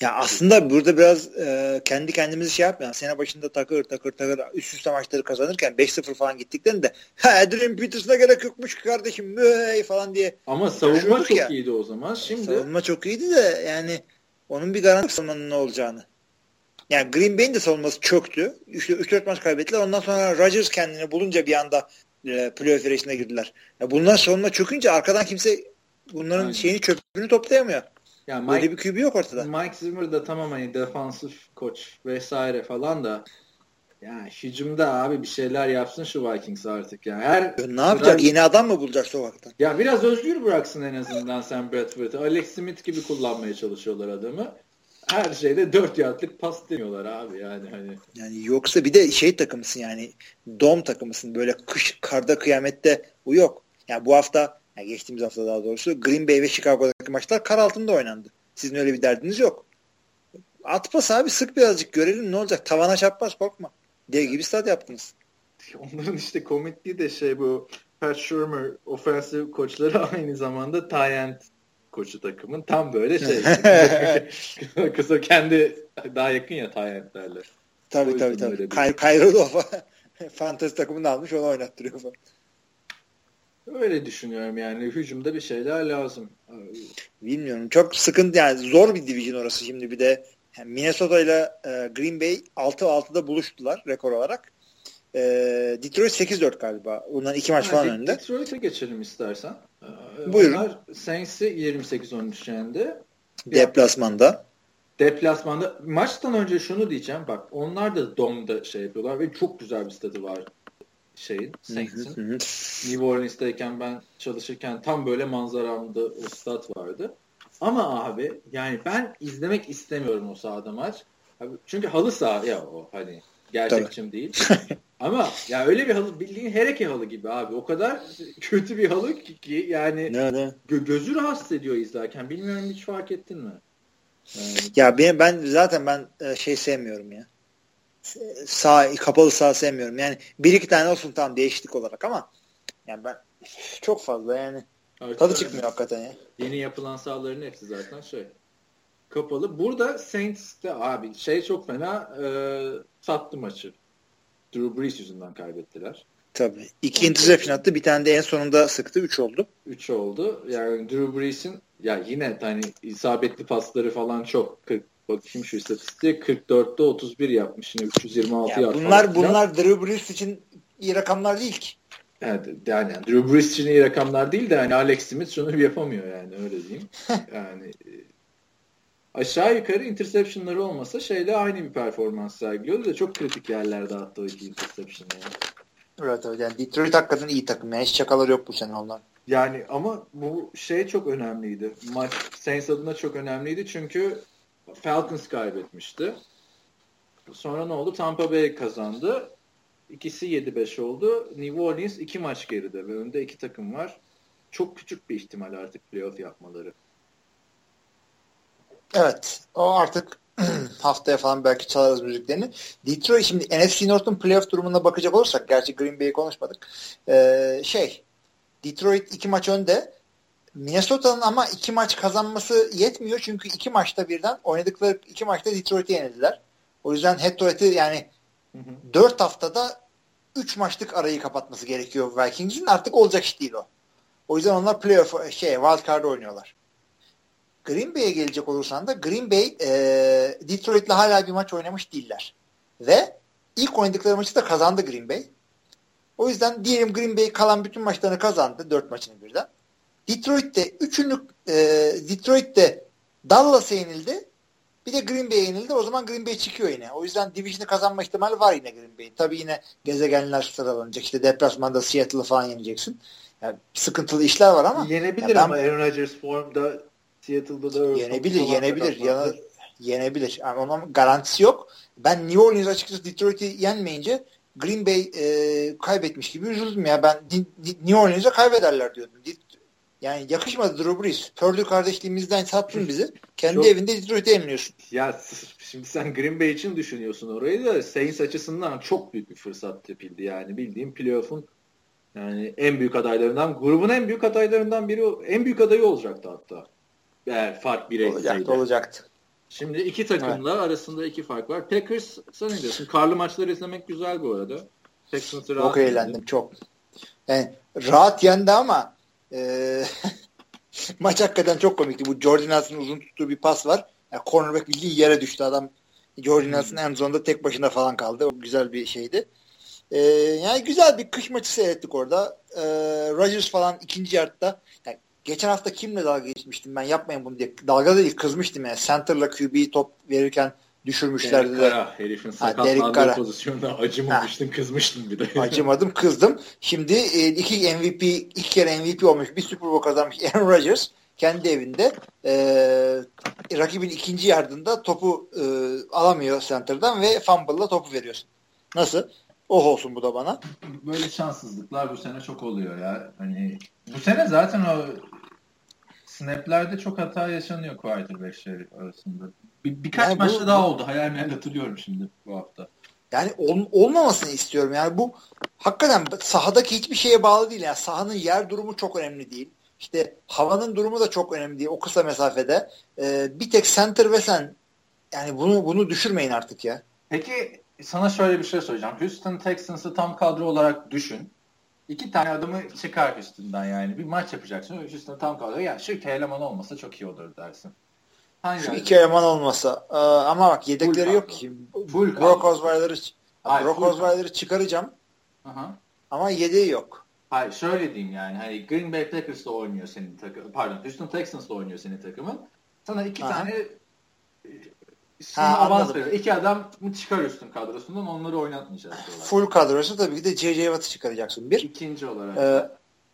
Speaker 2: Ya aslında burada biraz e, kendi kendimizi şey yapmayalım. Sene başında takır takır takır üst üste maçları kazanırken 5-0 falan gittiklerinde ha Adrian Peterson'a gerek yokmuş kardeşim mühey falan diye.
Speaker 1: Ama savunma çok ya. iyiydi o zaman. Şimdi
Speaker 2: savunma çok iyiydi de yani onun bir garanti savunmanın ne olacağını. Yani Green Bay'in de savunması çöktü. 3-4 maç kaybettiler. Ondan sonra Rodgers kendini bulunca bir anda e, playoff yarışına girdiler. Ya bunlar savunma çökünce arkadan kimse bunların Aynen. şeyini çöpünü toplayamıyor. Yani Mike, Böyle bir QB yok ortada.
Speaker 1: Mike Zimmer da tamam hani defansif koç vesaire falan da yani hücumda abi bir şeyler yapsın şu Vikings artık yani. Her
Speaker 2: ya ne yapacak? Biraz, Yeni adam mı bulacak sokaktan?
Speaker 1: Ya biraz özgür bıraksın en azından sen Bradford'u. Alex Smith gibi kullanmaya çalışıyorlar adamı. Her şeyde dört yardlık pas demiyorlar abi yani hani.
Speaker 2: Yani yoksa bir de şey takımısın yani dom takımısın böyle kış karda kıyamette bu yok. Yani bu hafta yani geçtiğimiz hafta daha doğrusu Green Bay ve Chicago'daki maçlar kar altında oynandı. Sizin öyle bir derdiniz yok. At pas abi sık birazcık görelim ne olacak. Tavana çarpmaz korkma. Diye gibi stat yaptınız.
Speaker 1: Onların işte komikliği de şey bu Pat Shermer ofensif koçları aynı zamanda Tyent koçu takımın tam böyle şey. Kısa kendi daha yakın ya Tyent'lerle.
Speaker 2: Tabii tabii tabii. Kay Kayrolova fantezi takımını almış onu oynattırıyor falan.
Speaker 1: Öyle düşünüyorum yani. Hücumda bir şeyler lazım.
Speaker 2: Bilmiyorum. Çok sıkıntı yani zor bir division orası şimdi bir de yani Minnesota ile e, Green Bay 6-6'da buluştular rekor olarak. E, Detroit 8-4 galiba. Bundan iki maç falan önünde.
Speaker 1: Detroit'e geçelim istersen.
Speaker 2: Ee, Buyurun. Onlar
Speaker 1: Saints'i 28-13 yendi.
Speaker 2: Deplasmanda.
Speaker 1: Deplasmanda. Maçtan önce şunu diyeceğim. Bak onlar da domda şey yapıyorlar ve çok güzel bir stadı var şeyin Saints'in. New Orleans'tayken ben çalışırken tam böyle manzaramda o stat vardı. Ama abi yani ben izlemek istemiyorum o sahada maç. Abi, çünkü halı saha ya o hani gerçekçim değil. Ama ya öyle bir halı bildiğin hereke halı gibi abi. O kadar kötü bir halı ki, yani
Speaker 2: ne, ne?
Speaker 1: Gö- gözü rahatsız ediyor izlerken. Bilmiyorum hiç fark ettin mi?
Speaker 2: Yani... Ya ben, ben zaten ben e, şey sevmiyorum ya sağ kapalı sağ sevmiyorum. Yani bir iki tane olsun tam değişiklik olarak ama yani ben çok fazla yani Artık tadı çıkmıyor hakikaten ya.
Speaker 1: Yeni yapılan sahaların hepsi zaten şey kapalı. Burada Saints'te abi şey çok fena e, sattı maçı. Drew Brees yüzünden kaybettiler.
Speaker 2: Tabii. İki interception attı. Bir tane de en sonunda sıktı. Üç oldu.
Speaker 1: Üç oldu. Yani Drew Brees'in ya yine hani isabetli pasları falan çok. 40 Bakayım şu istatistiğe 44'te 31 yapmış. Yine 326
Speaker 2: ya bunlar bunlar Drew Brees için iyi rakamlar değil ki.
Speaker 1: Evet, yani Drew Brees için iyi rakamlar değil de hani Alex Smith şunu yapamıyor yani öyle diyeyim. yani e, aşağı yukarı interceptionları olmasa şeyle aynı bir performans sergiliyordu da çok kritik yerlerde attı o iki interception yani.
Speaker 2: Evet evet yani Detroit hakikaten iyi takım. Yani hiç çakaları yok bu sene onlar.
Speaker 1: Yani ama bu şey çok önemliydi. Maç Saints adına çok önemliydi çünkü Falcons kaybetmişti. Sonra ne oldu? Tampa Bay kazandı. İkisi 7-5 oldu. New Orleans iki maç geride ve önde iki takım var. Çok küçük bir ihtimal artık playoff yapmaları.
Speaker 2: Evet. O artık haftaya falan belki çalarız müziklerini. Detroit şimdi NFC North'un playoff durumuna bakacak olursak gerçi Green Bay'i konuşmadık. Ee, şey Detroit iki maç önde. Minnesota'nın ama iki maç kazanması yetmiyor çünkü iki maçta birden oynadıkları iki maçta Detroit'i yenildiler. O yüzden head to head'i yani hı hı. dört haftada üç maçlık arayı kapatması gerekiyor Vikings'in. Artık olacak iş değil o. O yüzden onlar playoff şey wild card oynuyorlar. Green Bay'e gelecek olursan da Green Bay e, Detroit'le hala bir maç oynamış değiller. Ve ilk oynadıkları maçı da kazandı Green Bay. O yüzden diyelim Green Bay kalan bütün maçlarını kazandı. Dört maçını birden. Detroit'te üçünü e, Detroit'te Dallas'a yenildi. Bir de Green Bay'e yenildi. O zaman Green Bay çıkıyor yine. O yüzden Division'ı kazanma ihtimali var yine Green Bay'in. Tabii yine gezegenler sıralanacak. İşte deplasmanda Seattle'ı falan yeneceksin. Yani sıkıntılı işler var ama.
Speaker 1: Yenebilir ben, ama Aaron Rodgers formda Seattle'da da
Speaker 2: yenebilir, yenebilir. Yana, yenebilir. Yani onun garantisi yok. Ben New Orleans açıkçası Detroit'i yenmeyince Green Bay e, kaybetmiş gibi üzüldüm ya. Ben New Orleans'a kaybederler diyordum. Yani yakışmadı Drew Brees. Purdue kardeşliğimizden sattın bizi. Kendi Çok... evinde Detroit'e yeniliyorsun.
Speaker 1: Ya şimdi sen Green Bay için düşünüyorsun orayı da Saints açısından çok büyük bir fırsat tepildi yani. Bildiğim playoff'un yani en büyük adaylarından, grubun en büyük adaylarından biri, en büyük adayı olacaktı hatta. Eğer fark bire
Speaker 2: olacaktı, olacaktı.
Speaker 1: Şimdi iki takımla evet. arasında iki fark var. Packers sen ne diyorsun? Karlı maçları izlemek güzel bu arada.
Speaker 2: Texans'ı rahat Çok eğlendim çok. Yani rahat yendi ama maç hakikaten çok komikti. Bu Jordan Nelson'ın uzun tuttuğu bir pas var. Yani cornerback bildiğin yere düştü adam. Jordan hmm. Nelson en zonda tek başına falan kaldı. O güzel bir şeydi. Ee, yani güzel bir kış maçı seyrettik orada. Ee, Rodgers falan ikinci yarıda yani geçen hafta kimle dalga geçmiştim ben yapmayın bunu diye. Dalga değil kızmıştım yani. Center'la QB'yi top verirken düşürmüşlerdi.
Speaker 1: Derek Kara herifin sakatlandığı pozisyonda acımamıştın ha. kızmıştın bir de.
Speaker 2: Acımadım kızdım. Şimdi e, iki MVP iki kere MVP olmuş bir Super Bowl kazanmış Aaron Rodgers kendi evinde e, rakibin ikinci yardında topu e, alamıyor center'dan ve fumble'la topu veriyorsun. Nasıl? Oh olsun bu da bana.
Speaker 1: Böyle şanssızlıklar bu sene çok oluyor ya. Hani bu sene zaten o snaplerde çok hata yaşanıyor quarterback'ler arasında. Bir, birkaç yani maçta bu, daha oldu. Hayal meyal hatırlıyorum şimdi bu hafta.
Speaker 2: Yani ol, olmamasını istiyorum. Yani bu hakikaten sahadaki hiçbir şeye bağlı değil. Yani sahanın yer durumu çok önemli değil. İşte havanın durumu da çok önemli değil o kısa mesafede. Ee, bir tek center ve sen yani bunu bunu düşürmeyin artık ya.
Speaker 1: Peki sana şöyle bir şey söyleyeceğim. Houston Texans'ı tam kadro olarak düşün. İki tane adımı çıkar üstünden yani. Bir maç yapacaksın. Houston tam kadro. Ya şu iki eleman olmasa çok iyi olur dersin.
Speaker 2: Hangi şu iki eleman olmasa. Ee, ama bak yedekleri full yok ki. Full Brock Osweiler'ı Brock Osweiler'ı çıkaracağım. Aha. Ama yedeği yok.
Speaker 1: Hayır şöyle diyeyim yani. Hani Green Bay Packers'la oynuyor senin takım. Pardon Houston Texans'la oynuyor senin takımın. Sana iki Aha. tane Şimdi ha, avans veriyor. İki adam mı çıkar üstün kadrosundan onları oynatmayacağız diyorlar.
Speaker 2: Full kadrosu tabii ki de J.J. Watt'ı çıkaracaksın bir.
Speaker 1: İkinci olarak.
Speaker 2: Ee,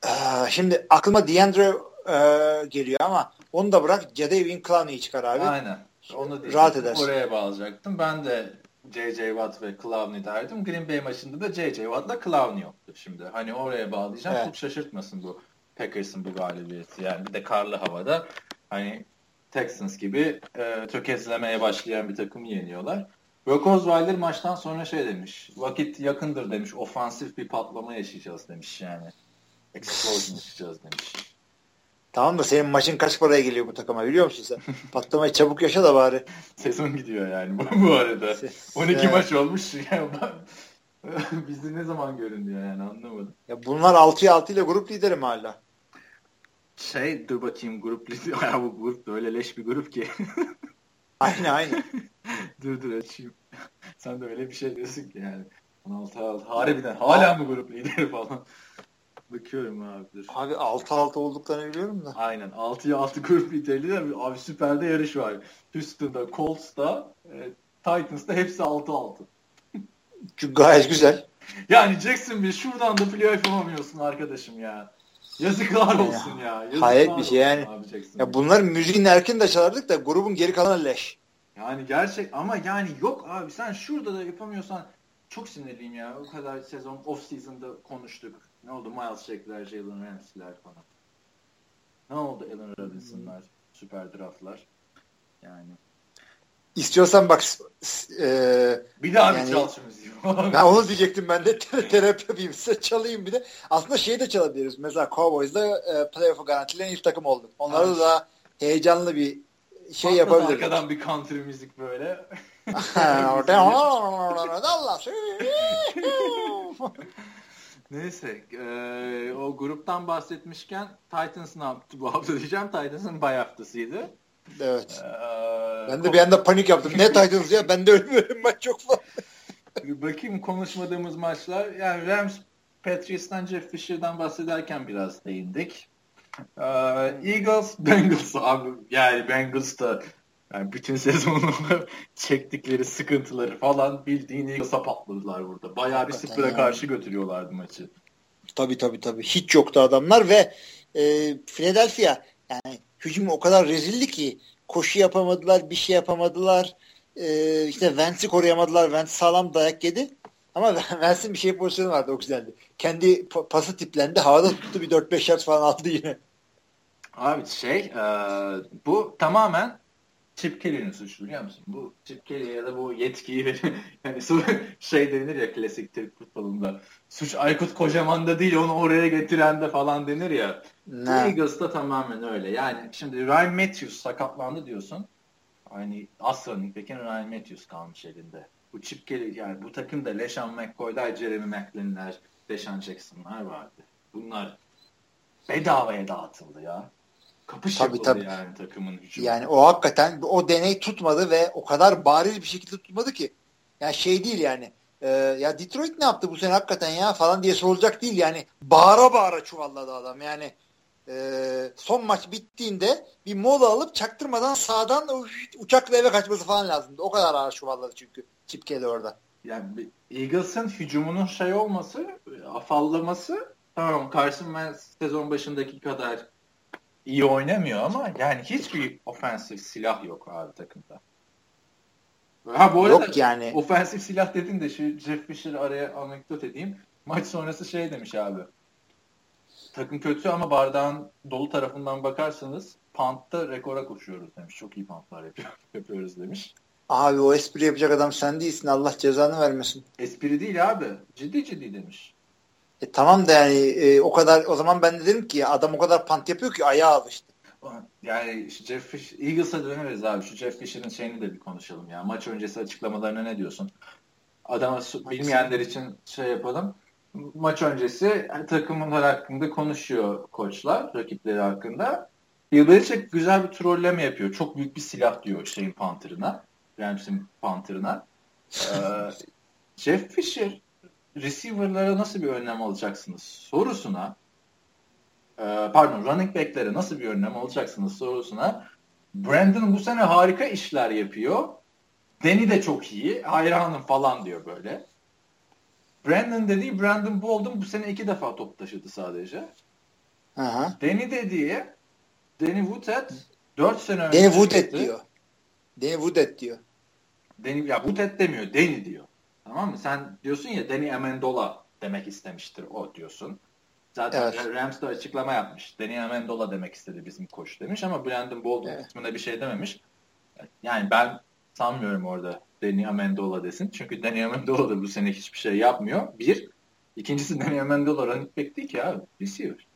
Speaker 2: e, şimdi aklıma DeAndre e, geliyor ama onu da bırak Jadavion Clowney'i çıkar abi.
Speaker 1: Aynen. Onu Rahat edersin. Oraya bağlayacaktım. Ben de J.J. Watt ve Clowney derdim. Green Bay maçında da J.J. Watt'la Clowney yoktu şimdi. Hani oraya bağlayacağım. Evet. Çok şaşırtmasın bu Packers'ın bu galibiyeti. Yani bir de karlı havada. Hani Texans gibi e, tökezlemeye başlayan bir takımı yeniyorlar. Brock Osweiler maçtan sonra şey demiş. Vakit yakındır demiş. Ofansif bir patlama yaşayacağız demiş yani. Explosion yaşayacağız demiş.
Speaker 2: Tamam da senin maçın kaç paraya geliyor bu takıma biliyor musun sen? Patlamayı çabuk yaşa da bari.
Speaker 1: Sezon gidiyor yani bu, bu arada. 12 evet. maç olmuş. Yani Bizde ne zaman göründü yani anlamadım.
Speaker 2: Ya bunlar 6'ya 6 ile grup lideri mi hala?
Speaker 1: Şey dur bakayım grup. Ya bu grup da öyle leş bir grup ki.
Speaker 2: aynı aynı.
Speaker 1: dur dur açayım. Sen de öyle bir şey diyorsun ki yani. 16 6 harbiden hala mı grup lideri falan. Bakıyorum abi dur.
Speaker 2: Abi 6-6 olduklarını biliyorum da.
Speaker 1: Aynen 6'ya 6 grup liderliği abi süperde yarış var. Houston'da, Colts'ta, e, Titans'da hepsi 6-6.
Speaker 2: Çünkü gayet güzel.
Speaker 1: Yani Jacksonville şuradan da playoff yapamıyorsun arkadaşım ya. Yazıklar olsun ya. Yazıklar
Speaker 2: Hayret bir şey yani. Ya bunlar müziğini erken de çalardık da grubun geri kalanı leş.
Speaker 1: Yani gerçek ama yani yok abi sen şurada da yapamıyorsan çok sinirliyim ya. O kadar sezon off season'da konuştuk. Ne oldu? Miles Jack'ler, Jalen Ramsey'ler falan. Ne oldu Allen Robinson'lar, süper draftlar? Yani.
Speaker 2: İstiyorsan bak
Speaker 1: e, bir daha yani, bir çal şu müziği.
Speaker 2: ben onu diyecektim ben de terapi yapayım size çalayım bir de. Aslında şey de çalabiliriz. Mesela Cowboys'da e, playoff'u garantileyen ilk takım olduk. Onlarda da heyecanlı bir şey yapabiliriz.
Speaker 1: Arkadan bir country müzik böyle. Neyse e, o gruptan bahsetmişken Titans ne yaptı bu hafta diyeceğim. Titans'ın bay haftasıydı.
Speaker 2: Evet. Ee, ben de bir anda panik yaptım. Ne Titans ya? Ben de ölmüyorum ben çok fazla.
Speaker 1: Bakayım konuşmadığımız maçlar. Yani Rams Patriots'tan Jeff Fisher'dan bahsederken biraz değindik. Ee, Eagles Bengals abi yani Bengals da yani bütün sezonu çektikleri sıkıntıları falan bildiğin Eagles'a patladılar burada. Bayağı bir sıfıra karşı götürüyorlardı maçı.
Speaker 2: Tabii tabii tabii. Hiç yoktu adamlar ve e, Philadelphia yani hücum o kadar rezildi ki koşu yapamadılar, bir şey yapamadılar. E, işte Vance'i koruyamadılar. Vance sağlam dayak yedi. Ama Vance'in bir şey pozisyonu vardı o güzeldi. Kendi pası tiplendi. Havada tuttu bir 4-5 yard falan aldı yine.
Speaker 1: Abi şey e, bu tamamen Chip Kelly'nin suçu biliyor musun? Bu Chip Kelly ya da bu yetkiyi yani şey denir ya klasik Türk futbolunda. Suç Aykut Kocaman'da değil onu oraya getiren de falan denir ya. Ne? Eagles'da tamamen öyle. Yani şimdi Ryan Matthews sakatlandı diyorsun. Hani asıl running back'in Ryan Matthews kalmış elinde. Bu Chip Kelly yani bu takımda LeSean McCoy'lar, Jeremy McLean'ler, Deshaun Jackson'lar vardı. Bunlar bedavaya dağıtıldı ya. Kapış tabii, tabii. yani takımın hücumu.
Speaker 2: Yani o hakikaten o deney tutmadı ve o kadar bariz bir şekilde tutmadı ki. Yani şey değil yani. E, ya Detroit ne yaptı bu sene hakikaten ya falan diye sorulacak değil yani. Bağıra bağıra çuvalladı adam yani. E, son maç bittiğinde bir mola alıp çaktırmadan sağdan uçakla eve kaçması falan lazımdı. O kadar ağır çuvalladı çünkü Chip orada.
Speaker 1: Yani Eagles'ın hücumunun şey olması, afallaması tamam Carson Wentz sezon başındaki kadar iyi oynamıyor ama yani hiçbir ofensif silah yok abi takımda. Ha bu arada yok yani. ofensif silah dedin de şu Jeff Fisher araya anekdot edeyim. Maç sonrası şey demiş abi. Takım kötü ama bardağın dolu tarafından bakarsanız pantta rekora koşuyoruz demiş. Çok iyi pantlar yapıyor, yapıyoruz demiş.
Speaker 2: Abi o espri yapacak adam sen değilsin. Allah cezanı vermesin.
Speaker 1: Espri değil abi. Ciddi ciddi demiş.
Speaker 2: E tamam da yani e, o kadar o zaman ben de derim ki adam o kadar pant yapıyor ki ayağı alıştı.
Speaker 1: Yani şu Jeff Fish, Eagles'a döneriz abi. Şu Jeff Fisher'ın şeyini de bir konuşalım ya. Maç öncesi açıklamalarına ne diyorsun? Adama bilmeyenler için şey yapalım. Maç öncesi takımlar hakkında konuşuyor koçlar, rakipleri hakkında. Bill Belichick güzel bir trolleme yapıyor. Çok büyük bir silah diyor şeyin Panther'ına. Rams'in Panther'ına. Ee, Jeff Fisher receiver'lara nasıl bir önlem alacaksınız sorusuna e, pardon running back'lere nasıl bir önlem alacaksınız sorusuna Brandon bu sene harika işler yapıyor. Danny de çok iyi. Hayranım falan diyor böyle. Brandon dediği Brandon Bolden bu sene iki defa top taşıdı sadece. Aha. Danny dediği Danny Woodhead dört sene
Speaker 2: önce Danny Woodhead diyor. Danny Woodhead diyor.
Speaker 1: Danny, ya Woodhead demiyor. Danny diyor. Tamam mı? Sen diyorsun ya Danny Amendola demek istemiştir o diyorsun. Zaten evet. Rams da açıklama yapmış. Danny Amendola demek istedi bizim koç demiş ama Brandon Bolden evet. kısmında bir şey dememiş. Yani ben sanmıyorum orada Danny Amendola desin. Çünkü Danny Amendola da bu sene hiçbir şey yapmıyor. Bir. İkincisi Danny Amendola running back değil ki abi. Receiver.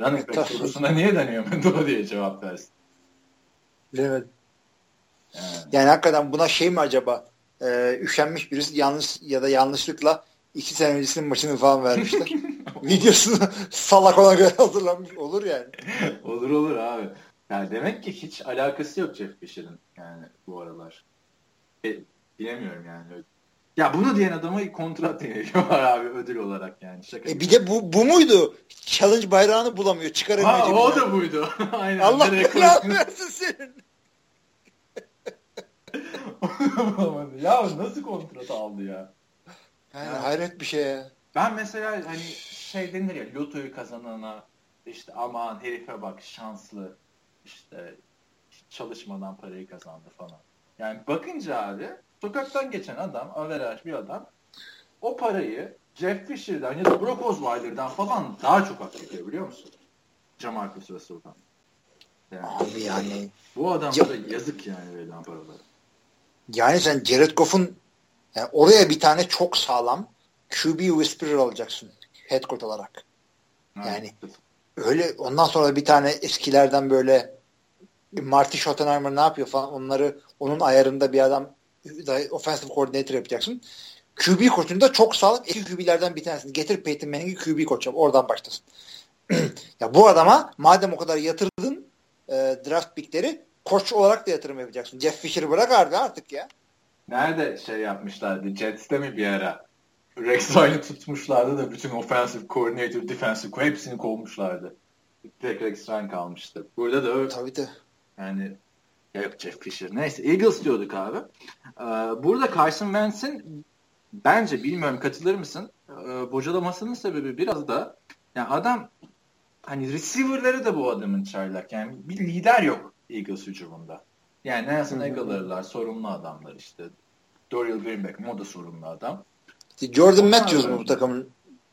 Speaker 1: Running back sorusuna niye Danny Amendola diye cevap versin?
Speaker 2: Evet. Yani. yani hakikaten buna şey mi acaba e, üşenmiş birisi yanlış ya da yanlışlıkla iki sene öncesinin maçını falan vermişler. Videosunu salak ona göre hazırlanmış olur yani.
Speaker 1: olur olur abi. Yani demek ki hiç alakası yok Jeff Fisher'ın yani bu aralar. E, bilemiyorum yani. Ya bunu diyen adama kontrat var abi ödül olarak yani. Şaka
Speaker 2: e bir de bu, bu muydu? Challenge bayrağını bulamıyor. Çıkaramıyor.
Speaker 1: Ha, o da buydu. Aynen.
Speaker 2: Allah belanı versin senin.
Speaker 1: Ya nasıl kontrat aldı ya?
Speaker 2: Yani, yani hayret bir şey ya.
Speaker 1: Ben mesela hani şey denir ya lotoyu kazanana işte aman herife bak şanslı işte çalışmadan parayı kazandı falan. Yani bakınca abi sokaktan geçen adam, averaj bir adam o parayı Jeff Fisher'dan ya da Brock Osweiler'dan falan daha çok hak ediyor biliyor musun? Jamarcus Russell'dan.
Speaker 2: Yani, abi yani.
Speaker 1: Bu adam ya, yazık yani verilen paraları.
Speaker 2: Yani sen Jared Goff'un yani oraya bir tane çok sağlam QB whisperer alacaksın head coach olarak. Yani evet. öyle ondan sonra bir tane eskilerden böyle Marty Schottenheimer ne yapıyor falan onları onun ayarında bir adam offensive coordinator yapacaksın. QB koçunda çok sağlam eski QB'lerden bir tanesini getir Peyton Manning'i QB koç yap. Oradan başlasın. ya bu adama madem o kadar yatırdın e, draft pickleri koç olarak da yatırım yapacaksın. Jeff Fisher bırak artık ya.
Speaker 1: Nerede şey yapmışlardı? Jets'te mi bir ara? Rex Ryan'ı tutmuşlardı da bütün offensive coordinator, defensive hepsini kovmuşlardı. Tek Rex Ryan kalmıştı. Burada da öyle.
Speaker 2: Tabii de.
Speaker 1: Yani ya yok Jeff Fisher. Neyse Eagles diyorduk abi. Ee, burada Carson Wentz'in bence bilmiyorum katılır mısın? e, bocalamasının sebebi biraz da yani adam hani receiver'ları da bu adamın çaylak. Yani bir lider yok Eagles hücumunda. Yani Nelson Aguilar'lar sorumlu adamlar işte. Dorial Greenback o da sorumlu adam.
Speaker 2: Jordan Matthews mu bu takımın?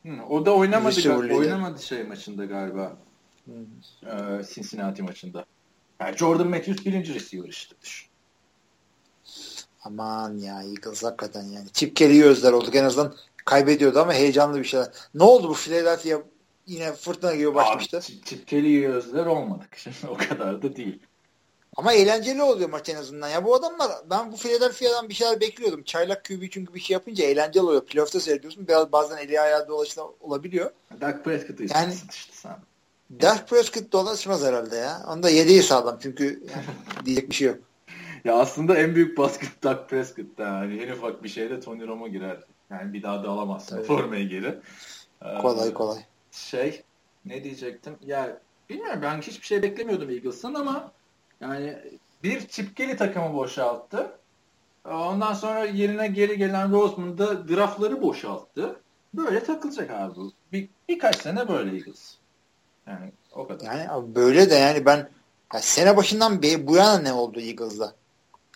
Speaker 1: Hı, o da oynamadı galiba, oynamadı şey maçında galiba. Ee, Cincinnati maçında. Yani Jordan Matthews birinci receiver işte.
Speaker 2: Aman ya Eagles hakikaten yani. Chip Kelly'yi özler olduk en azından kaybediyordu ama heyecanlı bir şeyler. Ne oldu bu Philadelphia yine fırtına gibi başlamıştı.
Speaker 1: Abi, Chip Kelly'yi özler olmadık. Şimdi o kadar da değil.
Speaker 2: Ama eğlenceli oluyor maç en azından. Ya bu adamlar ben bu Philadelphia'dan bir şeyler bekliyordum. Çaylak QB çünkü bir şey yapınca eğlenceli oluyor. Playoff'ta seyrediyorsun. Biraz bazen eli ayağı dolaşılan olabiliyor.
Speaker 1: Dak Prescott'ı
Speaker 2: yani,
Speaker 1: işte sen.
Speaker 2: Dak Prescott dolaşmaz herhalde ya. Onda yedeği sağlam çünkü yani diyecek bir şey yok.
Speaker 1: Ya aslında en büyük baskı Dak Prescott'ta. Yani en ufak bir şeyde Tony Romo girer. Yani bir daha da alamazsın Tabii. formayı geri.
Speaker 2: Kolay ee, kolay.
Speaker 1: Şey ne diyecektim? Ya bilmiyorum ben hiçbir şey beklemiyordum Eagles'tan ama yani bir çipkeli takımı boşalttı. Ondan sonra yerine geri gelen Roseman'da draftları boşalttı. Böyle takılacak abi bu. Bir, birkaç sene böyle Eagles. Yani o kadar.
Speaker 2: Yani böyle de yani ben ya sene başından beri bu yana ne oldu Eagles'da?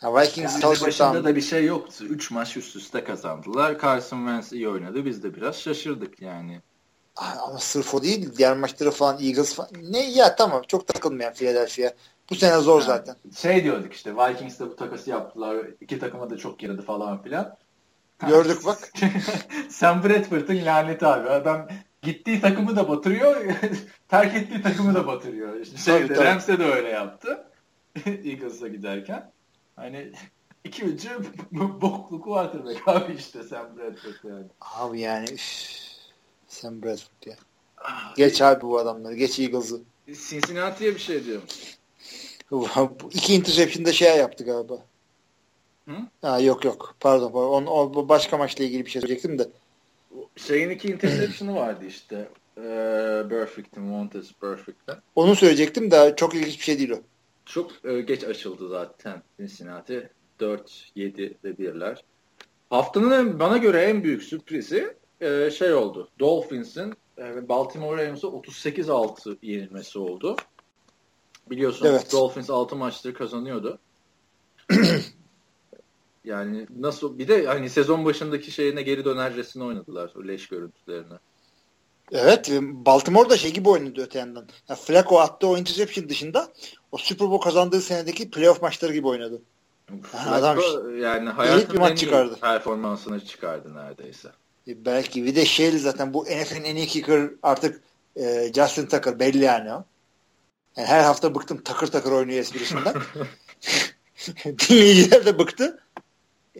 Speaker 1: Ya Vikings yani başında da bir şey yoktu. Üç maç üst üste kazandılar. Carson Wentz iyi oynadı. Biz de biraz şaşırdık yani.
Speaker 2: Ama sırf o değil. Diğer maçları falan Eagles falan. Ne ya tamam çok takılmayan Philadelphia. Bu sene zor yani, zaten.
Speaker 1: Şey diyorduk işte Vikings de bu takası yaptılar. İki takıma da çok yaradı falan filan.
Speaker 2: Gördük bak.
Speaker 1: Sam Bradford'ın laneti abi. Adam gittiği takımı da batırıyor. terk ettiği takımı da batırıyor. İşte şey, Rams'e de öyle yaptı. Eagles'a giderken. Hani iki ucu bokluk quarterback abi işte Sam Bradford yani.
Speaker 2: Abi yani üf, Sam Bradford ya. Geç abi bu adamları. Geç Eagles'ı.
Speaker 1: Cincinnati'ye bir şey diyorum.
Speaker 2: İki interception'da şey yaptı galiba. Hı? Ha, yok yok. Pardon. pardon. O, o başka maçla ilgili bir şey söyleyecektim de.
Speaker 1: Şeyin iki interception'ı vardı işte. Ee, Perfect'in, Montez Perfect'ten.
Speaker 2: Onu söyleyecektim de çok ilginç bir şey değil o.
Speaker 1: Çok e, geç açıldı zaten Cincinnati. 4-7 ve birler. Haftanın bana göre en büyük sürprizi e, şey oldu. Dolphins'in e, Baltimore Ravens'a 38-6 yenilmesi oldu. Biliyorsun evet. Dolphins 6 maçları kazanıyordu. yani nasıl bir de hani sezon başındaki şeyine geri dönercesine oynadılar o leş görüntülerine.
Speaker 2: Evet Baltimore da şey gibi oynadı öte yandan. Yani Flacco attığı o interception dışında o Super Bowl kazandığı senedeki playoff maçları gibi oynadı.
Speaker 1: Yani adam yani hayatının bir maç çıkardı. performansını çıkardı neredeyse.
Speaker 2: E belki bir de şey zaten bu NFL'in en iyi kicker artık e, Justin Tucker belli yani o. Yani her hafta bıktım takır takır oynuyor esprisinden. Dinleyiciler de bıktı.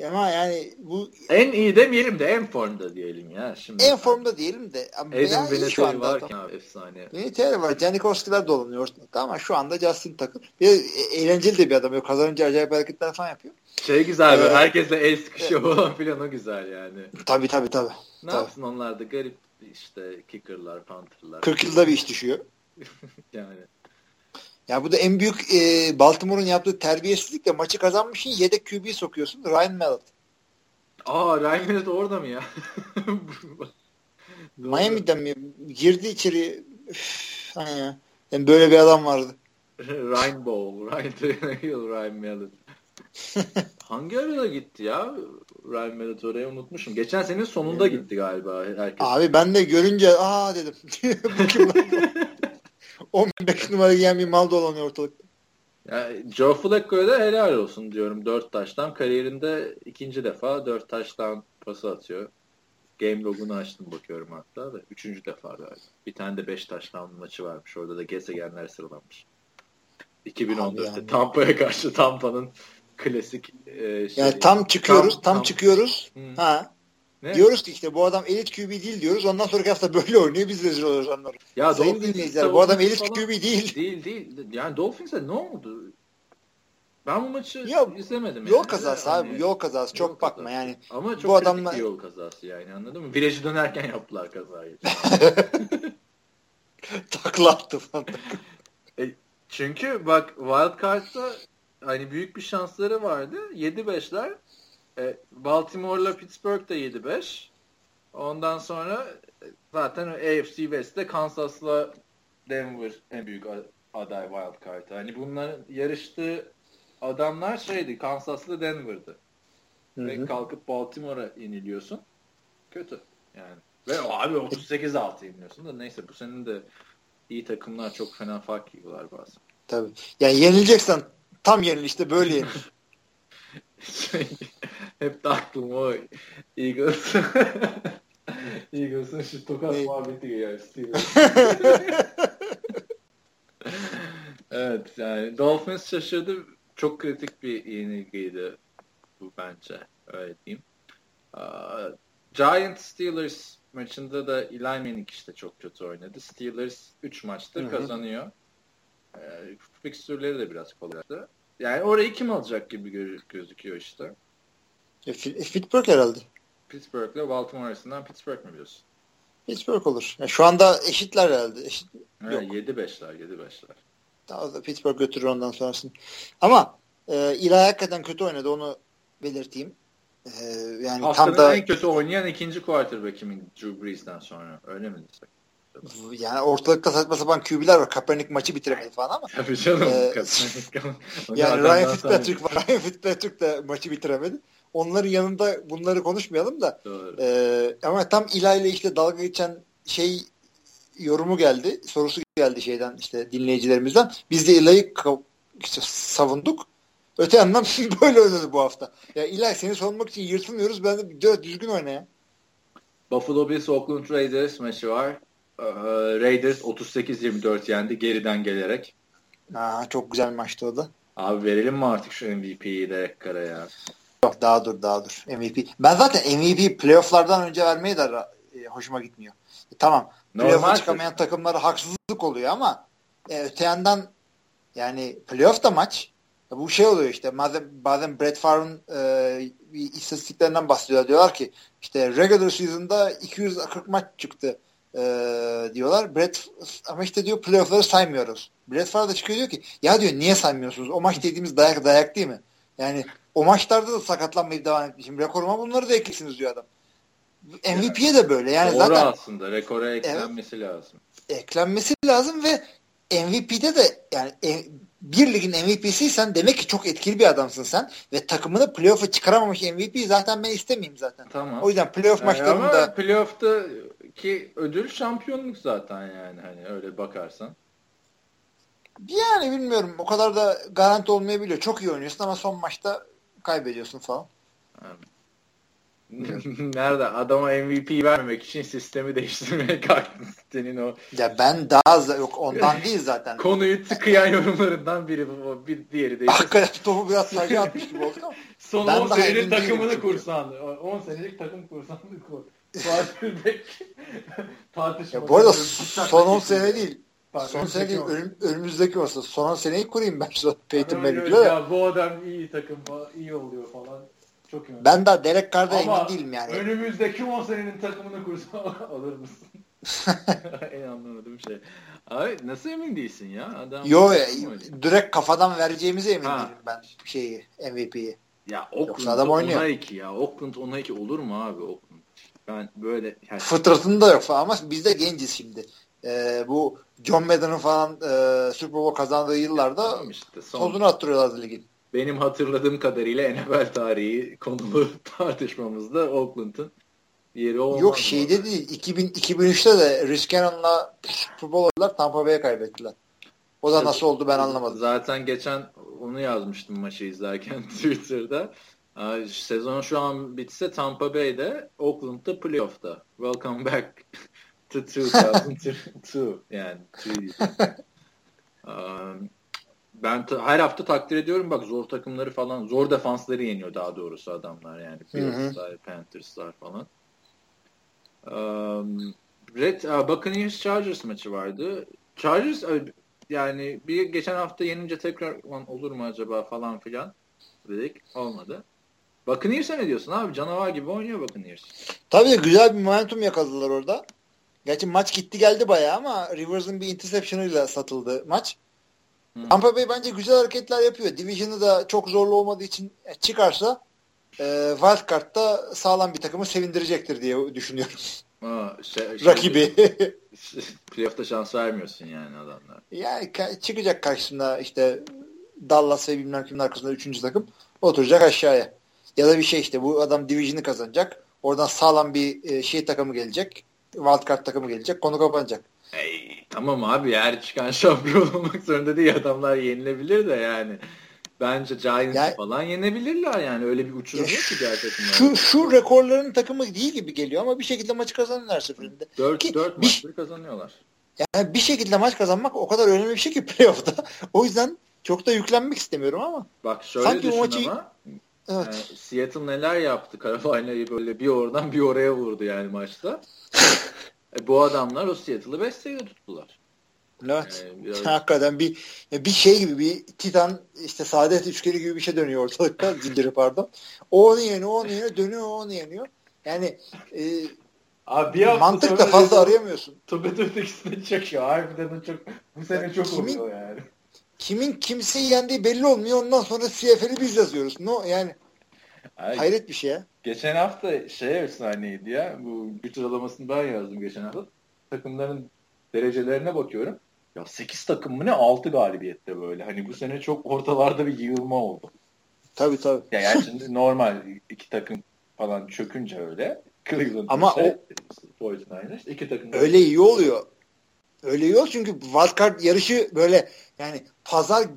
Speaker 2: Ama yani bu
Speaker 1: en iyi demeyelim de en formda diyelim ya. Şimdi
Speaker 2: en formda diyelim de.
Speaker 1: Aiden Vinatieri varken abi efsane.
Speaker 2: Vinatieri var. Janikowski'ler dolanıyor ortalıkta ama şu anda Justin Tucker. Bir de eğlenceli de bir adam. Yok. Kazanınca acayip hareketler falan yapıyor.
Speaker 1: Şey güzel ee, herkesle el sıkışıyor falan filan o güzel yani.
Speaker 2: Tabii tabii tabii.
Speaker 1: Ne tabii. yapsın onlar da garip işte kickerlar, punterlar.
Speaker 2: 40 yılda bir iş düşüyor.
Speaker 1: yani.
Speaker 2: Ya bu da en büyük e, Baltimore'un yaptığı terbiyesizlikle maçı kazanmışsın yedek QB sokuyorsun Ryan Mallett.
Speaker 1: Aa Ryan Mallett orada mı ya?
Speaker 2: Miami'den mi? Girdi içeri. Üf, hani ya. Yani böyle bir adam vardı.
Speaker 1: Ryan Ball, Ryan Ryan Mallett. Hangi arada gitti ya? Ryan Mallett oraya unutmuşum. Geçen senenin sonunda gitti galiba herkes.
Speaker 2: Abi ben de görünce aa dedim. Bu kim 15 numara giyen bir mal dolanıyor ortalıkta.
Speaker 1: Ya, Joe Flacco'ya da helal olsun diyorum. 4 taştan kariyerinde ikinci defa 4 taştan pası atıyor. Game log'unu açtım bakıyorum hatta da. Üçüncü defa galiba. Bir tane de 5 taştan maçı varmış. Orada da gezegenler sıralanmış. 2014'te yani. Tampa'ya karşı Tampa'nın klasik
Speaker 2: e, şey. Yani tam çıkıyoruz, tam, tam, tam çıkıyoruz. Hmm. Ha. Ne? Diyoruz ki işte bu adam elit QB değil diyoruz. Ondan sonraki hafta böyle oynuyor. Biz rezil oluyoruz onları. Ya Sayın dinleyiciler bu adam elit QB değil.
Speaker 1: Değil değil. Yani Dolphins'e ne oldu? Ben bu maçı
Speaker 2: yok,
Speaker 1: izlemedim.
Speaker 2: Yol yani. kazası yani, abi. Yol kazası. Çok yol bakma kazası. yani.
Speaker 1: Ama çok bu adamla... yol kazası yani anladın mı? Virajı dönerken yaptılar kazayı.
Speaker 2: Takla attı falan.
Speaker 1: e, çünkü bak Wildcard'da hani büyük bir şansları vardı. 7-5'ler e, Baltimore'la Pittsburgh da 7-5. Ondan sonra zaten AFC West'te Kansas'la Denver en büyük aday wild card. Hani bunların yarıştığı adamlar şeydi Kansas'la Denver'dı. Hı-hı. Ve kalkıp Baltimore'a yeniliyorsun. Kötü yani. Ve abi 38-6 yeniliyorsun da neyse bu senin de iyi takımlar çok fena fark yiyorlar bazen.
Speaker 2: Tabii. Yani yenileceksen tam yenil işte böyle yenil.
Speaker 1: şey, hep de aklım o Eagles. Eagles'ın şu tokat muhabbeti geliyor. evet yani Dolphins şaşırdı. Çok kritik bir yenilgiydi bu bence. Öyle diyeyim. Uh, Giants Steelers maçında da Eli Manning işte çok kötü oynadı. Steelers 3 maçtır Hı-hı. kazanıyor. E, fikstürleri de biraz kolaydı. Yani orayı kim alacak gibi gö- gözüküyor işte.
Speaker 2: E, Pittsburgh herhalde.
Speaker 1: Pittsburgh ile Baltimore arasından Pittsburgh mi diyorsun?
Speaker 2: Pittsburgh olur. Yani şu anda eşitler herhalde. Eşit,
Speaker 1: He, yok. 7-5'ler, 7-5'ler.
Speaker 2: Daha da Pittsburgh götürür ondan sonrasını. Ama e, Eli hakikaten kötü oynadı onu belirteyim.
Speaker 1: Ee, yani Haftanın tam da en kötü oynayan ikinci quarterback'imin Drew Brees'den sonra. Öyle mi desek?
Speaker 2: Yani ortalıkta saçma sapan QB'ler var. Kaepernick maçı bitiremedi falan ama.
Speaker 1: Tabii canım. Ee,
Speaker 2: yani Ryan Fitzpatrick var. Ryan Fitzpatrick de maçı bitiremedi. Onların yanında bunları konuşmayalım da. E, ama tam İla ile işte dalga geçen şey yorumu geldi. Sorusu geldi şeyden işte dinleyicilerimizden. Biz de İla'yı işte savunduk. Öte yandan böyle oynadı bu hafta. Ya illa seni savunmak için yırtılmıyoruz. Ben de düzgün oyna ya.
Speaker 1: Buffalo Bills Oakland Raiders maçı var. Ee, Raiders 38-24 yendi geriden gelerek.
Speaker 2: Aa, çok güzel maçtı o da.
Speaker 1: Abi verelim mi artık şu MVP'yi de Kara'ya?
Speaker 2: Yok daha dur daha dur. MVP. Ben zaten MVP playofflardan önce vermeyi de e, hoşuma gitmiyor. E, tamam. Playoff'a çıkamayan takımlara haksızlık oluyor ama e, öte yandan yani playoff da maç bu şey oluyor işte bazen, bazen Brett Favre'ın e, istatistiklerinden bahsediyorlar. Diyorlar ki işte regular season'da 240 maç çıktı e, diyorlar. Brett ama işte diyor playoff'ları saymıyoruz. Brett Favre da çıkıyor diyor ki ya diyor niye saymıyorsunuz? O maç dediğimiz dayak dayak değil mi? Yani o maçlarda da sakatlanmayıp devam etmiş. Şimdi rekoruma bunları da ekleksiniz diyor adam. MVP'ye de böyle. Yani
Speaker 1: Doğru zaten aslında. Rekora eklenmesi evet, lazım.
Speaker 2: Eklenmesi lazım ve MVP'de de yani bir ligin MVP'siysen demek ki çok etkili bir adamsın sen ve takımını playoff'a çıkaramamış MVP zaten ben istemeyeyim zaten. Tamam. O yüzden playoff yani maçlarında
Speaker 1: ama playoff'ta ki ödül şampiyonluk zaten yani hani öyle bakarsan.
Speaker 2: Yani bilmiyorum. O kadar da garanti olmayabiliyor. Çok iyi oynuyorsun ama son maçta kaybediyorsun falan.
Speaker 1: Nerede? Adama MVP vermemek için sistemi değiştirmeye kalktın senin o.
Speaker 2: Ya ben daha yok ondan değil zaten.
Speaker 1: Konuyu tıkayan yorumlarından biri bu. Bir diğeri
Speaker 2: değil. Hakikaten topu biraz sadece atmış gibi oldu ama.
Speaker 1: Son ben 10 senelik takımını kursan. 10 senelik takım kursan.
Speaker 2: Tartışma. Bu arada son 10 sene değil. Son sene değil, önüm, önümüzdeki olsa son seneyi kurayım ben şu Peyton Manning'le.
Speaker 1: Ya bu adam iyi takım, iyi oluyor falan. Çok iyi.
Speaker 2: Ben daha Derek Carr'da emin değilim yani.
Speaker 1: önümüzdeki 10 senenin takımını kursa alır mısın? en anlamadığım şey. Abi nasıl emin değilsin ya? Adam
Speaker 2: Yo ya, direkt kafadan vereceğimize emin ha. değilim ben şeyi MVP'yi.
Speaker 1: Ya Oakland adam oynuyor. 10'a 2 ya. Oakland 10'a 2 olur mu abi Oakland? Ben böyle
Speaker 2: yani... fıtratında yok falan ama biz de genciz şimdi. Ee, bu John Madden'ın falan e, Super Bowl kazandığı yıllarda işte son... tozunu attırıyorlardı ligin
Speaker 1: benim hatırladığım kadarıyla NFL tarihi konulu tartışmamızda Oakland'ın yeri olmaz.
Speaker 2: Yok şeyde değil. 2000, 2003'te de Rich Cannon'la Super Bowl'lar Tampa Bay'e kaybettiler. O da nasıl oldu ben anlamadım.
Speaker 1: Zaten geçen onu yazmıştım maçı izlerken Twitter'da. Sezon şu an bitse Tampa Bay'de, Oakland'da playoff'ta. Welcome back to 2002 yani. um, ben her hafta takdir ediyorum bak zor takımları falan zor defansları yeniyor daha doğrusu adamlar yani Bills'lar, Panthers'lar falan. Um, Red uh, Buccaneers Chargers maçı vardı. Chargers yani bir geçen hafta yenince tekrar olur mu acaba falan filan dedik. Olmadı. Buccaneers'e ne diyorsun abi? Canavar gibi oynuyor Buccaneers.
Speaker 2: Tabii güzel bir momentum yakaladılar orada. Gerçi maç gitti geldi bayağı ama Rivers'ın bir interception'ıyla satıldı maç. Tampa Bay bence güzel hareketler yapıyor. Division'ı da çok zorlu olmadığı için çıkarsa e, Wildcard'da sağlam bir takımı sevindirecektir diye düşünüyorum.
Speaker 1: Aa, şey, şey,
Speaker 2: Rakibi.
Speaker 1: playoff'ta şans vermiyorsun yani adamlar.
Speaker 2: Yani çıkacak karşısında işte Dallas ve bilmem kimin arkasında üçüncü takım oturacak aşağıya. Ya da bir şey işte bu adam division'ı kazanacak. Oradan sağlam bir e, şey takımı gelecek. Wildcard takımı gelecek. Konu kapanacak.
Speaker 1: Hey, tamam abi her çıkan şampiyon olmak zorunda değil. Adamlar yenilebilir de yani. Bence Giants yani, falan yenebilirler yani. Öyle bir uçurum yok ki gerçekten.
Speaker 2: Şu, şu rekorların takımı değil gibi geliyor ama bir şekilde maçı kazanırlar seferinde.
Speaker 1: 4, ki, 4 maçları kazanıyorlar.
Speaker 2: Yani bir şekilde maç kazanmak o kadar önemli bir şey ki playoff'ta. o yüzden çok da yüklenmek istemiyorum ama.
Speaker 1: Bak şöyle Sanki düşün maçı... ama evet. yani Seattle neler yaptı? Carolina'yı böyle bir oradan bir oraya vurdu yani maçta. e, bu adamlar o Seattle'ı 5 sayıda tuttular.
Speaker 2: Evet. Yani biraz... Hakikaten bir bir şey gibi bir Titan işte saadet üçgeni gibi bir şey dönüyor ortalıkta zinciri pardon. O onu yeniyor, o onu yeniyor, dönüyor, o onu yeniyor. Yani e, Abi bir mantık da fazla arayamıyorsun.
Speaker 1: Tobet ötekisine çekiyor. Harbiden çok bu sene çok kimin, oluyor yani.
Speaker 2: Kimin kimseyi yendiği belli olmuyor. Ondan sonra CFL'i biz yazıyoruz. No yani Ay, hayret bir şey ya.
Speaker 1: Geçen hafta şey efsaneydi ya. Bu güç sıralamasını ben yazdım geçen hafta. Takımların derecelerine bakıyorum. Ya 8 takım mı ne 6 galibiyette böyle. Hani bu sene çok ortalarda bir yığılma oldu.
Speaker 2: Tabii tabii.
Speaker 1: Ya yani şimdi normal iki takım falan çökünce öyle.
Speaker 2: Cleveland Ama şey, o iki takım öyle iyi oluyor. Öyle oluyor çünkü wildcard yarışı böyle yani pazar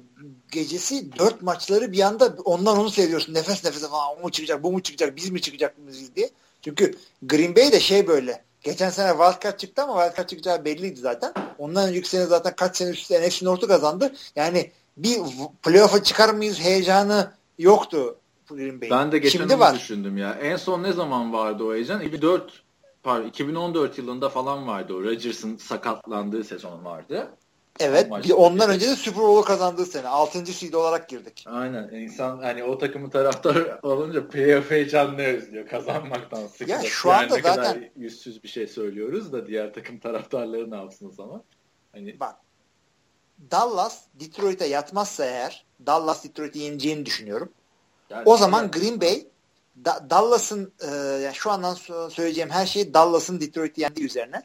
Speaker 2: gecesi dört maçları bir anda ondan onu seviyorsun. Nefes nefese falan o mu çıkacak bu mu çıkacak biz mi çıkacak mıyız diye. Çünkü Green Bay de şey böyle Geçen sene wildcard çıktı ama wildcard çıkacağı belliydi zaten. Ondan önceki sene zaten kaç sene üst üste NFC North'u kazandı. Yani bir playoff'a çıkar mıyız heyecanı yoktu
Speaker 1: Green Bay'in. Ben de geçen Şimdi var. düşündüm ya. En son ne zaman vardı o heyecan? 2004 pardon 2014 yılında falan vardı o. Rodgers'ın sakatlandığı sezon vardı.
Speaker 2: Evet. Bir ondan önce de Super Bowl'u kazandığı sene. 6. seed olarak girdik.
Speaker 1: Aynen. İnsan hani o takımın taraftarı olunca playoff heyecanını özlüyor. Kazanmaktan sıkılır. Ya şu anda yani zaten kadar yüzsüz bir şey söylüyoruz da diğer takım taraftarları ne yapsın o zaman? Hani...
Speaker 2: Bak Dallas Detroit'e yatmazsa eğer Dallas Detroit'i yeneceğini düşünüyorum. Yani o zaman yani... Green Bay da, Dallas'ın e, yani şu andan söyleyeceğim her şey Dallas'ın Detroit'i yendiği üzerine.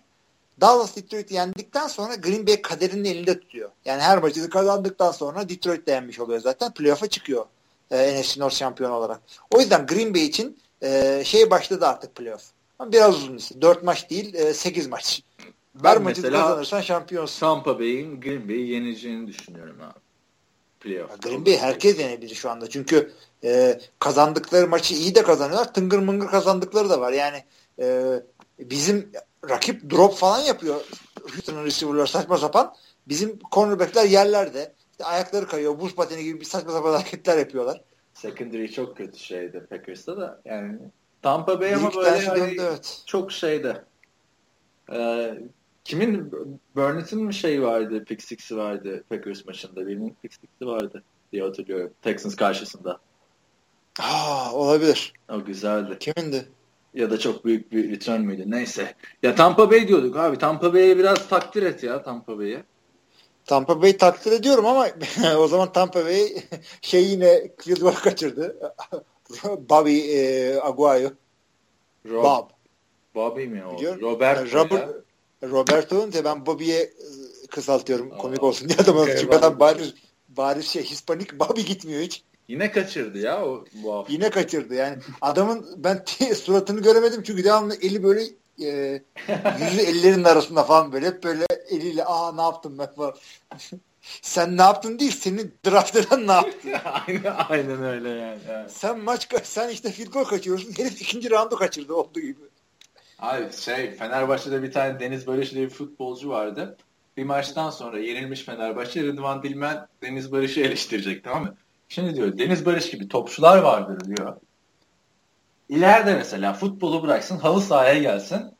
Speaker 2: Dallas Detroit'i yendikten sonra Green Bay kaderinin elinde tutuyor. Yani her maçını kazandıktan sonra Detroit de yenmiş oluyor zaten. Playoff'a çıkıyor e, NFC North şampiyon olarak. O yüzden Green Bay için e, şey başladı artık playoff. Ama biraz uzun işte. 4 maç değil e, 8 maç. Ben her maçı kazanırsan şampiyonsun.
Speaker 1: Tampa Bay'in Green Bay'i yeneceğini düşünüyorum abi.
Speaker 2: Playoff. Green Bay herkes yenebilir şu anda. Çünkü e, kazandıkları maçı iyi de kazanıyorlar. Tıngır mıngır kazandıkları da var. Yani e, bizim rakip drop falan yapıyor. Houston'ın receiver'lar saçma sapan. Bizim cornerback'ler yerlerde. İşte ayakları kayıyor. Buz pateni gibi bir saçma sapan hareketler yapıyorlar.
Speaker 1: Secondary çok kötü şeydi Packers'ta da. Yani Tampa Bay ama böyle döndü, evet. çok şeyde. Ee, kimin Burnett'in mi şeyi vardı, pick six'i vardı Packers maçında. Birinin pick six'i vardı diye hatırlıyorum. Texans karşısında.
Speaker 2: Aa, olabilir.
Speaker 1: O güzeldi.
Speaker 2: Kimindi?
Speaker 1: Ya da çok büyük bir return müydü? Neyse. Ya Tampa Bay diyorduk abi. Tampa Bay'e biraz takdir et ya Tampa Bay'e.
Speaker 2: Tampa Bay takdir ediyorum ama o zaman Tampa Bay şey yine goal kaçırdı. Bobby e, Aguayo.
Speaker 1: Rob, Bob. Bobby mi o? Biliyor? Roberto
Speaker 2: Robert, Roberto de ben Bobby'ye e, kısaltıyorum Aa, komik olsun diye adamı okay, çünkü adam bariz, bariz şey Hispanik Bobby gitmiyor hiç.
Speaker 1: Yine kaçırdı ya o bu hafta.
Speaker 2: Yine kaçırdı yani. Adamın ben suratını göremedim çünkü devamlı eli böyle e, yüzü ellerinin arasında falan böyle hep böyle eliyle aa ne yaptım ben falan. Sen ne yaptın değil senin draft eden ne yaptı?
Speaker 1: aynen, aynen öyle yani. Evet.
Speaker 2: Sen maç sen işte field goal kaçırıyorsun. Herif ikinci roundu kaçırdı olduğu gibi.
Speaker 1: Abi şey Fenerbahçe'de bir tane Deniz Barış diye bir futbolcu vardı. Bir maçtan sonra yenilmiş Fenerbahçe Rıdvan Dilmen Deniz Barış'ı eleştirecek tamam mı? Şimdi diyor Deniz Barış gibi topçular vardır diyor. İleride mesela futbolu bıraksın halı sahaya gelsin.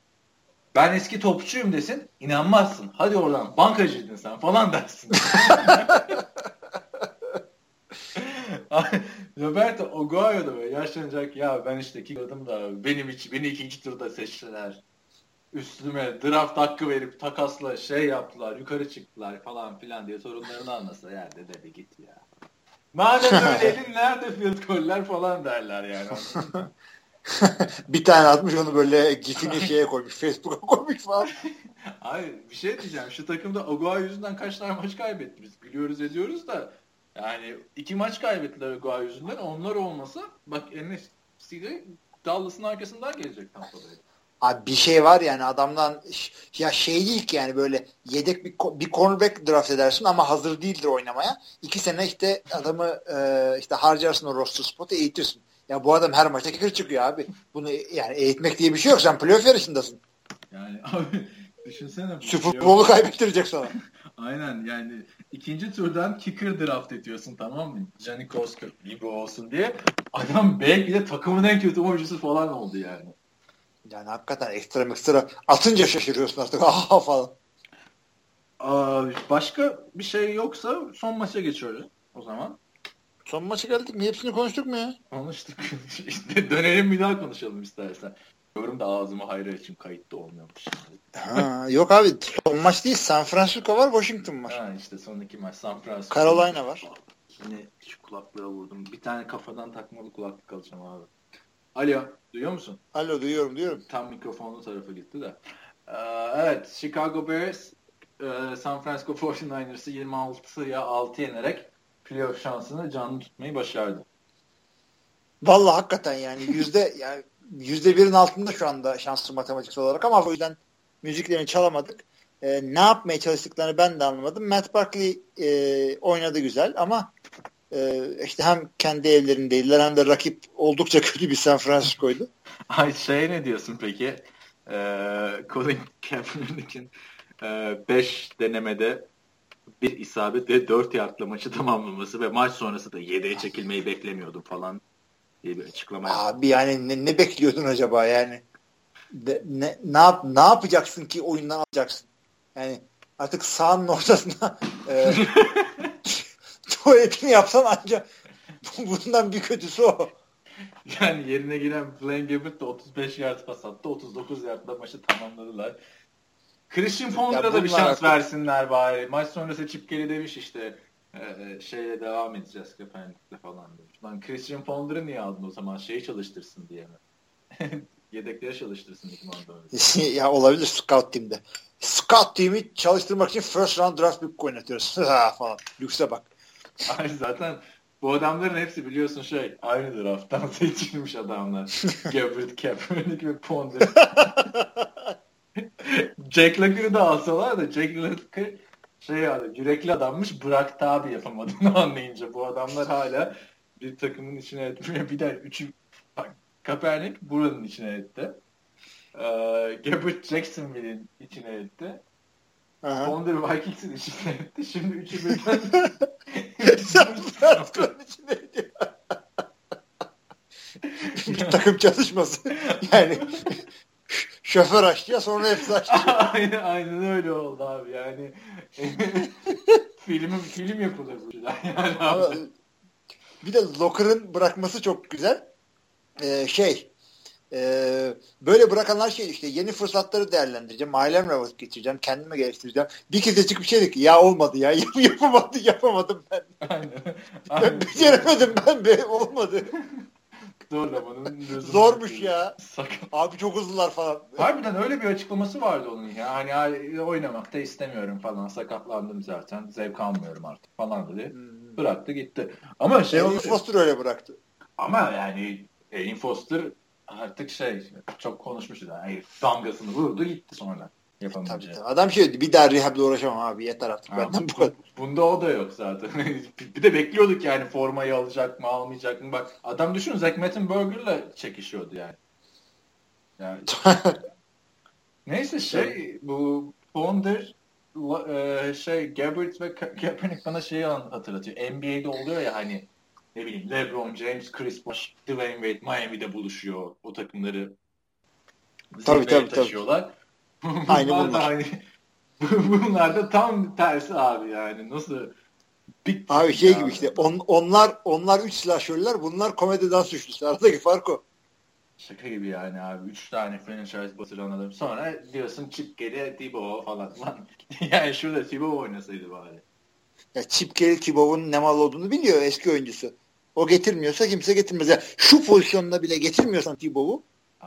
Speaker 1: Ben eski topçuyum desin. inanmazsın. Hadi oradan bankacıydın sen falan dersin. Roberto Oguayo da böyle yaşlanacak ya ben işte killadım da benim için beni ikinci turda seçtiler. Üstüme draft hakkı verip takasla şey yaptılar yukarı çıktılar falan filan diye sorunlarını anlasa ya dedi git ya. Madem öyleydin nerede field goller falan derler yani.
Speaker 2: bir tane atmış onu böyle gifini şeye koymuş. Facebook'a koymuş falan.
Speaker 1: Hayır bir şey diyeceğim. Şu takımda Agua yüzünden kaç tane maç kaybetti biz. Biliyoruz ediyoruz da yani iki maç kaybettiler Agua yüzünden. Onlar olmasa bak NFC'de Dallas'ın arkasından gelecek Tampa'daydı.
Speaker 2: Abi bir şey var yani adamdan ya şey değil ki yani böyle yedek bir, bir cornerback draft edersin ama hazır değildir oynamaya. İki sene işte adamı e, işte harcarsın o roster spotu eğitirsin. Ya bu adam her maçta kicker çıkıyor abi. Bunu yani eğitmek diye bir şey yok. Sen playoff yarışındasın.
Speaker 1: Yani abi düşünsene.
Speaker 2: Super Bowl'u kaybettirecek sana.
Speaker 1: Aynen yani ikinci turdan kicker draft ediyorsun tamam mı? Johnny Kosker gibi olsun diye. Adam belki de takımın en kötü oyuncusu falan oldu yani.
Speaker 2: Yani hakikaten ekstra ekstra atınca şaşırıyorsun artık. Aha falan.
Speaker 1: Aa, başka bir şey yoksa son maça geçiyoruz o zaman.
Speaker 2: Son maça geldik mi? Hepsini konuştuk mu ya?
Speaker 1: Konuştuk. işte dönelim bir daha konuşalım istersen. Yorum da ağzıma hayır için kayıtta olmuyormuş.
Speaker 2: ha, yok abi son maç değil. San Francisco var Washington var.
Speaker 1: Ha, işte son iki maç San Francisco.
Speaker 2: Carolina var.
Speaker 1: Yine şu kulaklığa vurdum. Bir tane kafadan takmalı kulaklık alacağım abi. Alo, duyuyor musun?
Speaker 2: Alo, duyuyorum, duyuyorum.
Speaker 1: Tam mikrofonlu tarafa gitti de. Ee, evet, Chicago Bears e, San Francisco 49ers'ı 26'ya 6 yenerek playoff şansını canlı tutmayı başardı.
Speaker 2: Vallahi hakikaten yani yüzde yani yüzde birin altında şu anda şanslı matematiksel olarak ama o yüzden müziklerini çalamadık. Ee, ne yapmaya çalıştıklarını ben de anlamadım. Matt Barkley e, oynadı güzel ama e, işte hem kendi evlerindeydiler hem de rakip oldukça kötü bir San Francisco'ydu.
Speaker 1: Ay şey ne diyorsun peki? Ee, Colin Kaepernick'in 5 e, denemede bir isabet ve 4 yardla maçı tamamlaması ve maç sonrası da 7'ye çekilmeyi beklemiyordum falan diye bir açıklama
Speaker 2: yaptı. Abi yani ne, ne bekliyordun acaba yani? De, ne, ne, yap, ne yapacaksın ki oyundan alacaksın? Yani artık sahanın ortasına e, tuvaletini yapsan ancak bundan bir kötüsü o.
Speaker 1: Yani yerine giren Blaine Gabbert de 35 yard pas attı. 39 yardla maçı tamamladılar. Christian Ponder'a da bir şans artık... versinler bari. Maç sonrası Chip Kelly demiş işte e, e şeyle devam edeceğiz Kaepernick'le falan demiş. Lan Christian Ponder'ı niye aldın o zaman? Şeyi çalıştırsın diye mi? Yedekleri çalıştırsın
Speaker 2: dedim ya olabilir scout team'de. Scout team'i çalıştırmak için first round draft pick oynatıyoruz falan. Lükse bak.
Speaker 1: Ay zaten bu adamların hepsi biliyorsun şey aynı drafttan seçilmiş adamlar. Gabbert, Kaepernick ve Ponder. Jack Lacker'ı da alsalar da Jack Lacker şey yani yürekli adammış bıraktı abi yapamadığını anlayınca bu adamlar hala bir takımın içine etmiyor. Bir de üçü Kaepernick buranın içine etti. Ee, Gabbert Jacksonville'in içine etti. Wonder Vikings'in içine etti. Şimdi üçü birden
Speaker 2: San Francisco'nun içine ediyor. bir takım çalışması. Yani şoför aşçıya sonra hepsi aşçı.
Speaker 1: aynen, aynen öyle oldu abi yani. film, film yapılır bu yani abi.
Speaker 2: Bir de Locker'ın bırakması çok güzel. Ee, şey e, böyle bırakanlar şey işte yeni fırsatları değerlendireceğim. Ailemle vakit geçireceğim. Kendime geliştireceğim. Bir kez de çıkıp şey dedik ya olmadı ya. Yapamadı, yapamadım ben. Aynen. Aynen. Ben beceremedim ben be. Olmadı.
Speaker 1: Zorlamanın
Speaker 2: Zormuş ya. Sakın. Abi çok hızlılar falan.
Speaker 1: Harbiden öyle bir açıklaması vardı onun ya. Hani oynamak da istemiyorum falan. Sakatlandım zaten. Zevk almıyorum artık falan dedi. Hmm. Bıraktı gitti. Ama şey
Speaker 2: Erin Foster öyle bıraktı.
Speaker 1: Ama yani Erin Foster artık şey çok konuşmuştu. Yani damgasını vurdu gitti sonra.
Speaker 2: Tabii, tabii. Adam şey bir daha rehab'le uğraşamam abi yeter artık. Ha, benden bu,
Speaker 1: bunda o da yok zaten. bir de bekliyorduk yani formayı alacak mı almayacak mı. Bak adam düşün Zach Mettenberger'la çekişiyordu yani. yani Neyse şey bu Ponder e, şey Gabbert ve Kaepernick bana şeyi hatırlatıyor. NBA'de oluyor ya hani ne bileyim LeBron James, Chris Bosh, Dwayne Wade Miami'de buluşuyor. O takımları
Speaker 2: tabii, tabii, taşıyorlar.
Speaker 1: Tabii. Aynı bunlar. Da aynı. bunlar da tam tersi abi yani. Nasıl
Speaker 2: Big abi şey gibi işte on, onlar onlar üç silahşörler bunlar komedi dans suçlusu. Aradaki fark o.
Speaker 1: Şaka gibi yani abi. Üç tane franchise batıran adam. Sonra diyorsun çık geri Tibo falan. Lan. yani şurada Tibo oynasaydı bari.
Speaker 2: Ya Chip Kelly Tibov'un ne mal olduğunu biliyor eski oyuncusu. O getirmiyorsa kimse getirmez. Yani şu pozisyonda bile getirmiyorsan Tibov'u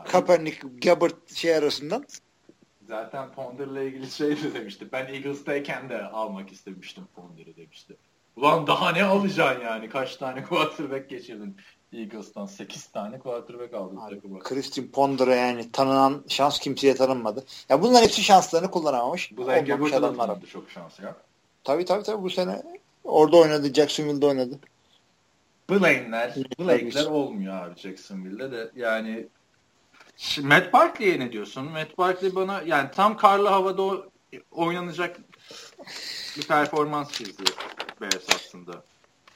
Speaker 2: Kaepernick, Gabbard şey arasından
Speaker 1: Zaten Ponder'la ilgili şey de demişti. Ben Eagles'tayken de almak istemiştim Ponder'ı demişti. Ulan daha ne alacaksın yani? Kaç tane quarterback geçirdin Eagles'tan? 8 tane quarterback aldın takıma.
Speaker 2: Christian Ponder'a yani tanınan şans kimseye tanınmadı. Ya bunların hepsi şanslarını kullanamamış.
Speaker 1: Bu da Gabbert'a da tanındı çok şans ya.
Speaker 2: Tabii tabii tabii bu sene orada oynadı. Jacksonville'da oynadı.
Speaker 1: Blaine'ler, Blake'ler olmuyor abi Jacksonville'de de. Yani Matt Barkley'e ne diyorsun? Matt Barkley bana yani tam karlı havada oynanacak bir performans çizdi Bears aslında.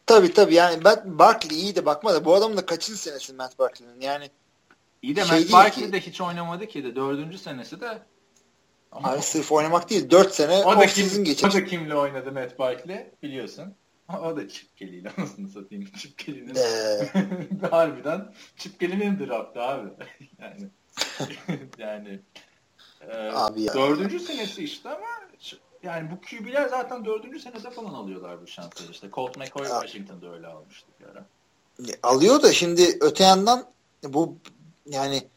Speaker 2: Tabii tabii yani Matt Barkley iyi de bakma da bu adamın da kaçıncı senesi Matt Barkley'nin yani
Speaker 1: İyi de şey Matt Barkley ki, de hiç oynamadı ki de dördüncü senesi de
Speaker 2: ama Abi sırf oynamak değil. Dört sene
Speaker 1: o da, kim, geçir. o da kimle oynadı Matt Barkley biliyorsun. O da Çipkeli'yle anasını satayım. Çipkeli'nin ee... harbiden Çipkeli'nin draftı abi. yani yani e, abi ya. dördüncü senesi işte ama yani bu QB'ler zaten dördüncü senede falan alıyorlar bu şansları. İşte Colt McCoy ya. Washington'da öyle almıştı bir ara.
Speaker 2: Alıyor da şimdi öte yandan bu yani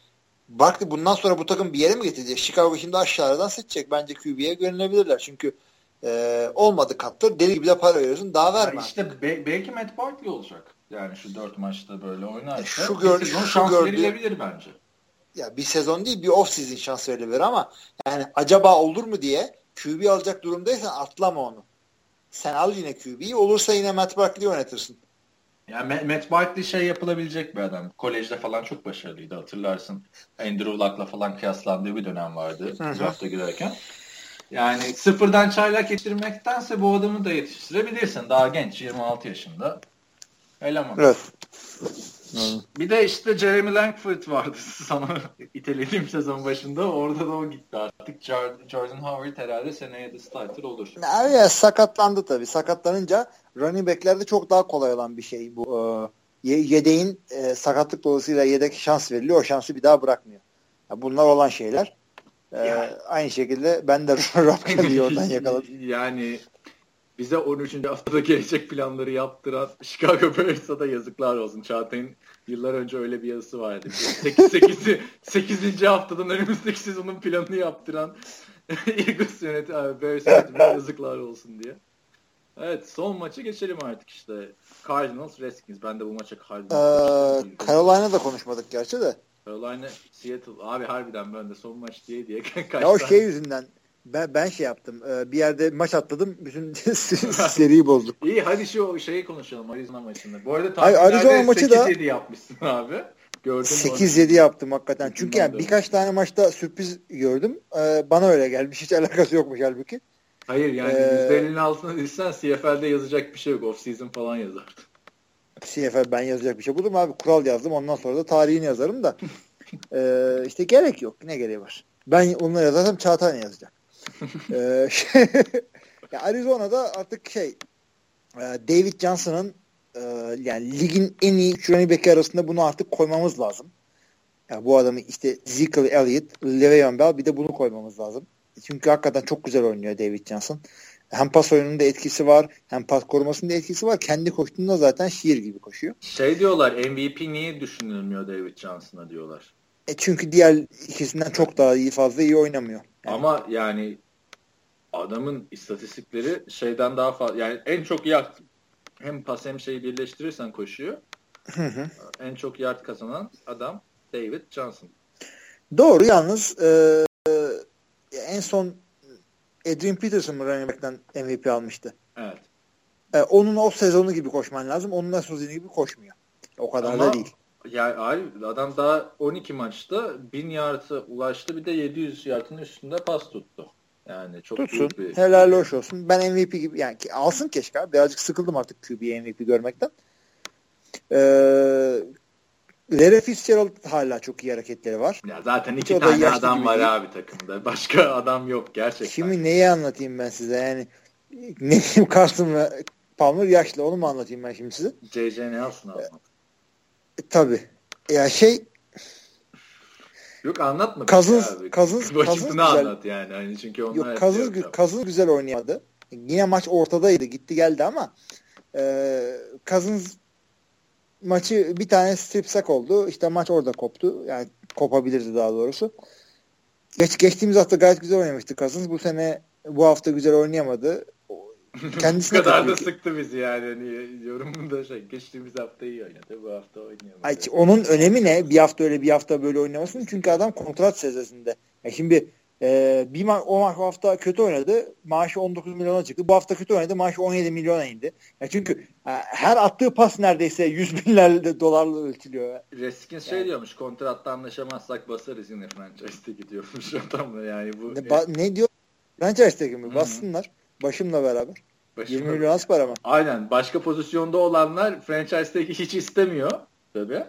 Speaker 2: Barkley bundan sonra bu takım bir yere mi getirecek? Chicago şimdi aşağıdan seçecek. Bence QB'ye görünebilirler. Çünkü e, olmadı kattır. Deli gibi de para veriyorsun. Daha verme.
Speaker 1: Yani işte be- belki Matt Barkley olacak. Yani şu dört maçta böyle oynarsa. E
Speaker 2: şu gör, şu
Speaker 1: şans gördü, verilebilir bence.
Speaker 2: Ya bir sezon değil bir off season şans verilebilir ama yani acaba olur mu diye QB alacak durumdaysan atlama onu. Sen al yine QB'yi olursa yine Matt Barkley oynatırsın.
Speaker 1: Yani Matt Barkley şey yapılabilecek bir adam. Kolejde falan çok başarılıydı hatırlarsın. Andrew Luck'la falan kıyaslandığı bir dönem vardı drafta girerken. Yani sıfırdan çaylak yetiştirmektense bu adamı da yetiştirebilirsin. Daha genç 26 yaşında. Eleman. Evet. Bir de işte Jeremy Langford vardı sana itelediğim sezon başında. Orada da o gitti artık. Jordan Howard herhalde seneye de starter olur.
Speaker 2: Abi ya sakatlandı tabii. Sakatlanınca running backlerde çok daha kolay olan bir şey bu. E, yedeğin e, sakatlık dolayısıyla yedek şans veriliyor. O şansı bir daha bırakmıyor. Yani bunlar olan şeyler. Ee, yani. Aynı şekilde ben de Rob oradan yakaladım.
Speaker 1: Yani bize 13. haftada gelecek planları yaptıran Chicago Bears'a da yazıklar olsun. Çağatay'ın yıllar önce öyle bir yazısı vardı. 8, 8, 8. haftadan önümüzdeki sezonun planını yaptıran Eagles yöneti abi Bears yönetimine yazıklar olsun diye. Evet son maçı geçelim artık işte. Cardinals Redskins. Ben de bu maça Cardinals.
Speaker 2: Ee, Carolina'da konuşmadık gerçi de.
Speaker 1: Carolina Seattle. Abi harbiden ben de son maç diye diye
Speaker 2: kaç Ya o şey yüzünden ben, ben şey yaptım. E, bir yerde maç atladım. Bütün seriyi bozduk.
Speaker 1: İyi hadi şu şeyi konuşalım Arizona maçında. Bu arada
Speaker 2: Hayır, Arizona maçı da
Speaker 1: 8-7 yapmışsın abi.
Speaker 2: Gördüm 8-7 yaptım hakikaten. Çünkü yani birkaç tane maçta sürpriz gördüm. Ee, bana öyle gelmiş. Hiç alakası yokmuş halbuki.
Speaker 1: Hayır yani ee, %50'nin altına düşsen CFL'de yazacak bir şey yok. Off season falan yazardı.
Speaker 2: CFL ben yazacak bir şey buldum abi. Kural yazdım. Ondan sonra da tarihini yazarım da. ee, işte gerek yok. Ne gereği var? Ben onları yazarsam Çağatay yazacak? ee, şey, ya Arizona'da artık şey e, David Johnson'ın e, yani ligin en iyi üç running back'i arasında bunu artık koymamız lazım. Yani bu adamı işte Ezekiel Elliott, Le'Veon Bell bir de bunu koymamız lazım. Çünkü hakikaten çok güzel oynuyor David Johnson. Hem pas oyununda etkisi var, hem pas korumasında etkisi var. Kendi koştuğunda zaten şiir gibi koşuyor.
Speaker 1: Şey diyorlar, MVP niye düşünülmüyor David Johnson'a diyorlar.
Speaker 2: E çünkü diğer ikisinden çok daha iyi fazla iyi oynamıyor.
Speaker 1: Yani. Ama yani adamın istatistikleri şeyden daha fazla yani en çok yard hem pas hem şeyi birleştirirsen koşuyor. Hı hı. En çok yard kazanan adam David Johnson.
Speaker 2: Doğru yalnız e, en son Adrian Peterson mı running back'ten MVP almıştı?
Speaker 1: Evet.
Speaker 2: E, onun o sezonu gibi koşman lazım. Onun da sezonu gibi koşmuyor. O kadar Ama, da değil.
Speaker 1: Ya abi adam daha 12 maçta 1000 yard'a ulaştı. Bir de 700 yardın üstünde pas tuttu. Yani çok
Speaker 2: Tutsun. Bir... Helal hoş olsun. Ben MVP gibi yani alsın keşke abi. Birazcık sıkıldım artık QB MVP görmekten. Ee, Larry Fitzgerald hala çok iyi hareketleri var.
Speaker 1: Ya zaten iki Hiç tane adam var değil. abi takımda. Başka adam yok gerçekten.
Speaker 2: Kimi neyi anlatayım ben size yani ne diyeyim Carson ve Palmer yaşlı onu mu anlatayım ben şimdi size?
Speaker 1: J.J. Nelson anlat.
Speaker 2: E, tabii. Ya şey
Speaker 1: Yok anlatma.
Speaker 2: Cousins, abi. Cousins, Cousins güzel.
Speaker 1: anlat yani. yani çünkü onlar
Speaker 2: Yok, Cousins, şey Cousins güzel oynayadı. Yine maç ortadaydı. Gitti geldi ama e, Cousins maçı bir tane strip sack oldu. İşte maç orada koptu. Yani kopabilirdi daha doğrusu. Geç, geçtiğimiz hafta gayet güzel oynamıştı Cousins. Bu sene bu hafta güzel oynayamadı.
Speaker 1: Kendisine Bu kadar da sıktı bizi yani. Hani yorumunda şey geçtiğimiz hafta iyi oynadı. Bu hafta oynayamadı. Ay,
Speaker 2: onun önemi ne? Bir hafta öyle bir hafta böyle oynamasın. Çünkü adam kontrat sezesinde. Ya şimdi e, bir ma o hafta kötü oynadı. Maaşı 19 milyona çıktı. Bu hafta kötü oynadı. Maaşı 17 milyona indi. Ya çünkü e, her attığı pas neredeyse 100 binlerle dolarla ölçülüyor.
Speaker 1: Redskins şey yani. şey diyormuş kontratta anlaşamazsak basarız yine franchise'de gidiyormuş adamla yani bu.
Speaker 2: Ne, ba- ne diyor? Franchise'deki mi? Bassınlar. Başımla beraber. Başımla 20 milyon az para mı?
Speaker 1: Aynen. Başka pozisyonda olanlar franchise'deki hiç istemiyor tabii.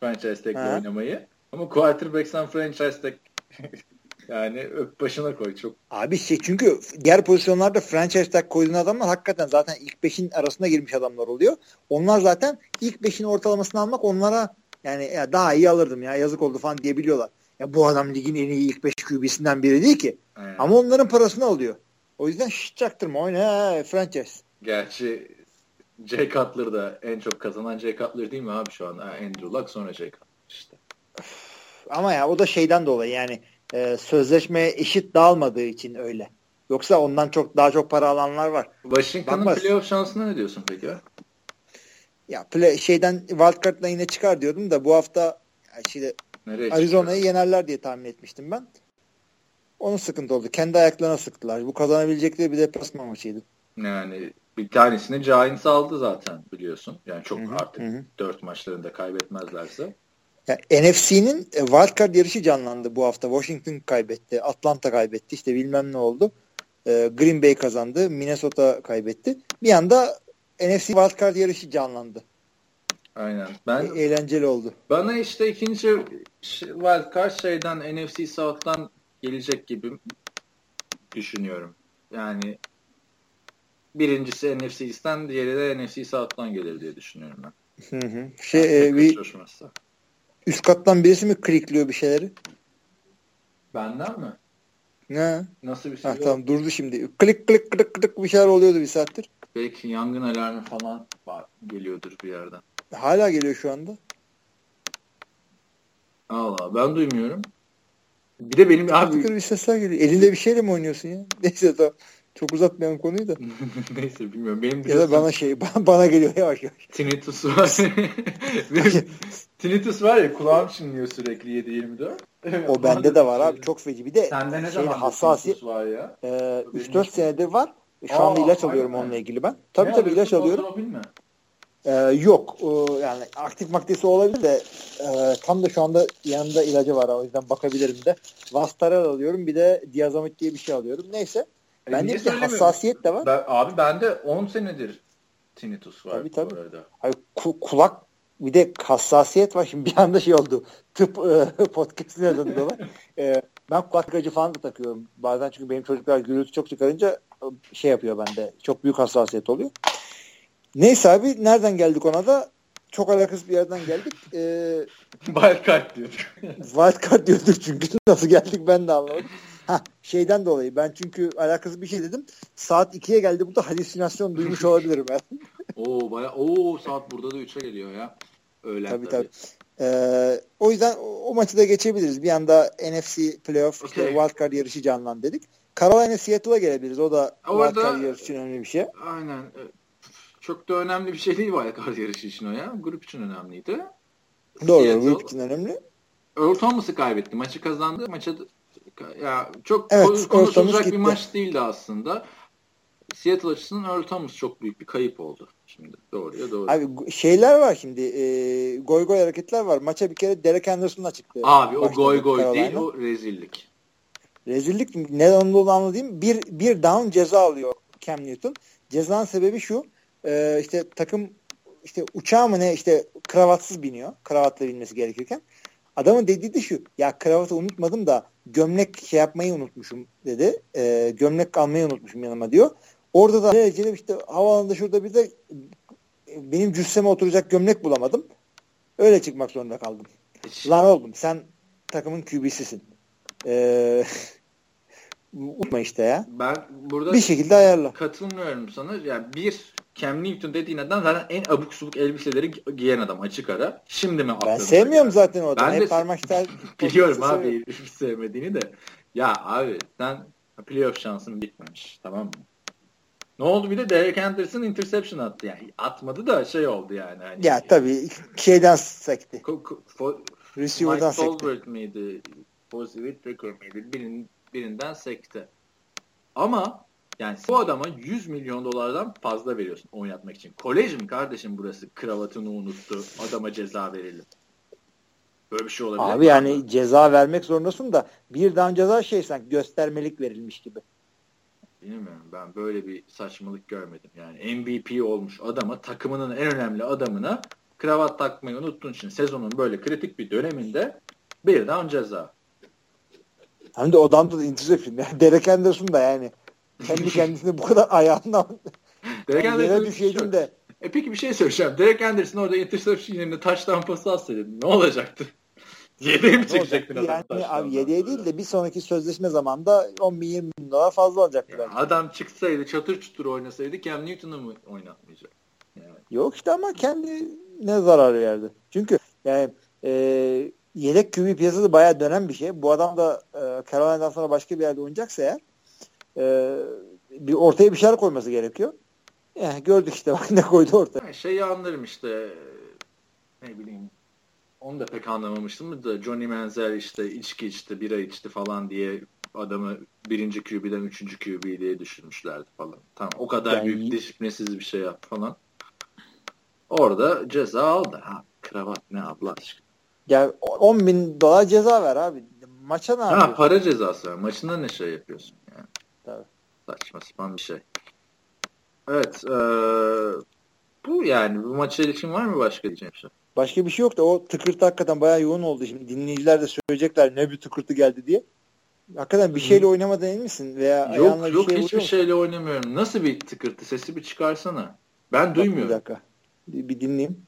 Speaker 1: Franchise'deki oynamayı. Ama quarterback sen franchise'deki yani öp başına koy çok.
Speaker 2: Abi şey çünkü diğer pozisyonlarda franchise tag koyduğun adamlar hakikaten zaten ilk beşin arasına girmiş adamlar oluyor. Onlar zaten ilk beşin ortalamasını almak onlara yani ya daha iyi alırdım ya yazık oldu falan diyebiliyorlar. Ya bu adam ligin en iyi ilk beş QB'sinden biri değil ki. Aynen. Ama onların parasını alıyor. O yüzden şişt çaktırma oyna franchise.
Speaker 1: Gerçi Jay Cutler da en çok kazanan Jay Cutler değil mi abi şu an? Andrew Luck sonra Jay Cutler işte.
Speaker 2: Ama ya o da şeyden dolayı yani e, sözleşmeye eşit dağılmadığı için öyle. Yoksa ondan çok daha çok para alanlar var.
Speaker 1: Washington'ın playoff şansına ne diyorsun peki?
Speaker 2: Ya play, şeyden wildcard'la yine çıkar diyordum da bu hafta işte Arizona'yı yenerler diye tahmin etmiştim ben. Onun sıkıntı oldu. Kendi ayaklarına sıktılar. Bu kazanabilecekleri bir deplasman maçıydı.
Speaker 1: Yani bir tanesini Giants aldı zaten biliyorsun. Yani çok hı-hı, artık dört maçlarında kaybetmezlerse.
Speaker 2: Yani NFC'nin e, wildcard yarışı canlandı bu hafta. Washington kaybetti. Atlanta kaybetti. İşte bilmem ne oldu. E, Green Bay kazandı. Minnesota kaybetti. Bir anda NFC wildcard yarışı canlandı.
Speaker 1: Aynen. Ben
Speaker 2: e, eğlenceli oldu.
Speaker 1: Bana işte ikinci wildcard şeyden NFC South'tan gelecek gibi düşünüyorum. Yani birincisi NFC East'ten, diğeri de NFC South'tan gelir diye düşünüyorum ben.
Speaker 2: Hı hı. Şey, e, bir, Üst kattan birisi mi klikliyor bir şeyleri?
Speaker 1: Benden mi?
Speaker 2: Ne?
Speaker 1: Nasıl bir şey? Ha,
Speaker 2: tamam durdu şimdi. Klik klik klik klik bir şeyler oluyordu bir saattir.
Speaker 1: Belki yangın alarmı falan var, geliyordur bir yerden.
Speaker 2: Hala geliyor şu anda.
Speaker 1: Allah ben duymuyorum. Bir de benim
Speaker 2: abi... bir sesler geliyor. Elinde bir şeyle mi oynuyorsun ya? Neyse tamam. Çok uzatmayalım konuyu da.
Speaker 1: Neyse bilmiyorum. Benim
Speaker 2: ya da bana şey bana geliyor yavaş yavaş.
Speaker 1: Tinnitus var. tinnitus var ya kulağım çınlıyor sürekli 7-24.
Speaker 2: o bende de var abi çok feci. Bir de
Speaker 1: Sende ne şey, zaman hassasiyet var ya?
Speaker 2: E, 3-4 senedir var. Şu Aa, anda ilaç alıyorum onunla ilgili ben. Tabii ne tabii ilaç alıyorum. Ee, yok. Ee, yani aktif maddesi olabilir de e, tam da şu anda yanında ilacı var. O yüzden bakabilirim de. Vastaral alıyorum. Bir de diazamit diye bir şey alıyorum. Neyse. E, bende bir de hassasiyet de var.
Speaker 1: Ben, abi bende 10 senedir tinnitus var
Speaker 2: tabii, tabii. bu arada. Hayır, ku- kulak bir de hassasiyet var. Şimdi bir anda şey oldu. Tıp e, podcastine döndüler. e, ben kulak acı falan da takıyorum. Bazen çünkü benim çocuklar gürültü çok çıkarınca e, şey yapıyor bende. Çok büyük hassasiyet oluyor. Neyse abi nereden geldik ona da? Çok alakasız bir yerden geldik. Ee,
Speaker 1: Wildcard diyorduk.
Speaker 2: Wildcard diyorduk çünkü. Nasıl geldik ben de anlamadım. Ha şeyden dolayı ben çünkü alakasız bir şey dedim. Saat 2'ye geldi burada halüsinasyon duymuş olabilirim ben.
Speaker 1: oo baya oo saat burada da 3'e geliyor ya. Öyle tabii. tabii.
Speaker 2: Ee, o yüzden o, o maçı da geçebiliriz. Bir anda NFC playoff okay. işte wildcard yarışı canlan dedik. Carolina Seattle'a gelebiliriz. O da Orada, wildcard yarışı için önemli bir şey.
Speaker 1: Aynen. Çok da önemli bir şey değil wildcard yarışı için o ya. Grup için önemliydi.
Speaker 2: Doğru. Seattle, grup için önemli.
Speaker 1: Earl Thomas'ı kaybetti. Maçı kazandı. Maça ya çok evet, konuşulacak bir maç değildi aslında. Seattle açısından Earl Thomas çok büyük bir kayıp oldu şimdi. Doğruya doğru.
Speaker 2: Abi şeyler var şimdi. E, goy goy hareketler var. Maça bir kere Derek Anderson'la çıktı.
Speaker 1: Abi o goy goy Carolina. değil o rezillik.
Speaker 2: Rezillik ne olduğunu anladığım bir, bir down ceza alıyor Cam Newton. Cezanın sebebi şu. E, işte takım işte uçağı mı ne işte kravatsız biniyor. Kravatla binmesi gerekirken. Adamın dediği de şu. Ya kravatı unutmadım da gömlek şey yapmayı unutmuşum dedi. E, gömlek almayı unutmuşum yanıma diyor. Orada da derecede işte havaalanında şurada bir de benim cüsseme oturacak gömlek bulamadım. Öyle çıkmak zorunda kaldım. Hiç. Lan oğlum sen takımın QB'sisin. Ee, Unutma işte ya.
Speaker 1: Ben burada
Speaker 2: bir şekilde ayarla.
Speaker 1: Katılmıyorum sana. Yani bir Cam Newton dediğin adam zaten en abuk subuk elbiseleri giyen adam açık ara. Şimdi mi
Speaker 2: Ben sevmiyorum yani? zaten o adamı.
Speaker 1: Ben
Speaker 2: Hep parmakta
Speaker 1: biliyorum abi sevmediğini de. Ya abi sen playoff şansın bitmemiş. Tamam mı? Ne oldu bir de Derek Anderson interception attı yani. Atmadı da şey oldu yani. Hani,
Speaker 2: ya tabii şeyden sekti.
Speaker 1: Receiver'dan sekti. Mike Solberg miydi? Positive Whittaker miydi? Birin, birinden sekti. Ama yani bu adama 100 milyon dolardan fazla veriyorsun oynatmak için. Kolej mi kardeşim burası? Kravatını unuttu. Adama ceza verelim. Böyle bir şey olabilir
Speaker 2: Abi yani ama. ceza vermek zorundasın da birden ceza şey sanki göstermelik verilmiş gibi.
Speaker 1: Bilmiyorum ben böyle bir saçmalık görmedim. Yani MVP olmuş adama takımının en önemli adamına kravat takmayı unuttuğun için sezonun böyle kritik bir döneminde birden ceza.
Speaker 2: Hem de odamda da interception. Yani Derek Anderson da yani kendi kendisine bu kadar ayağından
Speaker 1: yere düşeydin de. E peki bir şey söyleyeceğim. Derek Anderson orada interception yerine taş tampası atsaydı ne olacaktı? 7'ye mi çekecektin
Speaker 2: adam? Yani abi 7'ye değil de bir sonraki sözleşme zamanında 10 bin 20 bin dolar fazla alacaktı
Speaker 1: yani Adam çıksaydı çatır çutur oynasaydı Cam Newton'u mu oynatmayacak?
Speaker 2: Yani. Yok işte ama kendi ne zarar verdi. Çünkü yani e, yedek QB piyasası bayağı dönen bir şey. Bu adam da e, Carolina'dan sonra başka bir yerde oynayacaksa eğer e, bir ortaya bir şeyler koyması gerekiyor. Yani gördük işte bak ne koydu ortaya.
Speaker 1: Şeyi anlarım işte ne bileyim onu da pek anlamamıştım da Johnny Manziel işte içki içti, bira içti falan diye adamı birinci QB'den üçüncü QB diye düşürmüşlerdi falan. Tamam o kadar yani... büyük disiplinsiz bir şey yap falan. Orada ceza aldı. Ha kravat ne abla aşkına.
Speaker 2: Ya 10 bin dolar ceza ver abi. Maça ne yapıyorsun? Ha
Speaker 1: para cezası ver. Maçında ne şey yapıyorsun yani. Saçma sapan bir şey. Evet. Ee, bu yani. Bu maça ilişkin var mı başka diyeceğim şey?
Speaker 2: Başka bir şey yok da o tıkırtı hakikaten bayağı yoğun oldu. Şimdi dinleyiciler de söyleyecekler ne bir tıkırtı geldi diye. Hakikaten bir şeyle oynamadın emin misin? Veya
Speaker 1: yok bir yok şey hiçbir şeyle oynamıyorum. Nasıl bir tıkırtı? Sesi bir çıkarsana. Ben Bak, duymuyorum.
Speaker 2: Bir dakika. Bir, bir dinleyeyim.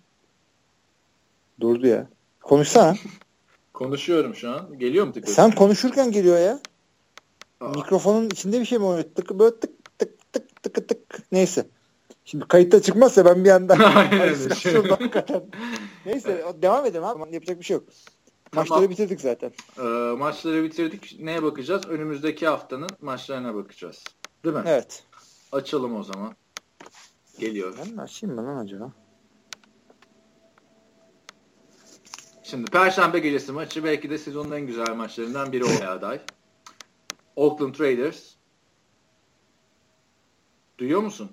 Speaker 2: Durdu ya. Konuşsana.
Speaker 1: Konuşuyorum şu an. Geliyor mu tıkırtı?
Speaker 2: Sen konuşurken geliyor ya. Mikrofonun içinde bir şey mi oluyor? Tık böyle tık tık tık tık tık. Neyse. Şimdi kayıtta çıkmazsa ben bir yandan Neyse devam edelim abi. Yapacak bir şey yok. Tamam. Maçları bitirdik zaten.
Speaker 1: Ee, maçları bitirdik. Neye bakacağız? Önümüzdeki haftanın maçlarına bakacağız. Değil mi?
Speaker 2: Evet.
Speaker 1: Açalım o zaman. Geliyor.
Speaker 2: Ben açayım mı lan acaba?
Speaker 1: Şimdi Perşembe gecesi maçı belki de sezonun en güzel maçlarından biri olmaya aday. Oakland Raiders. Duyuyor musun?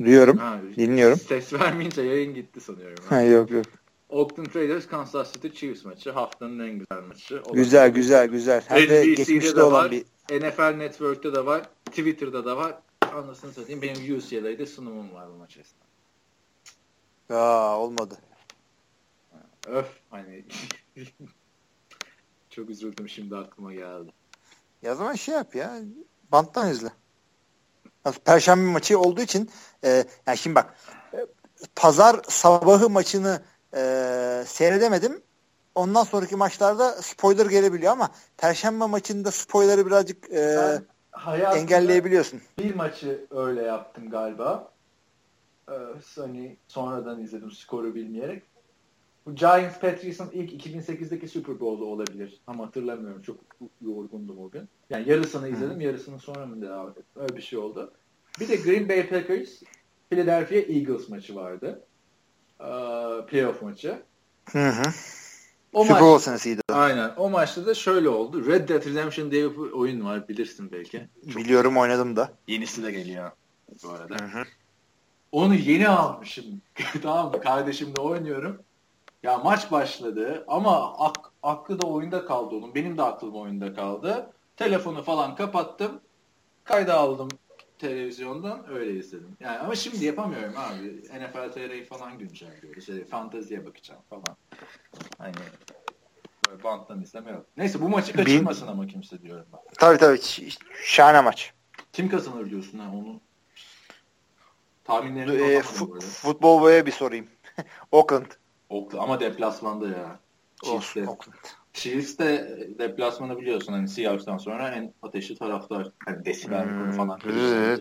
Speaker 2: Duyuyorum. Ha, dinliyorum.
Speaker 1: Ses vermeyince yayın gitti sanıyorum.
Speaker 2: Ha, yok yok.
Speaker 1: Oakland Raiders Kansas City Chiefs maçı. Haftanın en güzel maçı.
Speaker 2: Güzel güzel güzel. Hem de geçmişte de olan var, bir...
Speaker 1: NFL Network'te de var. Twitter'da da var. Anlasını satayım. Benim UCLA'de sunumum var bu maç esnasında.
Speaker 2: Ya olmadı.
Speaker 1: Öf hani çok üzüldüm şimdi aklıma geldi.
Speaker 2: Ya zaman şey yap ya. Banttan izle. Perşembe maçı olduğu için e, yani şimdi bak e, pazar sabahı maçını e, seyredemedim. Ondan sonraki maçlarda spoiler gelebiliyor ama perşembe maçında spoiler'ı birazcık e, engelleyebiliyorsun.
Speaker 1: Bir maçı öyle yaptım galiba. Ee, hani sonradan izledim skoru bilmeyerek. Bu Giants Patriots'ın ilk 2008'deki Super Bowl'u olabilir. Ama hatırlamıyorum. Çok yorgundum o gün. Yani yarısını izledim. Yarısını sonra mı devam ettim? Öyle bir şey oldu. Bir de Green Bay Packers Philadelphia Eagles maçı vardı. Ee, playoff maçı.
Speaker 2: Hı hı. O Super Bowl senesiydi.
Speaker 1: Aynen. O maçta da şöyle oldu. Red Dead Redemption diye bir oyun var. Bilirsin belki.
Speaker 2: Çok Biliyorum oynadım da.
Speaker 1: Yenisi de geliyor bu arada. Hı hı. Onu yeni almışım. tamam mı? Kardeşimle oynuyorum. Ya maç başladı ama ak, aklı da oyunda kaldı onun. Benim de aklım oyunda kaldı. Telefonu falan kapattım. Kayda aldım televizyondan öyle izledim. Yani ama şimdi yapamıyorum abi. NFL TR'yi falan güncelliyoruz. Şey, fanteziye bakacağım falan. Hani böyle banttan izleme yok. Neyse bu maçı kaçırmasın Bin... ama kimse diyorum ben.
Speaker 2: Tabii tabii. Şahane maç.
Speaker 1: Kim kazanır diyorsun ha onu? Tahminlerini
Speaker 2: e, Futbol boya bir sorayım. Oakland.
Speaker 1: Oakland ama deplasmanda ya.
Speaker 2: Olsun Oakland.
Speaker 1: Chiefs de deplasmanı biliyorsun hani Seahawks'tan sonra en ateşli taraftar. Hani desibel hmm, falan.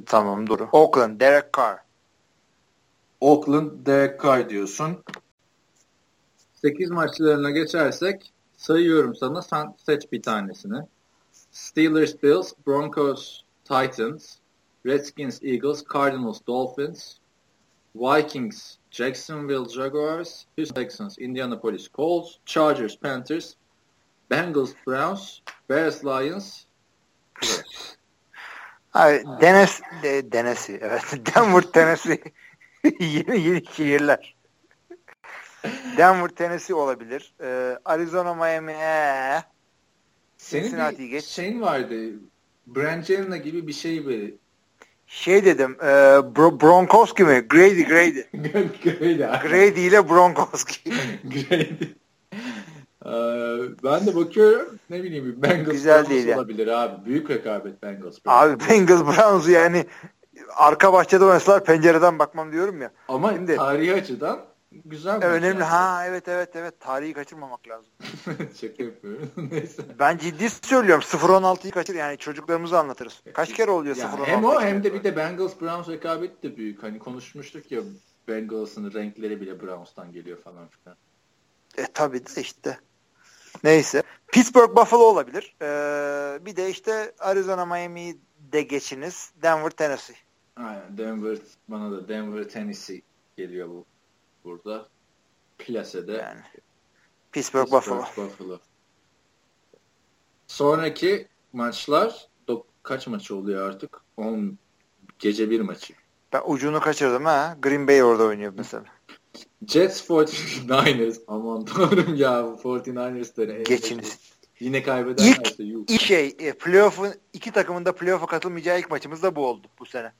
Speaker 2: Tamam doğru. Oakland, Derek Carr.
Speaker 1: Oakland, Derek Carr diyorsun. 8 maçlarına geçersek sayıyorum sana sen seç bir tanesini. Steelers, Bills, Broncos, Titans, Redskins, Eagles, Cardinals, Dolphins, Vikings, Jacksonville Jaguars, Houston Texans, Indianapolis Colts, Chargers, Panthers, Bengals, Browns, Bears, Lions.
Speaker 2: Abi Denes, de, Denesi, evet. Denver, Tennessee. yeni yeni şehirler. Denver, Tennessee olabilir. Ee, Arizona, Miami, ee.
Speaker 1: Senin bir geç. şeyin vardı. Brangelina gibi bir şey böyle.
Speaker 2: Şey dedim, e, Bro Bronkowski mi? Grady, Grady.
Speaker 1: Grady.
Speaker 2: Grady ile Bronkowski.
Speaker 1: Grady. Ee, ben de bakıyorum ne bileyim Bengals
Speaker 2: Güzel Browns değil
Speaker 1: olabilir yani. abi. Büyük rekabet Bengals
Speaker 2: Browns. Abi Bengals Browns yani arka bahçede oynasalar pencereden bakmam diyorum ya.
Speaker 1: Ama Şimdi, tarihi açıdan güzel.
Speaker 2: Evet, önemli. Yani. Ha evet evet evet. Tarihi kaçırmamak lazım.
Speaker 1: Şaka yapıyorum. Neyse.
Speaker 2: Ben ciddi söylüyorum. 0-16'yı kaçır. Yani çocuklarımıza anlatırız. Kaç kere oluyor
Speaker 1: yani 0-16? Hem o hem de bir de Bengals Browns rekabeti de büyük. Hani konuşmuştuk ya Bengals'ın renkleri bile Browns'tan geliyor falan filan.
Speaker 2: E tabi de işte. Neyse. Pittsburgh Buffalo olabilir. Ee, bir de işte Arizona Miami'yi de geçiniz. Denver Tennessee.
Speaker 1: Aynen Denver bana da Denver Tennessee geliyor bu burada. Plasede. Yani.
Speaker 2: Pittsburgh, Pittsburgh Buffalo.
Speaker 1: Buffalo. Sonraki maçlar kaç maç oluyor artık? 10 gece bir maçı.
Speaker 2: Ben ucunu kaçırdım ha. Green Bay orada oynuyor mesela.
Speaker 1: Jets 49ers aman tanrım ya 49ers'ları.
Speaker 2: Geçiniz.
Speaker 1: Yine kaybederlerse
Speaker 2: yuh. ilk şey e, playoff'un iki takımın da playoff'a katılmayacağı ilk maçımız da bu oldu bu sene.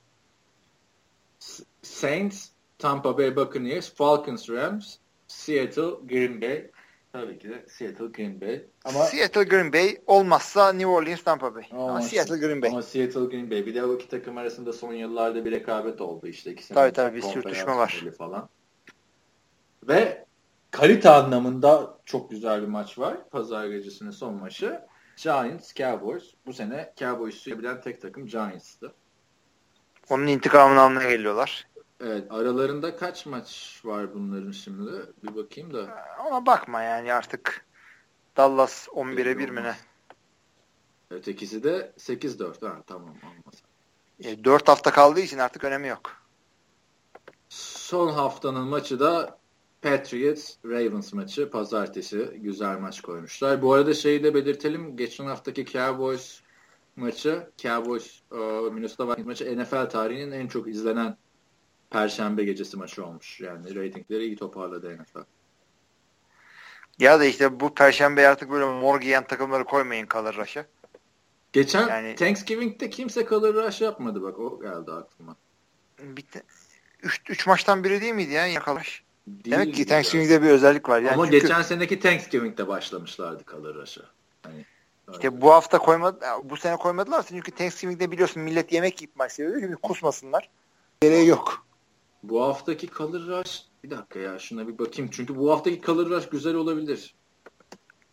Speaker 1: Saints, Tampa Bay Buccaneers, Falcons, Rams, Seattle, Green Bay. Tabii ki de Seattle, Green Bay.
Speaker 2: Ama Seattle, Green Bay olmazsa New Orleans, Tampa Bay. Ama, ama Seattle, Green Bay.
Speaker 1: Ama Seattle, Green Bay. Bir de o iki takım arasında son yıllarda bir rekabet oldu işte. İkisinin
Speaker 2: tabii tabii bir sürtüşme var.
Speaker 1: Falan. Ve kalite anlamında çok güzel bir maç var. Pazar gecesinin son maçı. Giants, Cowboys. Bu sene Cowboys'u yapabilen tek takım Giants'tı.
Speaker 2: Onun intikamını almaya geliyorlar.
Speaker 1: Evet. Aralarında kaç maç var bunların şimdi? Bir bakayım da.
Speaker 2: Ona bakma yani artık. Dallas 11'e 1 mi ne?
Speaker 1: Ötekisi de 8-4. Ha, tamam olmaz.
Speaker 2: E, 4 hafta kaldığı için artık önemi yok.
Speaker 1: Son haftanın maçı da Patriots Ravens maçı pazartesi güzel maç koymuşlar. Bu arada şeyi de belirtelim. Geçen haftaki Cowboys maçı Cowboys uh, Minnesota Vikings maçı NFL tarihinin en çok izlenen Perşembe gecesi maçı olmuş. Yani reytingleri iyi toparladı NFL.
Speaker 2: Ya da işte bu Perşembe artık böyle mor giyen takımları koymayın Color Rush'a.
Speaker 1: Geçen yani, Thanksgiving'de kimse Color Rush yapmadı bak o geldi aklıma.
Speaker 2: Bitti. Üç, üç maçtan biri değil miydi ya Rush? Değil Demek ki Thanksgiving'de bir özellik var. Yani
Speaker 1: Ama çünkü, geçen seneki Thanksgiving'de başlamışlardı Color Rush'a. Hani,
Speaker 2: işte bu hafta koymadı, bu sene koymadılar çünkü Thanksgiving'de biliyorsun millet yemek yiyip başlıyor. Şimdi kusmasınlar. Gereği yok.
Speaker 1: Bu haftaki Color Rush bir dakika ya şuna bir bakayım. Çünkü bu haftaki Color Rush güzel olabilir.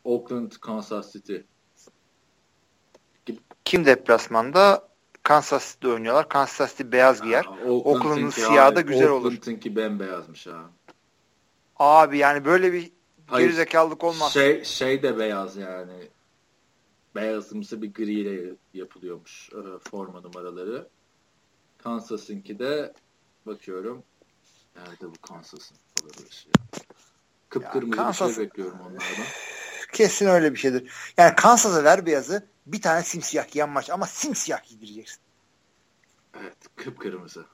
Speaker 1: Oakland, Kansas City.
Speaker 2: Kim deplasmanda? Kansas City'de oynuyorlar. Kansas City beyaz giyer. Oakland'ın siyahı da güzel olur.
Speaker 1: Oakland'ınki bembeyazmış ha.
Speaker 2: Abi yani böyle bir gerizekalılık olmaz.
Speaker 1: Şey, şey de beyaz yani. Beyazımsı bir gri ile yapılıyormuş e, forma numaraları. Kansas'ınki de bakıyorum. Nerede bu Kansas'ın. Kıpkırmızı Kansas... bir şey bekliyorum onlardan.
Speaker 2: Kesin öyle bir şeydir. Yani Kansas'a ver beyazı bir tane simsiyah giyen maç ama simsiyah giydireceksin.
Speaker 1: Evet kıpkırmızı.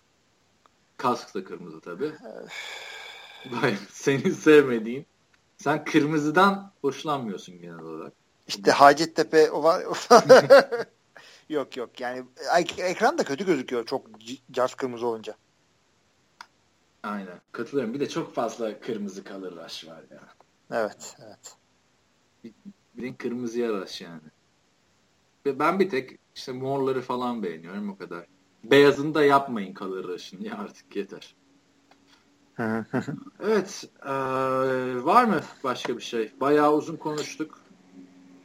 Speaker 1: Kask da kırmızı tabii. Vay, senin sevmediğin. Sen kırmızıdan hoşlanmıyorsun genel olarak.
Speaker 2: İşte Hacettepe o var. yok yok yani ekran da kötü gözüküyor çok caz kırmızı olunca.
Speaker 1: Aynen katılıyorum. Bir de çok fazla kırmızı kalır rush var ya.
Speaker 2: Evet evet.
Speaker 1: Bir, bir de kırmızıya rush yani. Ve ben bir tek işte morları falan beğeniyorum o kadar. Beyazını da yapmayın kalır rush'ını ya artık yeter evet. E, var mı başka bir şey? Bayağı uzun konuştuk.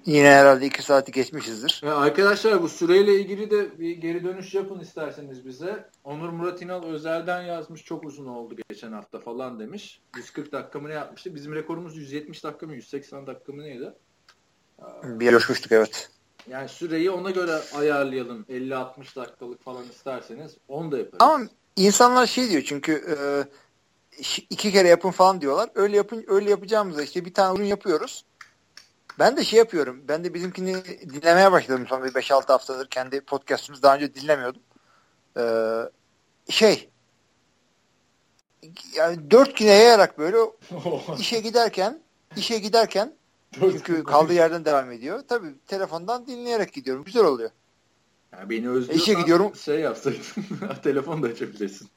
Speaker 2: Yine herhalde iki saati geçmişizdir.
Speaker 1: Ya arkadaşlar bu süreyle ilgili de bir geri dönüş yapın isterseniz bize. Onur Murat İnal özelden yazmış çok uzun oldu geçen hafta falan demiş. 140 dakika mı ne yapmıştı? Bizim rekorumuz 170 dakika mı 180 dakika mı neydi?
Speaker 2: Bir coşmuştuk evet.
Speaker 1: Yani süreyi ona göre ayarlayalım. 50-60 dakikalık falan isterseniz onu da yaparız.
Speaker 2: Ama insanlar şey diyor çünkü e, iki kere yapın falan diyorlar. Öyle yapın öyle yapacağımızda işte bir tane ürün yapıyoruz. Ben de şey yapıyorum. Ben de bizimkini dinlemeye başladım son bir 5-6 haftadır. Kendi podcastımızı daha önce dinlemiyordum. Ee, şey yani dört güne yayarak böyle işe giderken işe giderken çünkü kaldığı yerden devam ediyor. Tabii telefondan dinleyerek gidiyorum. Güzel oluyor.
Speaker 1: Yani beni özlüyorsan işe gidiyorum. şey yapsaydın. telefon da açabilirsin.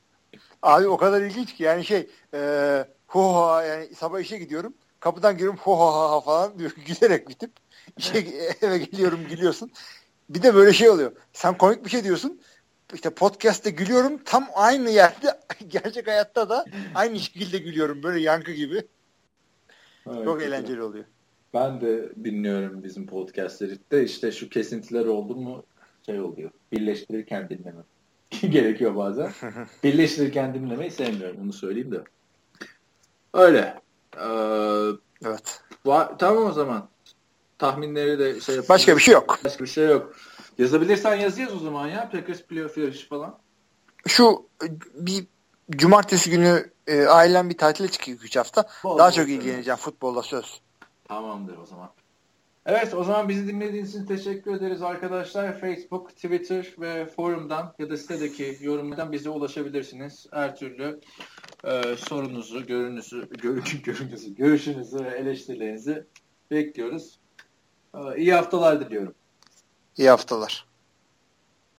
Speaker 2: Abi o kadar ilginç ki yani şey e, ho yani sabah işe gidiyorum. Kapıdan giriyorum ho ha ha falan diyor gülerek bitip işe eve geliyorum gülüyorsun. Bir de böyle şey oluyor. Sen komik bir şey diyorsun. İşte podcast'te gülüyorum. Tam aynı yerde gerçek hayatta da aynı şekilde gülüyorum. Böyle yankı gibi. Evet, Çok güzel. eğlenceli oluyor.
Speaker 1: Ben de dinliyorum bizim podcastleri de işte şu kesintiler oldu mu şey oluyor. Birleştirirken dinleme. Gerekiyor bazen. Birleştirirken dinlemeyi sevmiyorum. Onu söyleyeyim de. Öyle. Ee,
Speaker 2: evet.
Speaker 1: Va- tamam o zaman. Tahminleri de şey yapalım.
Speaker 2: Başka bir şey yok.
Speaker 1: Başka bir şey yok. Yazabilirsen yazıyoruz o zaman ya. Packers playoff yarışı falan.
Speaker 2: Şu bir cumartesi günü e, ailem bir tatile çıkıyor 3 hafta. Bol Daha çok ilgileneceğim futbolla söz.
Speaker 1: Tamamdır o zaman. Evet o zaman bizi dinlediğiniz için teşekkür ederiz arkadaşlar. Facebook, Twitter ve forumdan ya da sitedeki yorumlardan bize ulaşabilirsiniz. Her türlü e, sorunuzu, görünüzü, görünüzü, görüşünüzü ve eleştirilerinizi bekliyoruz. E, iyi haftalar diliyorum.
Speaker 2: İyi haftalar.